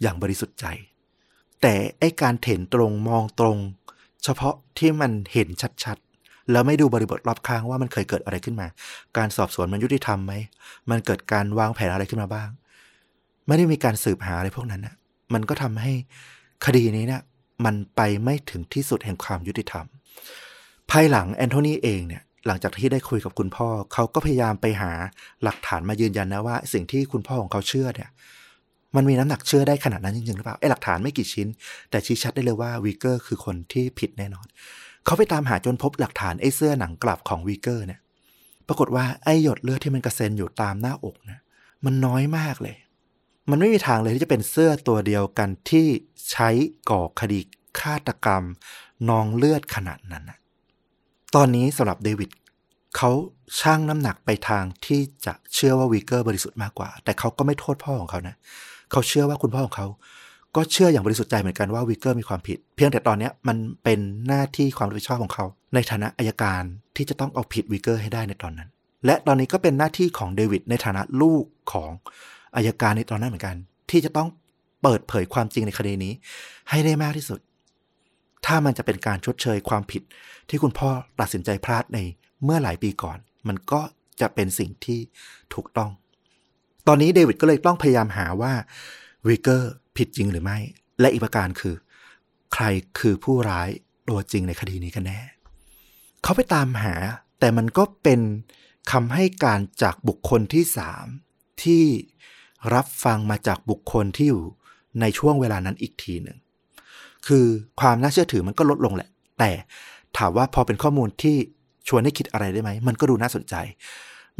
อย่างบริสุทธิ์ใจ แต่ไอการเถนตรงมองตรง เฉพาะที่มันเห็นชัดๆแล้วไม่ดูบริบทรอบข้างว่ามันเคยเกิดอะไรขึ้นมา การสอบสวนมันยุติธรรมไหม มันเกิดการวางแผนอะไรขึ้นมาบ้าง ไม่ได้มีการสืบหาอะไรพวกนั้นนะ มันก็ทำให้คดีนี้เนะี่ยมันไปไม่ถึงที่สุดแห่งความยุติธรรม ภายหลังแอนโทนีเองเนี่ยหลังจากที่ได้คุยกับคุณพ่อ เขาก็พยายามไปหาหลักฐานมายืนยันนะว่า สิ่งที่คุณพ่อของเขาเชื่อเนี่ยมันมีน้ำหนักเชื่อได้ขนาดนั้นจริงๆหรือเปล่าไอ้หลักฐานไม่กี่ชิ้น แต่ชี้ชัดได้เลยว่าวีเกอร์คือคนที่ผิดแน่นอน เขาไปตามหาจนพบหลักฐานไอ้เสื้อหนังกลับของวีเกอร์เนี่ย ปรากฏว่าไอ้หยดเลือดที่มันกระเซ็นอยู่ตามหน้าอกนะมันน้อยมากเลย มันไม่มีทางเลยที่จะเป็นเสื้อตัวเดียวกันที่ใช้ก่อคดีฆาตกรรมนองเลือดขนาดนั้นนะตอนนี้สำหรับเดวิดเขาช่างน้ำหนักไปทางที่จะเชื่อว่าวีเกอร์บริสุทธิ์มากกว่า แต่เขาก็ไม่โทษพ่อของเขานะ เขาเชื่อว่าคุณพ่อของเขา ก็เชื่ออย่างบริสุทธิ์ใจเหมือนกันว่าวีเกอร์มีความผิด เพียงแต่ตอนนี้มันเป็นหน้าที่ความรับผิดชอบของเขา ในฐานะอัยการที่จะต้องเอาผิดวีเกอร์ให้ได้ในตอนนั้น และตอนนี้ก็เป็นหน้าที่ของเดวิดในฐานะลูกของ อัยการในตอนนั้นเหมือนกัน ที่จะต้องเปิดเผยความจริงในคดีนี้ ให้ได้มากที่สุด ถ้ามันจะเป็นการชดเชยความผิด ที่คุณพ่อตัดสินใจพลาดในเมื่อหลายปีก่อน มันก็จะเป็นสิ่งที่ถูกต้อง ตอนนี้เดวิดก็เลยต้องพยายามหาว่าวิกเกอร์ผิดจริงหรือไม่ และอีกประการคือ ใครคือผู้ร้ายตัวจริงในคดีนี้กันแน่ เขาไปตามหา แต่มันก็เป็นคำให้การจากบุคคลที่สามที่ รับฟังมาจากบุคคลที่อยู่ในช่วงเวลานั้นอีกทีหนึ่ง คือความน่าเชื่อถือมันก็ลดลงแหละ แต่ถามว่าพอเป็นข้อมูลที่ชวนให้คิดอะไรได้ไหม มันก็ดูน่าสนใจ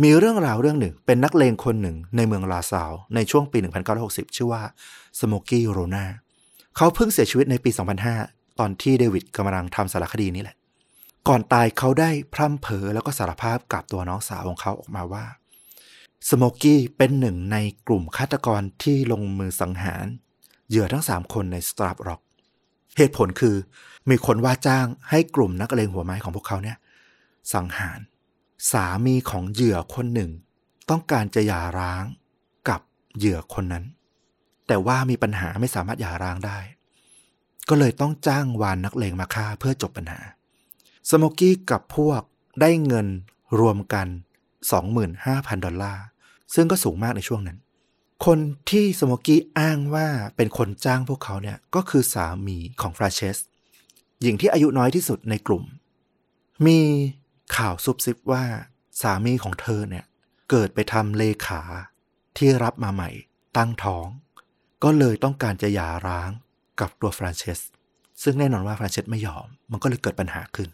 มีเรื่องราวเรื่องหนึ่ง เป็นนักเลงคนหนึ่งในเมืองลาซาวในช่วงปี 1960 ชื่อว่าสโมกี้โรนาเขาเพิ่งเสียชีวิตในปี 2005 ตอนที่เดวิดกำลังทำสารคดีนี้แหละ ก่อนตายเขาได้พร่ำเผอแล้วก็สารภาพกับตัวน้องสาวของเขาออกมาว่า สโมกี้เป็นหนึ่งในกลุ่มฆาตกรที่ลงมือสังหาร เหยื่อทั้งสามคนในสตราบร็อกเหตุผลคือ มีคนว่าจ้างให้กลุ่มนักเลงหัวไม้ของพวกเขาเนี่ย สังหาร สามีของเหยื่อคนหนึ่ง ต้องการจะหย่าร้างกับเหยื่อคนนั้น แต่ว่ามีปัญหาไม่สามารถหย่าร้างได้ ก็เลยต้องจ้างวานนักเลงมาฆ่าเพื่อจบปัญหา สโมกี้กับพวกได้เงินรวมกัน 25,000 ดอลลาร์ ซึ่งก็สูงมากในช่วงนั้น คนที่สโมกี้อ้างว่าเป็นคนจ้างพวกเขาเนี่ยก็คือสามีของฟราเชสหญิงที่อายุน้อยที่สุดในกลุ่ม มีข่าวซุบซิบว่าสามีของเธอเนี่ยเกิดไปทำเลขาที่รับมาใหม่ ตั้งท้อง ก็เลยต้องการจะหย่าร้างกับตัวฟรานเชส ซึ่งแน่นอนว่าฟรานเชสไม่ยอม มันก็เลยเกิดปัญหาขึ้น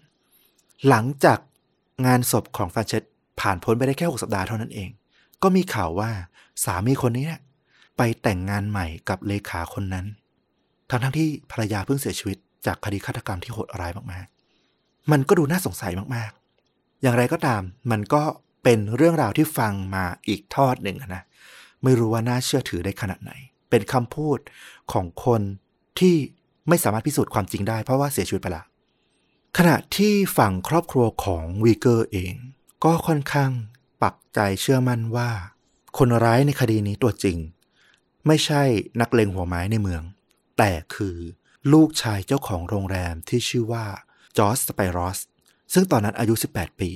หลังจากงานศพของฟรานเชสผ่านพ้นไปได้แค่ 6 สัปดาห์เท่านั้นเอง ก็มีข่าวว่าสามีคนนี้ไปแต่งงานใหม่กับเลขาคนนั้นทั้งทั้งที่ภรรยาเพิ่งเสียชีวิตจากคดีฆาตกรรมที่โหดร้ายมากๆ มันก็ดูน่าสงสัยมากๆ อย่างไรก็ตามมันก็เป็นเรื่องราวที่ฟังมาอีกทอดหนึ่งนะ ไม่รู้ว่าน่าเชื่อถือได้ขนาดไหน เป็นคำพูดของคนที่ไม่สามารถพิสูจน์ความจริงได้เพราะว่าเสียชีวิตไปแล้วขณะที่ฝั่งครอบครัวของวีเกอร์เอง ก็ค่อนข้าง ปักใจเชื่อมั่นว่า คนร้ายในคดีนี้ตัวจริง ไม่ใช่นักเลงหัวไม้ในเมือง แต่คือลูกชายเจ้าของโรงแรมที่ชื่อว่าจอร์จสไปรอสซึ่งตอนนั้นอายุ 18 ปี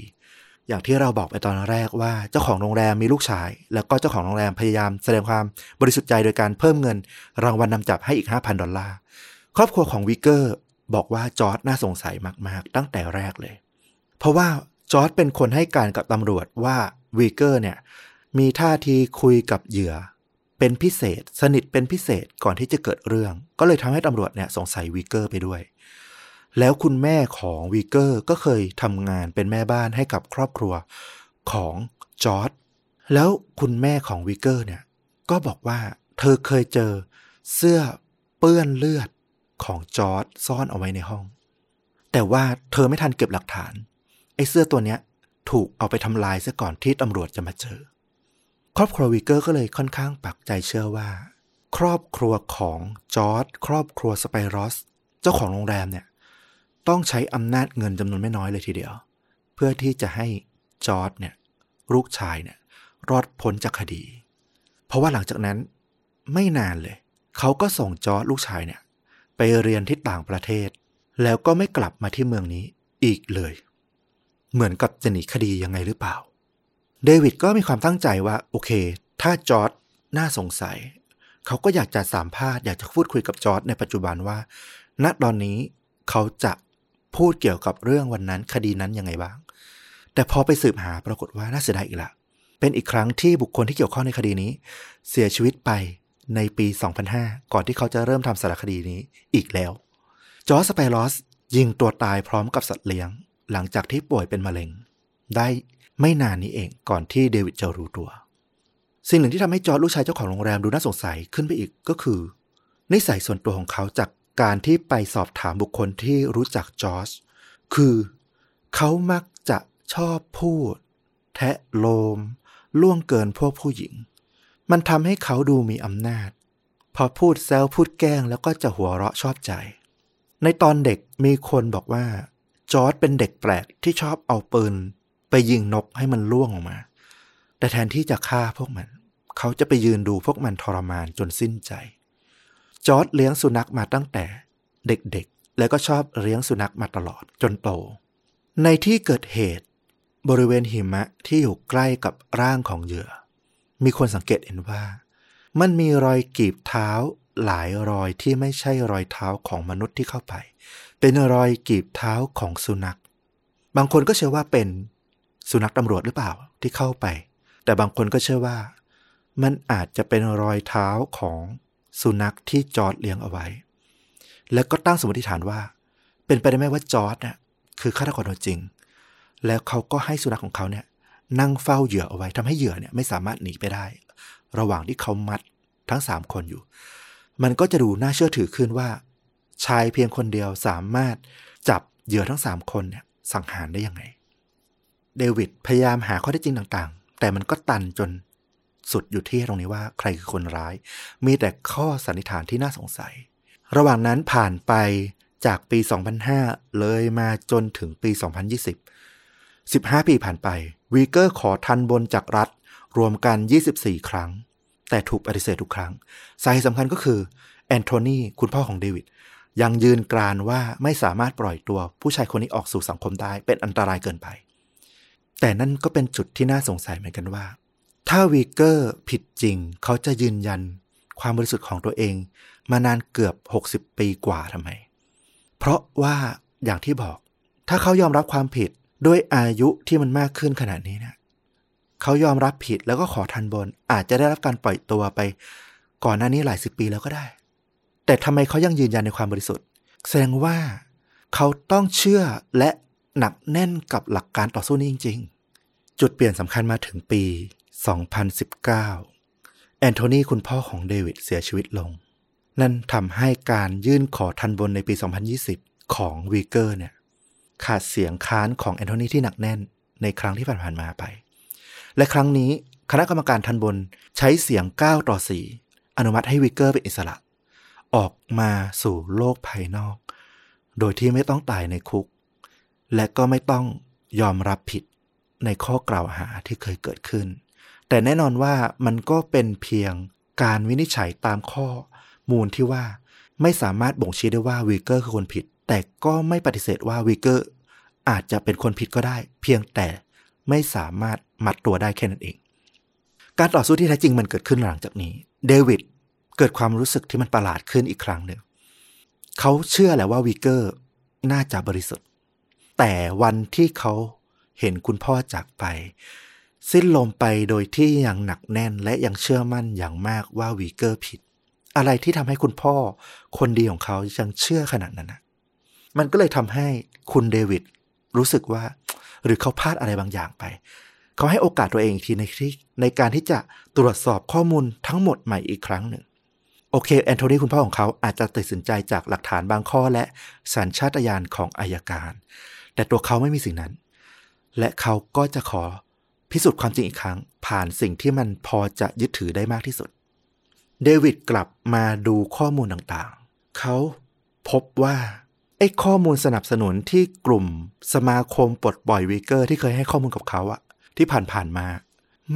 อย่างที่เราบอกไปตอนแรกว่าเจ้าของโรงแรมมีลูกชาย แล้วก็เจ้าของโรงแรมพยายามแสดงความบริสุทธิ์ใจโดยการเพิ่มเงิน รางวัลนำจับให้อีก 5,000 ดอลลาร์ ครอบครัวของวิกเกอร์บอกว่าจอร์จน่าสงสัยมาก ๆ ตั้งแต่แรกเลย เพราะว่า จอร์จเป็นคนให้การกับตำรวจว่าวีเกอร์เนี่ยมีท่าทีคุยกับเหยื่อ เป็นพิเศษ สนิทเป็นพิเศษก่อนที่จะเกิดเรื่อง ก็เลยทำให้ตำรวจเนี่ยสงสัยวีเกอร์ไปด้วย แล้วคุณแม่ของวีเกอร์ก็เคยทำงานเป็นแม่บ้านให้กับครอบครัวของจอร์จแล้วคุณแม่ของวีเกอร์เนี่ยก็บอกว่าเธอเคยเจอเสื้อเปื้อนเลือดของจอร์จซ่อนเอาไว้ในห้อง แต่ว่าเธอไม่ทันเก็บหลักฐาน ไอ้เสื้อตัวเนี้ยถูกเอาไปทำลายซะก่อนที่ตำรวจจะมาเจอ ครอบครัววีเกอร์ก็เลยค่อนข้างปักใจเชื่อว่า ครอบครัวของจอร์จครอบครัวสไปรอสเจ้าของโรงแรมเนี่ย ต้องใช้อำนาจเงินจำนวนไม่น้อยเลยทีเดียว เพื่อที่จะให้จอร์จเนี่ยลูกชายเนี่ยรอดพ้นจากคดี เพราะว่าหลังจากนั้นไม่นานเลย เขาก็ส่งจอร์จลูกชายเนี่ย ไปเรียนที่ต่างประเทศ แล้วก็ไม่กลับมาที่เมืองนี้อีกเลย เหมือนกับจะหนีคดียังไงหรือเปล่า เดวิดก็มีความตั้งใจว่าโอเค ถ้าจอร์จน่าสงสัย เขาก็อยากจะสัมภาษณ์อยากจะพูดคุยกับจอร์จในปัจจุบันว่า ณตอนนี้เขาจะพูดเกี่ยวกับเรื่องวันนั้นคดีนั้นยังไงบ้าง แต่พอไปสืบหาปรากฏว่าน่าเสียดายอีกละเป็นอีกครั้งที่บุคคลที่เกี่ยวข้องในคดีนี้ เสียชีวิตไปในปี 2005 ก่อนที่เขาจะเริ่มทำสารคดีนี้อีกแล้ว จอร์จสไปรอสยิงตัวตายพร้อมกับสัตว์เลี้ยง หลังจากที่ป่วยเป็นมะเร็ง ได้ไม่นานนี้เองก่อนที่เดวิดจะรู้ตัว สิ่งหนึ่งที่ทำให้จอร์จลูกชายเจ้าของโรงแรมดูน่าสงสัยขึ้นไปอีกก็คือ นิสัยส่วนตัวของเขาจากการที่ไปสอบถามบุคคลที่รู้จักจอร์จคือเขามักจะชอบพูด แทะโลม ล่วงเกินพวกผู้หญิง มันทำให้เขาดูมีอำนาจ พอพูดแซวพูดแกล้งแล้วก็จะหัวเราะชอบใจ ในตอนเด็กมีคนบอกว่า จอร์ดเป็นเด็กแปลกที่ชอบเอาปืน ไปยิงนกให้มันล่วงออกมา แต่แทนที่จะฆ่าพวกมัน เขาจะไปยืนดูพวกมันทรมานจนสิ้นใจ จอร์ดเลี้ยงสุนัขมาตั้งแต่ เด็กๆ แล้วก็ชอบเลี้ยงสุนัขมาตลอดจนโต ในที่เกิดเหตุ บริเวณหิมะที่อยู่ใกล้กับร่างของเหยื่อ มีคนสังเกตเห็นว่า มันมีรอยกีบเท้าหลายรอยที่ไม่ใช่รอยเท้าของมนุษย์ที่เข้าไป เป็นรอยกีบเท้าของสุนัข บางคนก็เชื่อว่าเป็นสุนัขตำรวจหรือเปล่าที่เข้าไป แต่บางคนก็เชื่อว่า มันอาจจะเป็นรอยเท้าของสุนัขที่จอร์ดเลี้ยงเอาไว้ แล้วก็ตั้งสมมติฐานว่า เป็นไปได้ไหมว่าจอร์ดเนี่ยคือฆาตกรตัวจริง แล้วเขาก็ให้สุนัขของเขาเนี่ย นั่งเฝ้าเหยื่อเอาไว้ทำให้เหยื่อเนี่ยไม่สามารถหนีไปได้ ระหว่างที่เขามัดทั้งสามคนอยู่ มันก็จะดูน่าเชื่อถือขึ้นว่า ชายเพียงคนเดียวสามารถจับเหยื่อทั้งสามคนเนี่ยสังหารได้ยังไง เดวิดพยายามหาข้อเท็จจริงต่างๆ แต่มันก็ตันจนสุดอยู่ที่ตรงนี้ว่าใครคือคนร้าย มีแต่ข้อสันนิษฐานที่น่าสงสัย ระหว่างนั้นผ่านไปจากปี 2005 เลยมาจนถึงปี 2020 15 ปีผ่านไป วีเกอร์ขอทันบนจากรัฐ รวมกัน 24 ครั้ง แต่ถูกปฏิเสธทุกครั้ง สาเหตุสำคัญก็คือ แอนโทนีคุณพ่อของเดวิด ยังยืนกรานว่าไม่สามารถปล่อยตัวผู้ชายคนนี้ออกสู่สังคมได้เป็นอันตรายเกินไป แต่นั่นก็เป็นจุดที่น่าสงสัยเหมือนกันว่า ถ้าวีเกอร์ผิดจริง เขาจะยืนยันความบริสุทธิ์ของตัวเอง มานานเกือบ 60 ปีกว่าทำไม เพราะว่าอย่างที่บอก ถ้าเขายอมรับความผิดด้วยอายุที่มันมากขึ้นขนาดนี้เนะเขายอมรับผิดแล้วก็ขอทันบน อาจจะได้รับการปล่อยตัวไป ก่อนหน้านี้หลายสิบปีแล้วก็ได้ แต่ทำไมเขายังยืนยันในความบริสุทธิ์ แสดงว่าเขาต้องเชื่อและหนักแน่นกับหลักการต่อสู้นี้จริง ๆ จุดเปลี่ยนสำคัญมาถึงปี 2019 แอนโทนีคุณพ่อของเดวิดเสียชีวิตลง นั่นทำให้การยื่นขอทัณฑ์บนในปี 2020 ของวีเกอร์เนี่ยขาดเสียงค้านของแอนโทนีที่หนักแน่นในครั้งที่ผ่านๆมาไป และครั้งนี้คณะกรรมการทันบนใช้เสียง 9 ต่อ 4 อนุมัติให้วิกเกอร์เป็นอิสระ ออกมาสู่โลกภายนอก โดยที่ไม่ต้องตายในคุก และก็ไม่ต้องยอมรับผิดในข้อกล่าวหาที่เคยเกิดขึ้น แต่แน่นอนว่ามันก็เป็นเพียงการวินิจฉัยตามข้อมูลที่ว่าไม่สามารถบ่งชี้ได้ว่าวีเกอร์คือคนผิด แต่ก็ไม่ปฏิเสธว่าวีเกอร์อาจจะเป็นคนผิดก็ได้ เพียงแต่ไม่สามารถมัดตัวได้แค่นั้นเอง การต่อสู้ที่แท้จริงมันเกิดขึ้นหลังจากนี้ เดวิด เกิดความรู้สึกที่มันประหลาดขึ้นอีกครั้งหนึ่งเขาเชื่อแหละว่าวีเกอร์น่าจะบริสุทธิ์ แต่วันที่เขาเห็นคุณพ่อจากไป สิ้นลมไปโดยที่ยังหนักแน่นและยังเชื่อมั่นอย่างมากว่าวีเกอร์ผิด อะไรที่ทำให้คุณพ่อคนดีของเขายังเชื่อขนาดนั้นนะมันก็เลยทำให้คุณเดวิดรู้สึกว่า หรือเขาพลาดอะไรบางอย่างไป เขาให้โอกาสตัวเองอีกทีในที่ในการที่จะตรวจสอบข้อมูลทั้งหมดใหม่อีกครั้งหนึ่ง โอเค แอนโทนีคุณพ่อของเขาอาจจะตัดสินใจจากหลักฐานบางข้อและสัญชาตญาณของอายการ แต่ตัวเขาไม่มีสิ่งนั้น และเขาก็จะขอพิสูจน์ความจริงอีกครั้ง ผ่านสิ่งที่มันพอจะยึดถือได้มากที่สุด เดวิดกลับมาดูข้อมูลต่างๆ เขาพบว่าไอ้ข้อมูลสนับสนุนที่กลุ่มสมาคมปลดปล่อยวีเกอร์ที่เคยให้ข้อมูลกับเขาอะที่ผ่านๆมา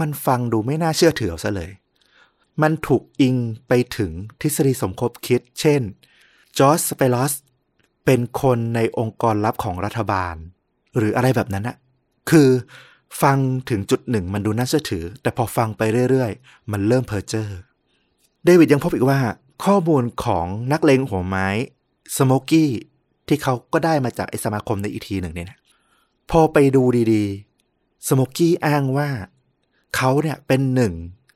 มันฟังดูไม่น่าเชื่อถือซะเลย มันถูกอิงไปถึงทฤษฎีสมคบคิด เช่น จอร์จสเปลอสเป็นคนในองค์กรลับของรัฐบาล หรืออะไรแบบนั้นอะคือฟังถึงจุดหนึ่งมันดูน่าเชื่อถือ แต่พอฟังไปเรื่อยๆ มันเริ่มเพ้อเจ้อเดวิดยังพบอีกว่า ข้อมูลของนักเลงหัวไม้สโมกี้ที่เขาก็ได้มาจากไอสมาคมในอีกทีหนึ่งเนี่ยนะพอไปดูดีๆสโมกี้อ้างว่า เขาเนี่ยเป็นหนึ่ง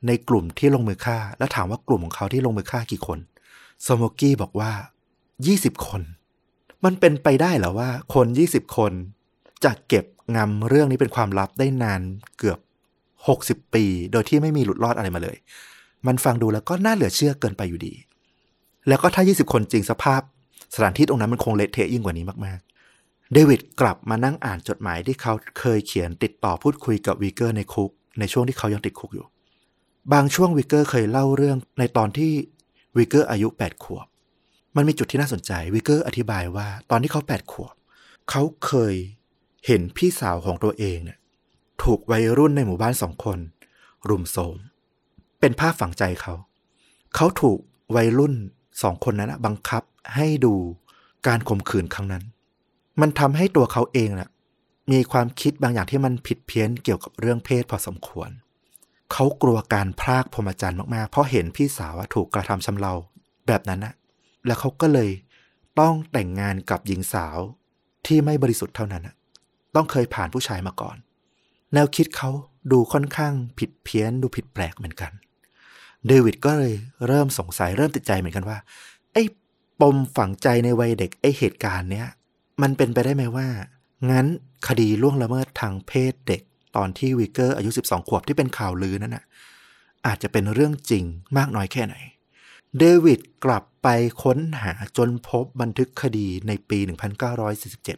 ในกลุ่มที่ลงมือฆ่า แล้วถามว่ากลุ่มของเขาที่ลงมือฆ่ากี่คนสโมกี้บอกว่า 20 คน มันเป็นไปได้เหรอว่า คน 20 คน จะเก็บงำเรื่องนี้เป็นความลับได้นานเกือบ 60 ปี โดยที่ไม่มีหลุดรอดอะไรมาเลย มันฟังดูแล้วก็น่าเหลือเชื่อเกินไปอยู่ดี แล้วก็ถ้า 20 คนจริงสภาพ สถานที่ตรงนั้นมันคงเละเทะยิ่งกว่านี้มากๆ เดวิดกลับมานั่งอ่านจดหมายที่เขาเคยเขียนติดต่อพูดคุยกับวีเกอร์ในคุก ในช่วงที่เขายังติดคุกอยู่ บางช่วงวีเกอร์เคยเล่าเรื่องในตอนที่วีเกอร์อายุ 8 ขวบ มันมีจุดที่น่าสนใจวีเกอร์อธิบายว่าตอนที่เขา 8 ขวบ เขาเคยเห็นพี่สาวของตัวเองเนี่ยถูกวัยรุ่นในหมู่บ้านสองคน รุมโทรมเป็นภาพฝังใจเขา เขาถูกวัยรุ่นสองคนนั้นบังคับให้ดูการข่มขืนครั้งนั้น มันทำให้ตัวเขาเองน่ะมีความคิดบางอย่างที่มันผิดเพี้ยนเกี่ยวกับเรื่องเพศพอสมควร เขากลัวการพรากพรหมจรรย์มากๆ เพราะเห็นพี่สาวถูกกระทำชำเราแบบนั้นนะแล้วเขาก็เลยต้องแต่งงานกับหญิงสาวที่ไม่บริสุทธิ์เท่านั้นนะต้องเคยผ่านผู้ชายมาก่อน แนวคิดเขาดูค่อนข้างผิดเพี้ยนดูผิดแปลกเหมือนกันเดวิดก็เลยเริ่มสงสัยเริ่มติดใจเหมือนกันว่า ไอ้ปมฝังใจในวัยเด็กไอ้เหตุการณ์เนี้ยมันเป็นไปได้ไหมว่า งั้นคดีล่วงละเมิดทางเพศเด็ก ตอนที่วิกเกอร์อายุ 12 ขวบที่เป็นข่าวลือนั่นน่ะอาจจะเป็นเรื่องจริงมากน้อยแค่ไหน เดวิดกลับไปค้นหาจนพบบันทึกคดีในปี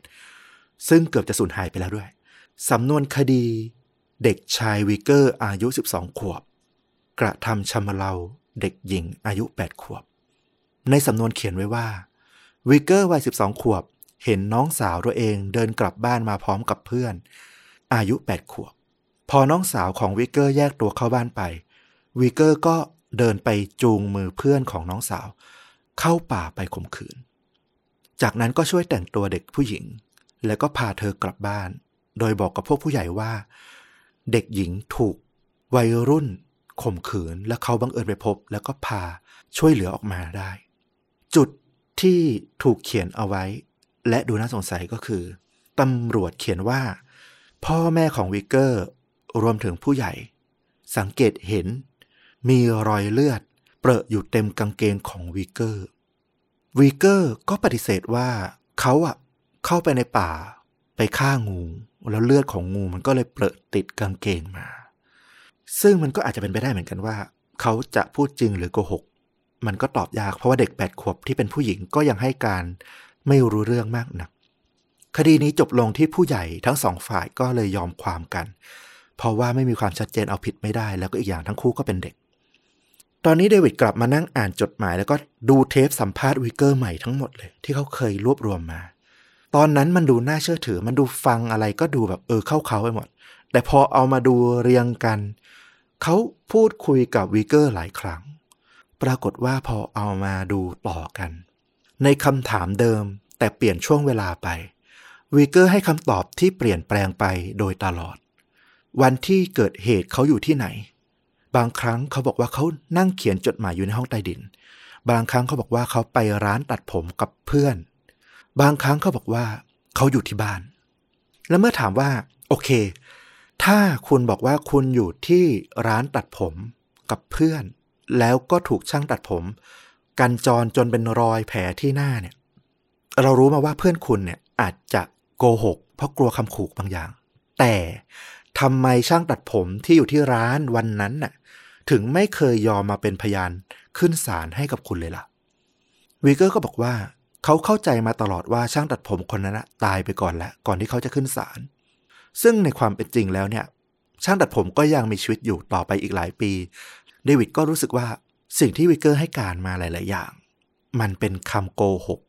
1947 ซึ่งเกือบจะสูญหายไปแล้วด้วย สำนวนคดีเด็กชายวิกเกอร์อายุ 12 ขวบ กระทำชำเราเด็กหญิงอายุ 8 ขวบ ในสำนวนเขียนไว้ว่า วิกเกอร์วัย 12 ขวบ เห็นน้องสาวตัวเองเดินกลับบ้านมาพร้อมกับเพื่อน อายุ 8 ขวบ พอน้องสาวของวิกเกอร์แยกตัวเข้าบ้านไปวิกเกอร์ก็เดินไปจูงมือเพื่อนของน้องสาว เข้าป่าไปข่มขืน จากนั้นก็ช่วยแต่งตัวเด็กผู้หญิง แล้วก็พาเธอกลับบ้าน โดยบอกกับพวกผู้ใหญ่ว่า เด็กหญิงถูกวัยรุ่นข่มขืน และเขาบังเอิญไปพบ แล้วก็พาช่วยเหลือออกมาได้ จุดที่ถูกเขียนเอาไว้ และดูน่าสงสัยก็คือตำรวจเขียนว่า พ่อแม่ของวิกเกอร์ รวมถึงผู้ใหญ่ สังเกตเห็น มีรอยเลือด เปรอะอยู่เต็มกางเกงของวิกเกอร์ วิกเกอร์ก็ปฏิเสธว่าเขาอะเข้าไปในป่าไปฆ่างู แล้วเลือดของงูมันก็เลยเปรอะติดกางเกงมา ซึ่งมันก็อาจจะเป็นไปได้เหมือนกันว่า เขาจะพูดจริงหรือโกหก มันก็ตอบยากเพราะว่าเด็กแปดขวบที่เป็นผู้หญิงก็ยังให้การไม่รู้เรื่องมากนัก คดีนี้จบลงที่ผู้ใหญ่ทั้งสองฝ่ายก็เลยยอมความกัน เพราะว่าไม่มีความชัดเจนเอาผิดไม่ได้ แล้วก็อีกอย่างทั้งคู่ก็เป็นเด็ก ตอนนี้เดวิดกลับมานั่งอ่านจดหมาย แล้วก็ดูเทปสัมภาษณ์วิกเกอร์ใหม่ทั้งหมดเลย ที่เขาเคยรวบรวมมา ตอนนั้นมันดูน่าเชื่อถือ มันดูฟังอะไรก็ดูแบบเออเข้าเขาไปหมด แต่พอเอามาดูเรียงกัน เขาพูดคุยกับวิกเกอร์หลายครั้ง ปรากฏว่าพอเอามาดูต่อกัน ในคำถามเดิมแต่เปลี่ยนช่วงเวลาไป วิกเกอร์ให้คำตอบที่เปลี่ยนแปลงไปโดยตลอด วันที่เกิดเหตุเขาอยู่ที่ไหน บางครั้งเขาบอกว่าเขานั่งเขียนจดหมายอยู่ในห้องใต้ดิน บางครั้งเขาบอกว่าเขาไปร้านตัดผมกับเพื่อน บางครั้งเขาบอกว่าเขาอยู่ที่บ้าน แล้วเมื่อถามว่า โอเค ถ้าคุณบอกว่าคุณอยู่ที่ร้านตัดผมกับเพื่อน แล้วก็ถูกช่างตัดผม กันจรจนเป็นรอยแผลที่หน้าเนี่ย เรารู้มาว่าเพื่อนคุณเนี่ยอาจจะ โกหก เพราะกลัวคำขู่บางอย่าง แต่ทำไมช่างตัดผมที่อยู่ที่ร้านวันนั้นน่ะ ถึงไม่เคยยอมมาเป็นพยานขึ้นศาลให้กับคุณเลยล่ะวีเกอร์ก็บอกว่า เขาเข้าใจมาตลอดว่าช่างตัดผมคนนั้นตายไปก่อนแล้วก่อนที่เขาจะขึ้นศาลซึ่งในความเป็นจริงแล้วเนี่ย ช่างตัดผมก็ยังมีชีวิตอยู่ต่อไปอีกหลายปี เดวิดก็รู้สึกว่าสิ่งที่วิกเกอร์ให้การมาหลาย ๆ อย่าง มันเป็นคำโกหก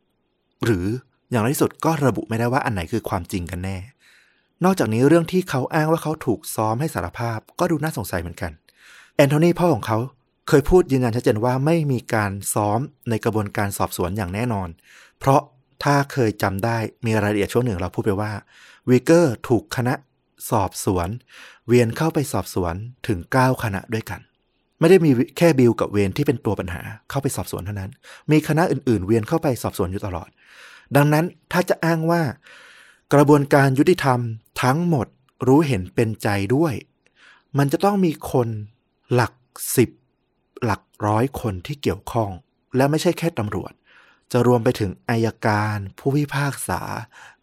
หรือ อย่างไรที่สุดก็ระบุไม่ได้ว่าอันไหนคือความจริงกันแน่ นอกจากนี้เรื่องที่เขาอ้างว่าเขาถูกซ้อมให้สารภาพก็ดูน่าสงสัยเหมือนกันแอนโทนีพ่อของเขาเคยพูดยืนยันชัดเจนว่าไม่มีการซ้อมในกระบวนการสอบสวนอย่างแน่นอน เพราะถ้าเคยจำได้มีรายละเอียดช่วงหนึ่งเราพูดไปว่าวีเกอร์ถูกคณะสอบสวน เวียนเข้าไปสอบสวนถึง 9 คณะด้วยกัน ไม่ได้มีแค่บิลกับเวนที่เป็นตัวปัญหาเข้าไปสอบสวนเท่านั้น มีคณะอื่นๆ เวียนเข้าไปสอบสวนอยู่ตลอด ดังนั้นถ้าจะอ้างว่า กระบวนการยุติธรรมทั้งหมดรู้เห็นเป็นใจด้วย มันจะต้องมีคนหลักสิบหลักร้อยคนที่เกี่ยวข้อง และไม่ใช่แค่ตำรวจ จะรวมไปถึงอายการ ผู้พิพากษา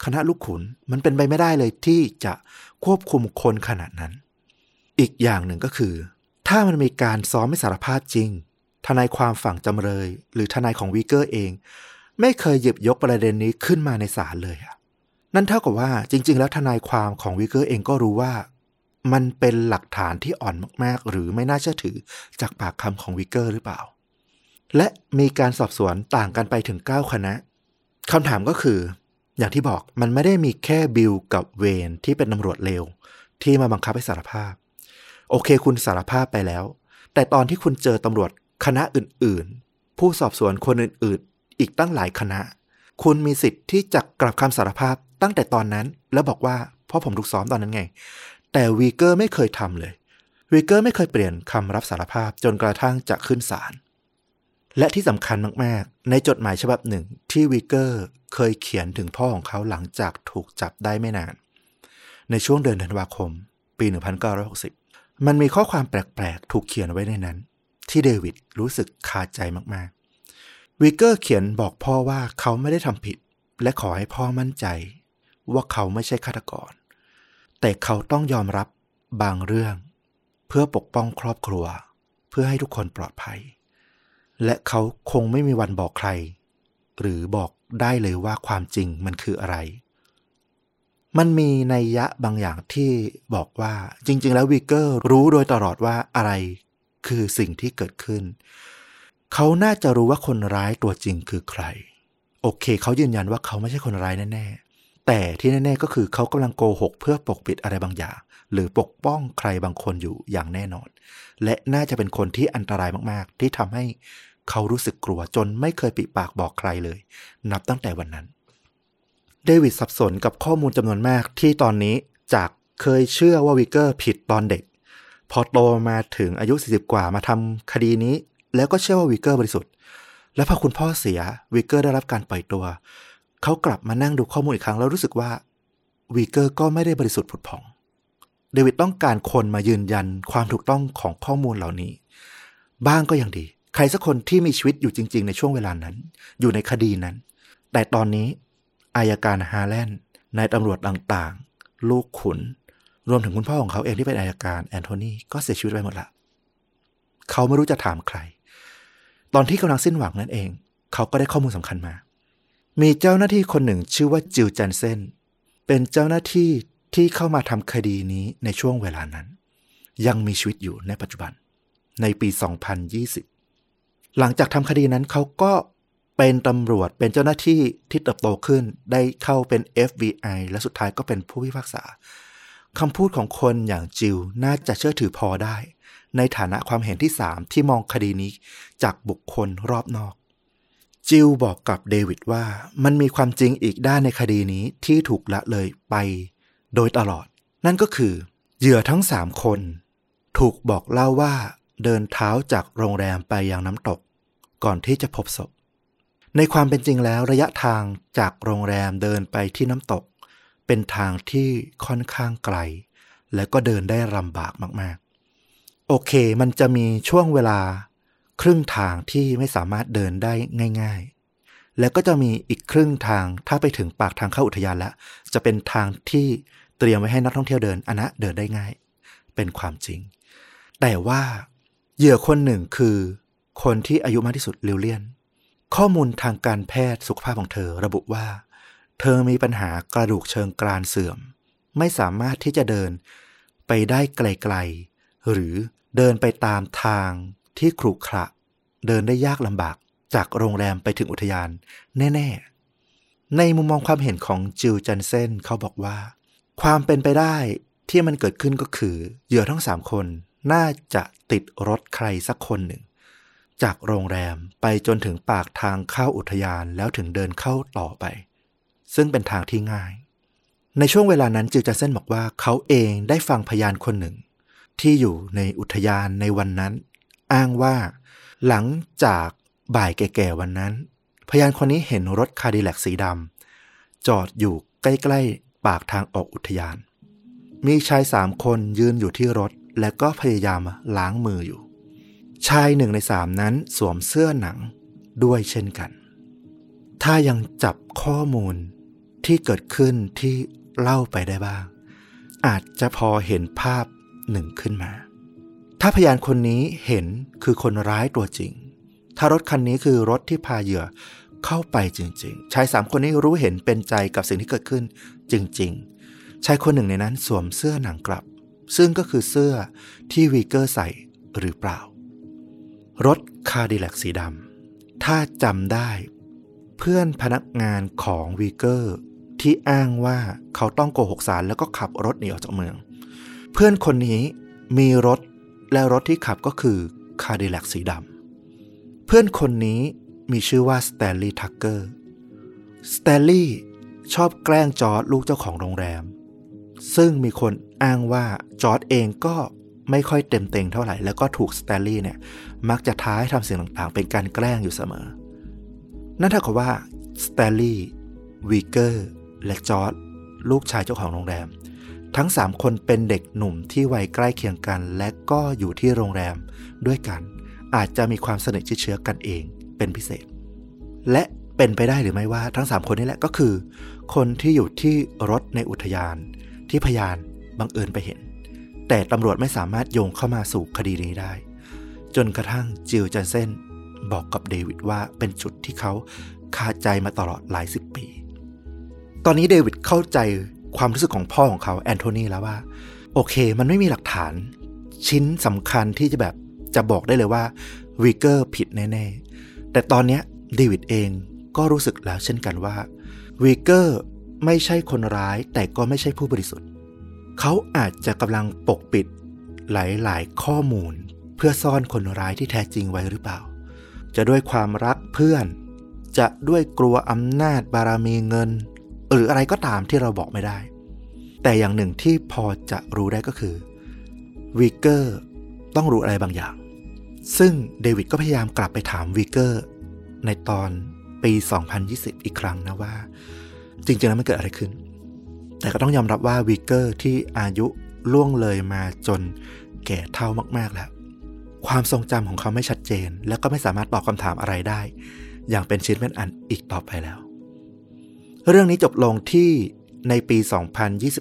คณะลูกขุน มันเป็นไปไม่ได้เลยที่จะควบคุมคนขนาดนั้น อีกอย่างหนึ่งก็คือ ถ้ามันมีการซ้อมไม่สารภาพจริงทนายความฝั่งจำเลย หรือทนายของวีเกอร์เอง ไม่เคยหยิบยกประเด็นนี้ขึ้นมาในศาลเลยอะนั่นเท่ากับว่าจริง ๆ แล้วทนายความของวีเกอร์เองก็รู้ว่า มันเป็นหลักฐานที่อ่อนมากๆ หรือไม่น่าเชื่อถือจากปากคำของวิกเกอร์หรือเปล่า และมีการสอบสวนต่างกันไปถึง 9 คณะคำถามก็คือ อย่างที่บอกมันไม่ได้มีแค่บิลกับเวนที่เป็นตำรวจเลวที่มาบังคับให้สารภาพ โอเคคุณสารภาพไปแล้ว แต่ตอนที่คุณเจอตำรวจคณะอื่นๆ ผู้สอบสวนคนอื่นๆ อีกตั้งหลายคณะ คุณมีสิทธิ์ที่จะกลับคำสารภาพตั้งแต่ตอนนั้น แล้วบอกว่าเพราะผมถูกซ้อมตอนนั้นไง แต่วีเกอร์ไม่เคยทำเลยวีเกอร์ไม่เคยเปลี่ยนคำรับสารภาพจนกระทั่งจะขึ้นศาลและที่สำคัญมาก ๆ ในจดหมายฉบับหนึ่งที่วีเกอร์เคยเขียนถึงพ่อของเขาหลังจากถูกจับได้ไม่นาน ในช่วงเดือนธันวาคม ปี 1960 มันมีข้อความแปลก ๆ ถูกเขียนไว้ในนั้น ที่เดวิดรู้สึกคาใจมาก ๆวีเกอร์เขียนบอกพ่อว่าเขาไม่ได้ทำผิด และขอให้พ่อมั่นใจ ว่าเขาไม่ใช่ฆาตกร แต่เขาต้องยอมรับบางเรื่อง เพื่อปกป้องครอบครัว เพื่อให้ทุกคนปลอดภัย และเขาคงไม่มีวันบอกใคร หรือบอกได้เลยว่าความจริงมันคืออะไร มันมีนัยยะบางอย่างที่บอกว่าจริง ๆ แล้ววีเกอร์รู้โดยตลอดว่าอะไรคือสิ่งที่เกิดขึ้น เขาน่าจะรู้ว่าคนร้ายตัวจริงคือใคร โอเค เขายืนยันว่าเขาไม่ใช่คนร้ายแน่ๆ แต่ที่แน่ๆก็คือเขากำลังโกหกเพื่อปกปิดอะไรบางอย่าง หรือปกป้องใครบางคนอยู่อย่างแน่นอน และน่าจะเป็นคนที่อันตรายมากๆ ที่ทำให้เขารู้สึกกลัวจนไม่เคยปิปากบอกใครเลย นับตั้งแต่วันนั้น เดวิดสับสนกับข้อมูลจำนวนมากที่ตอนนี้จากเคยเชื่อว่าวิกเกอร์ผิดตอนเด็ก พอโตมาถึงอายุ 40 กว่ามาทำคดีนี้ แล้วก็เชื่อว่าวิกเกอร์บริสุทธิ์ และพอคุณพ่อเสียวิกเกอร์ได้รับการปล่อยตัว เขากลับมานั่งดูข้อมูลอีกครั้งแล้วรู้สึกว่าวิกเกอร์ก็ไม่ได้บริสุทธิ์ผุดผ่อง เดวิดต้องการคนมายืนยันความถูกต้องของข้อมูลเหล่านี้ บ้างก็ยังดี ใครสักคนที่มีชีวิตอยู่จริง ๆ ในช่วงเวลานั้น อยู่ในคดีนั้น แต่ตอนนี้ อายการฮาแลนด์นายตำรวจต่างๆ ลูกขุน รวมถึงคุณพ่อของเขาเองที่เป็นอายการแอนโทนีก็เสียชีวิตไปหมดละ เขาไม่รู้จะถามใคร ตอนที่กำลังสิ้นหวังนั่นเอง เขาก็ได้ข้อมูลสำคัญมา มีเจ้าหน้าที่คนหนึ่งชื่อว่าจิลจันเซนเป็นเจ้าหน้าที่ที่เข้ามาทำคดีนี้ในช่วงเวลานั้น ยังมีชีวิตอยู่ในปัจจุบัน ในปี 2020 หลังจากทำคดีนั้นเขาก็เป็นตำรวจเป็นเจ้าหน้าที่ที่เติบโตขึ้นได้เข้าเป็น FBI และสุดท้ายก็เป็นผู้พิพากษาคำพูดของคนอย่างจิลน่าจะเชื่อถือพอได้ ในฐานะความเห็นที่สามที่มองคดีนี้จากบุคคลรอบนอก จิลบอกกับเดวิดว่ามันมีความจริงอีกด้านในคดีนี้ที่ถูกละเลยไปโดยตลอด นั่นก็คือ เหยื่อทั้งสามคน ถูกบอกเล่าว่าเดินเท้าจากโรงแรมไปยังน้ำตก ก่อนที่จะพบศพ ในความเป็นจริงแล้วระยะทางจากโรงแรมเดินไปที่น้ำตก เป็นทางที่ค่อนข้างไกล และก็เดินได้ลำบากมากๆ โอเค มันจะมีช่วงเวลาครึ่งทางที่ไม่สามารถเดินได้ง่าย ๆ แล้วก็จะมีอีกครึ่งทางถ้าไปถึงปากทางเข้าอุทยานแล้ว จะเป็นทางที่เตรียมไว้ให้นักท่องเที่ยวเดินอันนะเดินได้ง่าย เป็นความจริง แต่ว่าเหยื่อคนหนึ่งคือ คนที่อายุมากที่สุดลิวเลียน ข้อมูลทางการแพทย์สุขภาพของเธอระบุว่า เธอมีปัญหากระดูกเชิงกรานเสื่อม ไม่สามารถที่จะเดินไปได้ไกลๆหรือ เดินไปตามทางที่ครุขระเดินได้ยากลำบากจากโรงแรมไปถึงอุทยานแน่ ๆ ในมุมมองความเห็นของจิลจันเซนเขาบอกว่า ความเป็นไปได้ที่มันเกิดขึ้นก็คือ เหยื่อทั้งสามคนน่าจะติดรถใครสักคนหนึ่ง จากโรงแรมไปจนถึงปากทางเข้าอุทยานแล้วถึงเดินเข้าต่อไป ซึ่งเป็นทางที่ง่าย ในช่วงเวลานั้นจิวจันเซนบอกว่าเขาเองได้ฟังพยานคนหนึ่ง ที่อยู่ในอุทยานในวันนั้น อ้างว่า หลังจากบ่ายแก่ๆวันนั้น พยานคนนี้เห็นรถคาร์ดิแลกสีดำจอดอยู่ใกล้ๆ ปากทางออกอุทยาน มีชายสามคนยืนอยู่ที่รถ และก็พยายามล้างมืออยู่ ชายหนึ่งในสามนั้นสวมเสื้อหนังด้วยเช่นกัน ถ้ายังจับข้อมูลที่เกิดขึ้นที่เล่าไปได้บ้าง อาจจะพอเห็นภาพ หนึ่งขึ้นมา ถ้าพยานคนนี้เห็นคือคนร้ายตัวจริง ถ้ารถคันนี้คือรถที่พาเหยื่อเข้าไปจริง ๆ ชายสามคนนี้รู้เห็นเป็นใจกับสิ่งที่เกิดขึ้นจริง ๆ ชายคนหนึ่งในนั้นสวมเสื้อหนังกลับ ซึ่งก็คือเสื้อที่วีเกอร์ใส่หรือเปล่า รถคาดิลแลคสีดำถ้าจำได้ เพื่อนพนักงานของวีเกอร์ที่อ้างว่าเขาต้องโกหกศาลแล้วก็ขับรถหนีออกจากเมือง เพื่อนคนนี้มีรถและรถที่ขับก็คือคาดิลแลคสีดำเพื่อนคนนี้มีชื่อว่าสแตนลีย์ทักเกอร์สแตนลีย์ชอบแกล้งจอร์จลูกเจ้าของโรงแรม ซึ่งมีคนอ้างว่าจอร์จเองก็ไม่ค่อยเต็มเต็งเท่าไหร่ แล้วก็ถูกสแตนลีย์เนี่ย มักจะท้าให้ทำสิ่งต่างๆ เป็นการแกล้งอยู่เสมอ นั่นเท่ากับว่าสแตนลีย์วีเกอร์และจอร์จลูกชายเจ้าของโรงแรม ทั้ง 3 คนเป็นเด็กหนุ่มที่วัยใกล้เคียงกัน และก็อยู่ที่โรงแรมด้วยกัน อาจจะมีความสนิทชิดเชื้อกันเองเป็นพิเศษ และเป็นไปได้หรือไม่ว่าทั้ง 3 คนนี้แหละก็คือ คนที่อยู่ที่รถในอุทยาน ที่พยานบังเอิญไปเห็น แต่ตำรวจไม่สามารถโยงเข้ามาสู่คดีนี้ได้ จนกระทั่งจิลจันเซนบอกกับเดวิดว่าเป็นจุดที่เขาคาใจมาตลอดหลายสิบปี ตอนนี้เดวิดเข้าใจ ความรู้สึกของพ่อของเขาแอนโทนีแล้วว่า โอเค มันไม่มีหลักฐานชิ้นสำคัญที่จะแบบจะบอกได้เลยว่าวีเกอร์ผิดแน่ ๆ แต่ตอนนี้เดวิดเองก็รู้สึกแล้วเช่นกันว่าวีเกอร์ไม่ใช่คนร้ายแต่ก็ไม่ใช่ผู้บริสุทธิ์ เขาอาจจะกำลังปกปิดหลายๆ ข้อมูล เพื่อซ่อนคนร้ายที่แท้จริงไว้หรือเปล่า จะด้วยความรักเพื่อน จะด้วยกลัวอำนาจบารมีเงิน หรืออะไรก็ตามที่เราบอกไม่ได้ แต่อย่างหนึ่งที่พอจะรู้ได้ก็คือวีเกอร์ต้องรู้อะไรบางอย่าง ซึ่งเดวิดก็พยายามกลับไปถามวีเกอร์ในตอนปี 2020 อีกครั้งนะว่า จริงๆแล้วมันเกิดอะไรขึ้น แต่ก็ต้องยอมรับว่าวีเกอร์ที่อายุล่วงเลยมาจนแก่เฒ่ามากๆแล้ว ความทรงจำของเขาไม่ชัดเจน และก็ไม่สามารถตอบคำถามอะไรได้ อย่างเป็นชิ้นเป็นอันอีกต่อไปแล้ว เรื่องนี้จบลงที่ในปี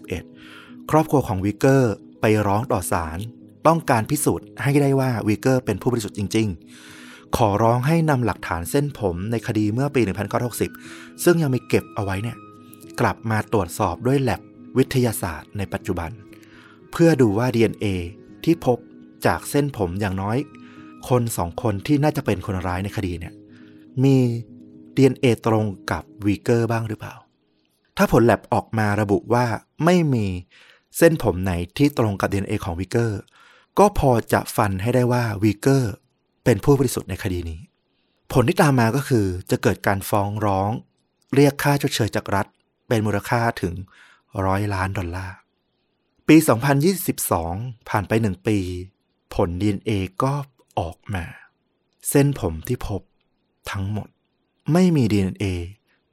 2021 ครอบครัวของวีเกอร์ไปร้องต่อศาลต้องการพิสูจน์ให้ได้ว่าวีเกอร์เป็นผู้บริสุทธิ์จริง ๆ ขอร้องให้นำหลักฐานเส้นผมในคดีเมื่อปี 1960 ซึ่งยังมีเก็บเอาไว้เนี่ยกลับมาตรวจสอบด้วยแล็บวิทยาศาสตร์ในปัจจุบัน เพื่อดูว่า DNA ที่พบจากเส้นผมอย่างน้อย คนสองคนที่น่าจะเป็นคนร้ายในคดีเนี่ยมี DNA ตรงกับวีเกอร์บ้างหรือเปล่า ถ้าผลแล็บออกมาระบุว่าไม่มีเส้นผมไหนที่ตรงกับ DNA ของวีเกอร์ ก็พอจะฟันให้ได้ว่าวีเกอร์เป็นผู้บริสุทธิ์ในคดีนี้ ผลที่ตามมาก็คือจะเกิดการฟ้องร้อง เรียกค่าชดเชยจากรัฐ เป็นมูลค่าถึงร้อยล้านดอลลาร์ ปี 2022 ผ่านไปหนึ่งปี ผล DNA ก็ออกมา เส้นผมที่พบทั้งหมด ไม่มี DNA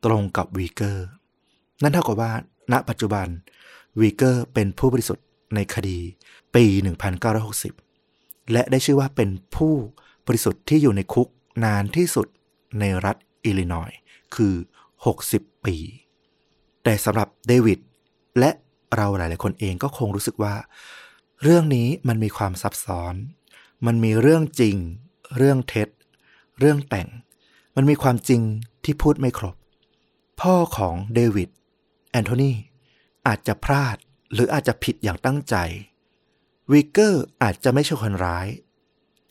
ตรงกับวีเกอร์ นั่นเท่ากับว่า ณ ปัจจุบันวีเกอร์เป็นผู้บริสุทธิ์ในคดีปี 1960 และได้ชื่อว่าเป็นผู้บริสุทธิ์ที่อยู่ในคุกนานที่สุดในรัฐอิลลินอยคือ 60 ปี แต่สำหรับเดวิดและเราหลาย ๆ คนเองก็คงรู้สึกว่า เรื่องนี้มันมีความซับซ้อน มันมีเรื่องจริง เรื่องเท็จ เรื่องแต่ง มันมีความจริงที่พูดไม่ครบ พ่อของเดวิดแอนโทนีอาจจะพลาดหรืออาจจะผิดอย่างตั้งใจวีเกอร์อาจจะไม่ใช่คนร้าย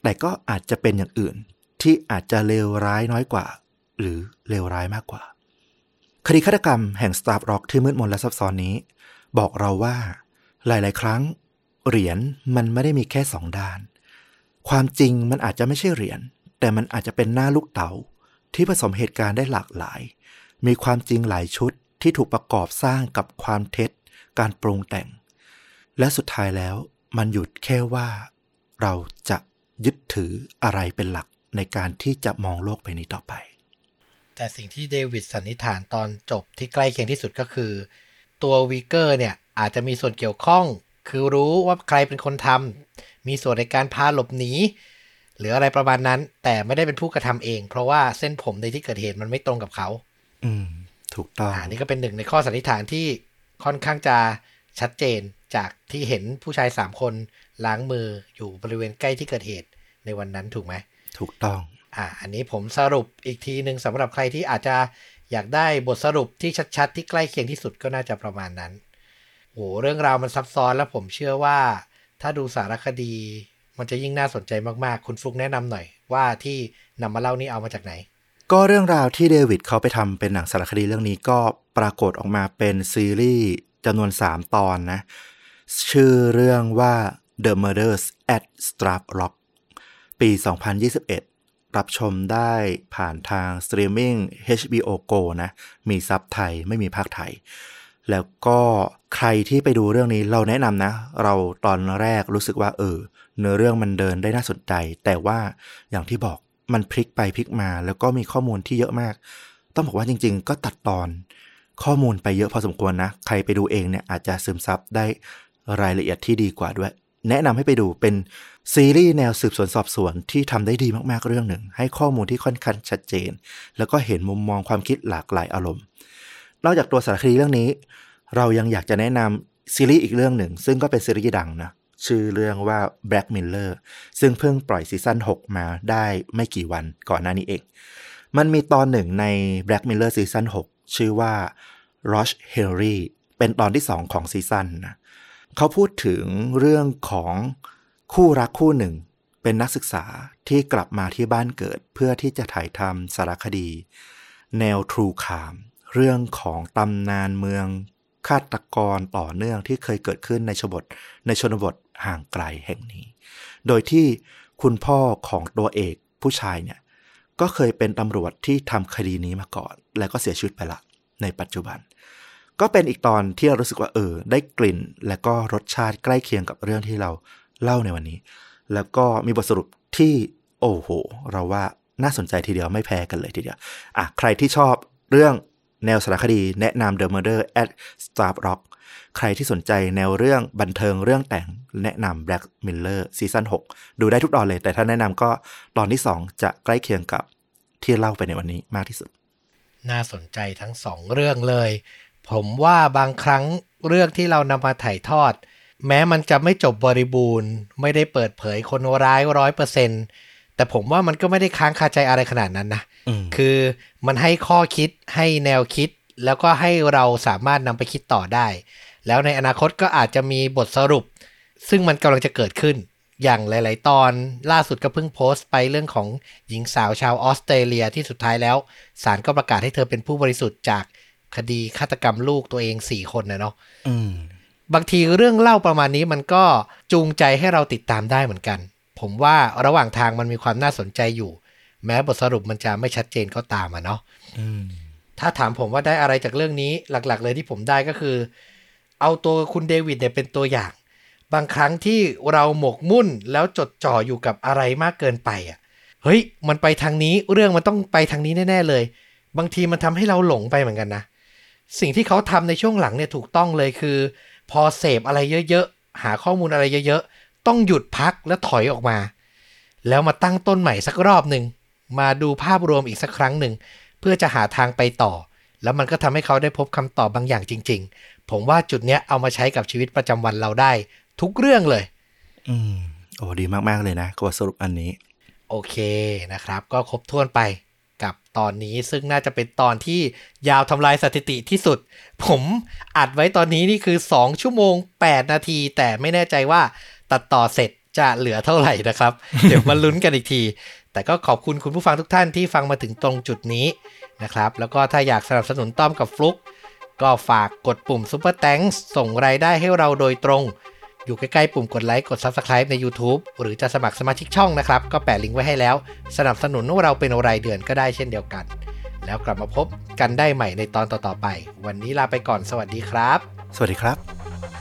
แต่ก็อาจจะเป็นอย่างอื่น ที่อาจจะเลวร้ายน้อยกว่า หรือเลวร้ายมากกว่า คดีฆาตกรรมแห่ง Starved Rock ที่มืดมนและซับซ้อนนี้ บอกเราว่า หลาย ๆ ครั้ง เหรียญมันไม่ได้มีแค่สองด้าน ความจริงมันอาจจะไม่ใช่เหรียญแต่มันอาจจะเป็นหน้าลูกเต๋า ที่ผสมเหตุการณ์ได้หลากหลาย มีความจริงหลายชุดที่ถูกประกอบสร้างกับความเท็จ การปรุงแต่ง และสุดท้ายแล้วมันหยุดแค่ว่า เราจะยึดถืออะไรเป็นหลักในการที่จะมองโลกไปนี้ต่อไป แต่สิ่งที่เดวิดสันนิษฐานตอนจบที่ใกล้เคียงที่สุดก็คือ ตัววีเกอร์เนี่ยอาจจะมีส่วนเกี่ยวข้อง คือรู้ว่าใครเป็นคนทำมีส่วนในการพาหลบหนี หรืออะไรประมาณนั้น แต่ไม่ได้เป็นผู้กระทำเอง เพราะว่าเส้นผมในที่เกิดเหตุมันไม่ตรงกับเขา อืม ถูกต้องอ่านี่ก็เป็นหนึ่งในข้อสันนิษฐานที่ค่อนข้างจะชัดเจนจากที่เห็นผู้ชายสามคนล้างมืออยู่บริเวณใกล้ที่เกิดเหตุในวันนั้นถูกไหม ถูกต้อง อ่า อันนี้ผมสรุปอีกทีหนึ่งสำหรับใครที่อาจจะอยากได้บทสรุปที่ชัดๆ ที่ใกล้เคียงที่สุดก็น่าจะประมาณนั้นโหเรื่องราวมันซับซ้อนแล้วผมเชื่อว่า ถ้าดูสารคดี มันจะยิ่งน่าสนใจมากๆ คุณฟุกแนะนำหน่อย ว่าที่นำมาเล่านี่เอามาจากไหน ก็เรื่องราวที่เดวิดเขาไปทำเป็นหนังสารคดีเรื่องนี้ก็ปรากฏออกมาเป็นซีรีส์จำนวน 3 ตอนนะ ชื่อเรื่องว่า The Murders at Starved Rock ปี 2021 รับชมได้ผ่านทางสตรีมมิ่ง HBO Go นะ มีซับไทยไม่มีพากย์ไทย แล้วก็ใครที่ไปดูเรื่องนี้เราแนะนำนะ เราตอนแรกรู้สึกว่าเออ เนื้อเรื่องมันเดินได้น่าสนใจ แต่ว่าอย่างที่บอกมันพลิกไปพลิกมา แล้วก็มีข้อมูลที่เยอะมาก ต้องบอกว่าจริง ๆ ก็ตัดตอนข้อมูลไปเยอะพอสมควรนะ ใครไปดูเองเนี่ยอาจจะซึมซับได้รายละเอียดที่ดีกว่าด้วย แนะนำให้ไปดูเป็นซีรีส์แนวสืบสวนสอบสวนที่ทำได้ดีมากๆเรื่องหนึ่ง ให้ข้อมูลที่ค่อนข้างชัดเจน แล้วก็เห็นมุมมองความคิดหลากหลายอารมณ์ นอกจากตัวสารคดีเรื่องนี้ เรายังอยากจะแนะนำซีรีส์อีกเรื่องหนึ่ง ซึ่งก็เป็นซีรีส์ดังนะ ชื่อเรื่องว่า Black Miller ซึ่งเพิ่งปล่อยซีซั่น6 มาได้ไม่กี่วันก่อนหน้านี้เอง มันมีตอนหนึ่งใน Black Mirror ซีซั่น6 ชื่อว่า Loch Henry เป็นตอนที่ 2 ของซีซั่นนะเขาพูดถึงเรื่องของคู่รักคู่หนึ่ง เป็นนักศึกษาที่กลับมาที่บ้านเกิดเพื่อที่จะถ่ายทำสารคดี แนวทรูคาม เรื่องของตำนานเมืองฆาตกรต่อเนื่องที่เคยเกิดขึ้นในชบทในชนบทห่างไกลแห่งนี้ โดยที่คุณพ่อของตัวเอกผู้ชายเนี่ยก็เคยเป็นตำรวจที่ทำคดีนี้มาก่อน แล้วก็เสียชีวิตไปละ ในปัจจุบัน ก็เป็นอีกตอนที่เรารู้สึกว่าเออ ได้กลิ่น และก็รสชาติใกล้เคียงกับเรื่องที่เราเล่าในวันนี้ แล้วก็มีบทสรุปที่โอ้โห เราว่าน่าสนใจทีเดียวไม่แพ้กันเลยทีเดียวอะใครที่ชอบเรื่องแนวสารคดีแนะนำ The Murder at Star Rock ใครที่สนใจแนวเรื่องบันเทิงเรื่องแต่งแนะนำ Black Miller ซีซั่น6 ดูได้ทุกตอนเลย แต่ถ้าแนะนำก็ตอนที่ 2 จะใกล้เคียงกับที่เล่าไปในวันนี้มากที่สุด น่าสนใจทั้งสองเรื่องเลย ผมว่าบางครั้งเรื่องที่เรานำมาถ่ายทอด แม้มันจะไม่จบบริบูรณ์ ไม่ได้เปิดเผยคนร้ายร้อยเปอร์เซ็นแต่ผมว่ามันก็ไม่ได้ค้างคาใจอะไรขนาดนั้นนะอืมคือมันให้ข้อคิดให้แนวคิด แล้วก็ให้เราสามารถนำไปคิดต่อได้ แล้วในอนาคตก็อาจจะมีบทสรุป ซึ่งมันกำลังจะเกิดขึ้น อย่างหลาย ๆ ตอนล่าสุดก็เพิ่งโพสต์ไปเรื่องของหญิงสาวชาวออสเตรเลียที่สุดท้ายแล้วศาลก็ประกาศให้เธอเป็นผู้บริสุทธิ์จากคดีฆาตกรรมลูกตัวเอง4คนนะเนาะอืมบางทีเรื่องเล่าประมาณนี้มันก็จูงใจให้เราติดตามได้เหมือนกัน ผมว่าระหว่างทางมันมีความน่าสนใจอยู่ แม้บทสรุปมันจะไม่ชัดเจนก็ตามอะเนาะอืมถ้าถามผมว่าได้อะไรจากเรื่องนี้หลัก ๆ เลยที่ผมได้ก็คือ เอาตัวคุณเดวิดเนี่ยเป็นตัวอย่าง บางครั้งที่เราหมกมุ่นแล้วจดจ่ออยู่กับอะไรมากเกินไปอะเฮ้ย มันไปทางนี้เรื่องมันต้องไปทางนี้แน่ ๆ เลย บางทีมันทำให้เราหลงไปเหมือนกันนะ สิ่งที่เขาทำในช่วงหลังเนี่ยถูกต้องเลยคือ พอเสพอะไรเยอะๆ หาข้อมูลอะไรเยอะๆ ต้องหยุดพักแล้วถอยออกมา แล้วมาตั้งต้นใหม่สักรอบหนึ่งมาดูภาพรวมอีกสักครั้งหนึ่ง เพื่อจะหาทางไปต่อ แล้วมันก็ทำให้เขาได้พบคำตอบบางอย่างจริงๆ ผมว่าจุดเนี้ยเอามาใช้กับชีวิตประจำวันเราได้ ทุกเรื่องเลย อืมโอ้ดีมาก ๆ เลยนะกัสรุปอันนี้ โอเคนะครับ ก็ครบถ้วนไปกับตอนนี้ซึ่งน่าจะเป็นตอนที่ยาวทำลายสถิติที่สุด ผมอัดไว้ตอนนี้นี่คือ 2 ชั่วโมง 8 นาที แต่ไม่แน่ใจว่าตัดต่อเสร็จจะเหลือเท่าไหร่นะครับ เดี๋ยวมาลุ้นกันอีกที แต่ก็ขอบคุณคุณผู้ฟังทุกท่านที่ฟังมาถึงตรงจุดนี้นะครับ แล้วก็ถ้าอยากสนับสนุนต้อมกับฟลุก ก็ฝากกดปุ่ม Super t h a n k s ส่งรายได้ให้เราโดยตรง อยู่ใกล้ๆปุ่มกดไลค์กด Subscribe ใน YouTube หรือจะสมัครสมาชิกช่องนะครับ ก็แปะลิงก์ไว้ให้แล้ว สนับสนุนเราเป็นรายเดือนก็ได้เช่นเดียวกัน แล้วกลับมาพบกันได้ใหม่ในตอนต่อๆไป วันนี้ลาไปก่อนสวัสดีครับ สวัสดีครับ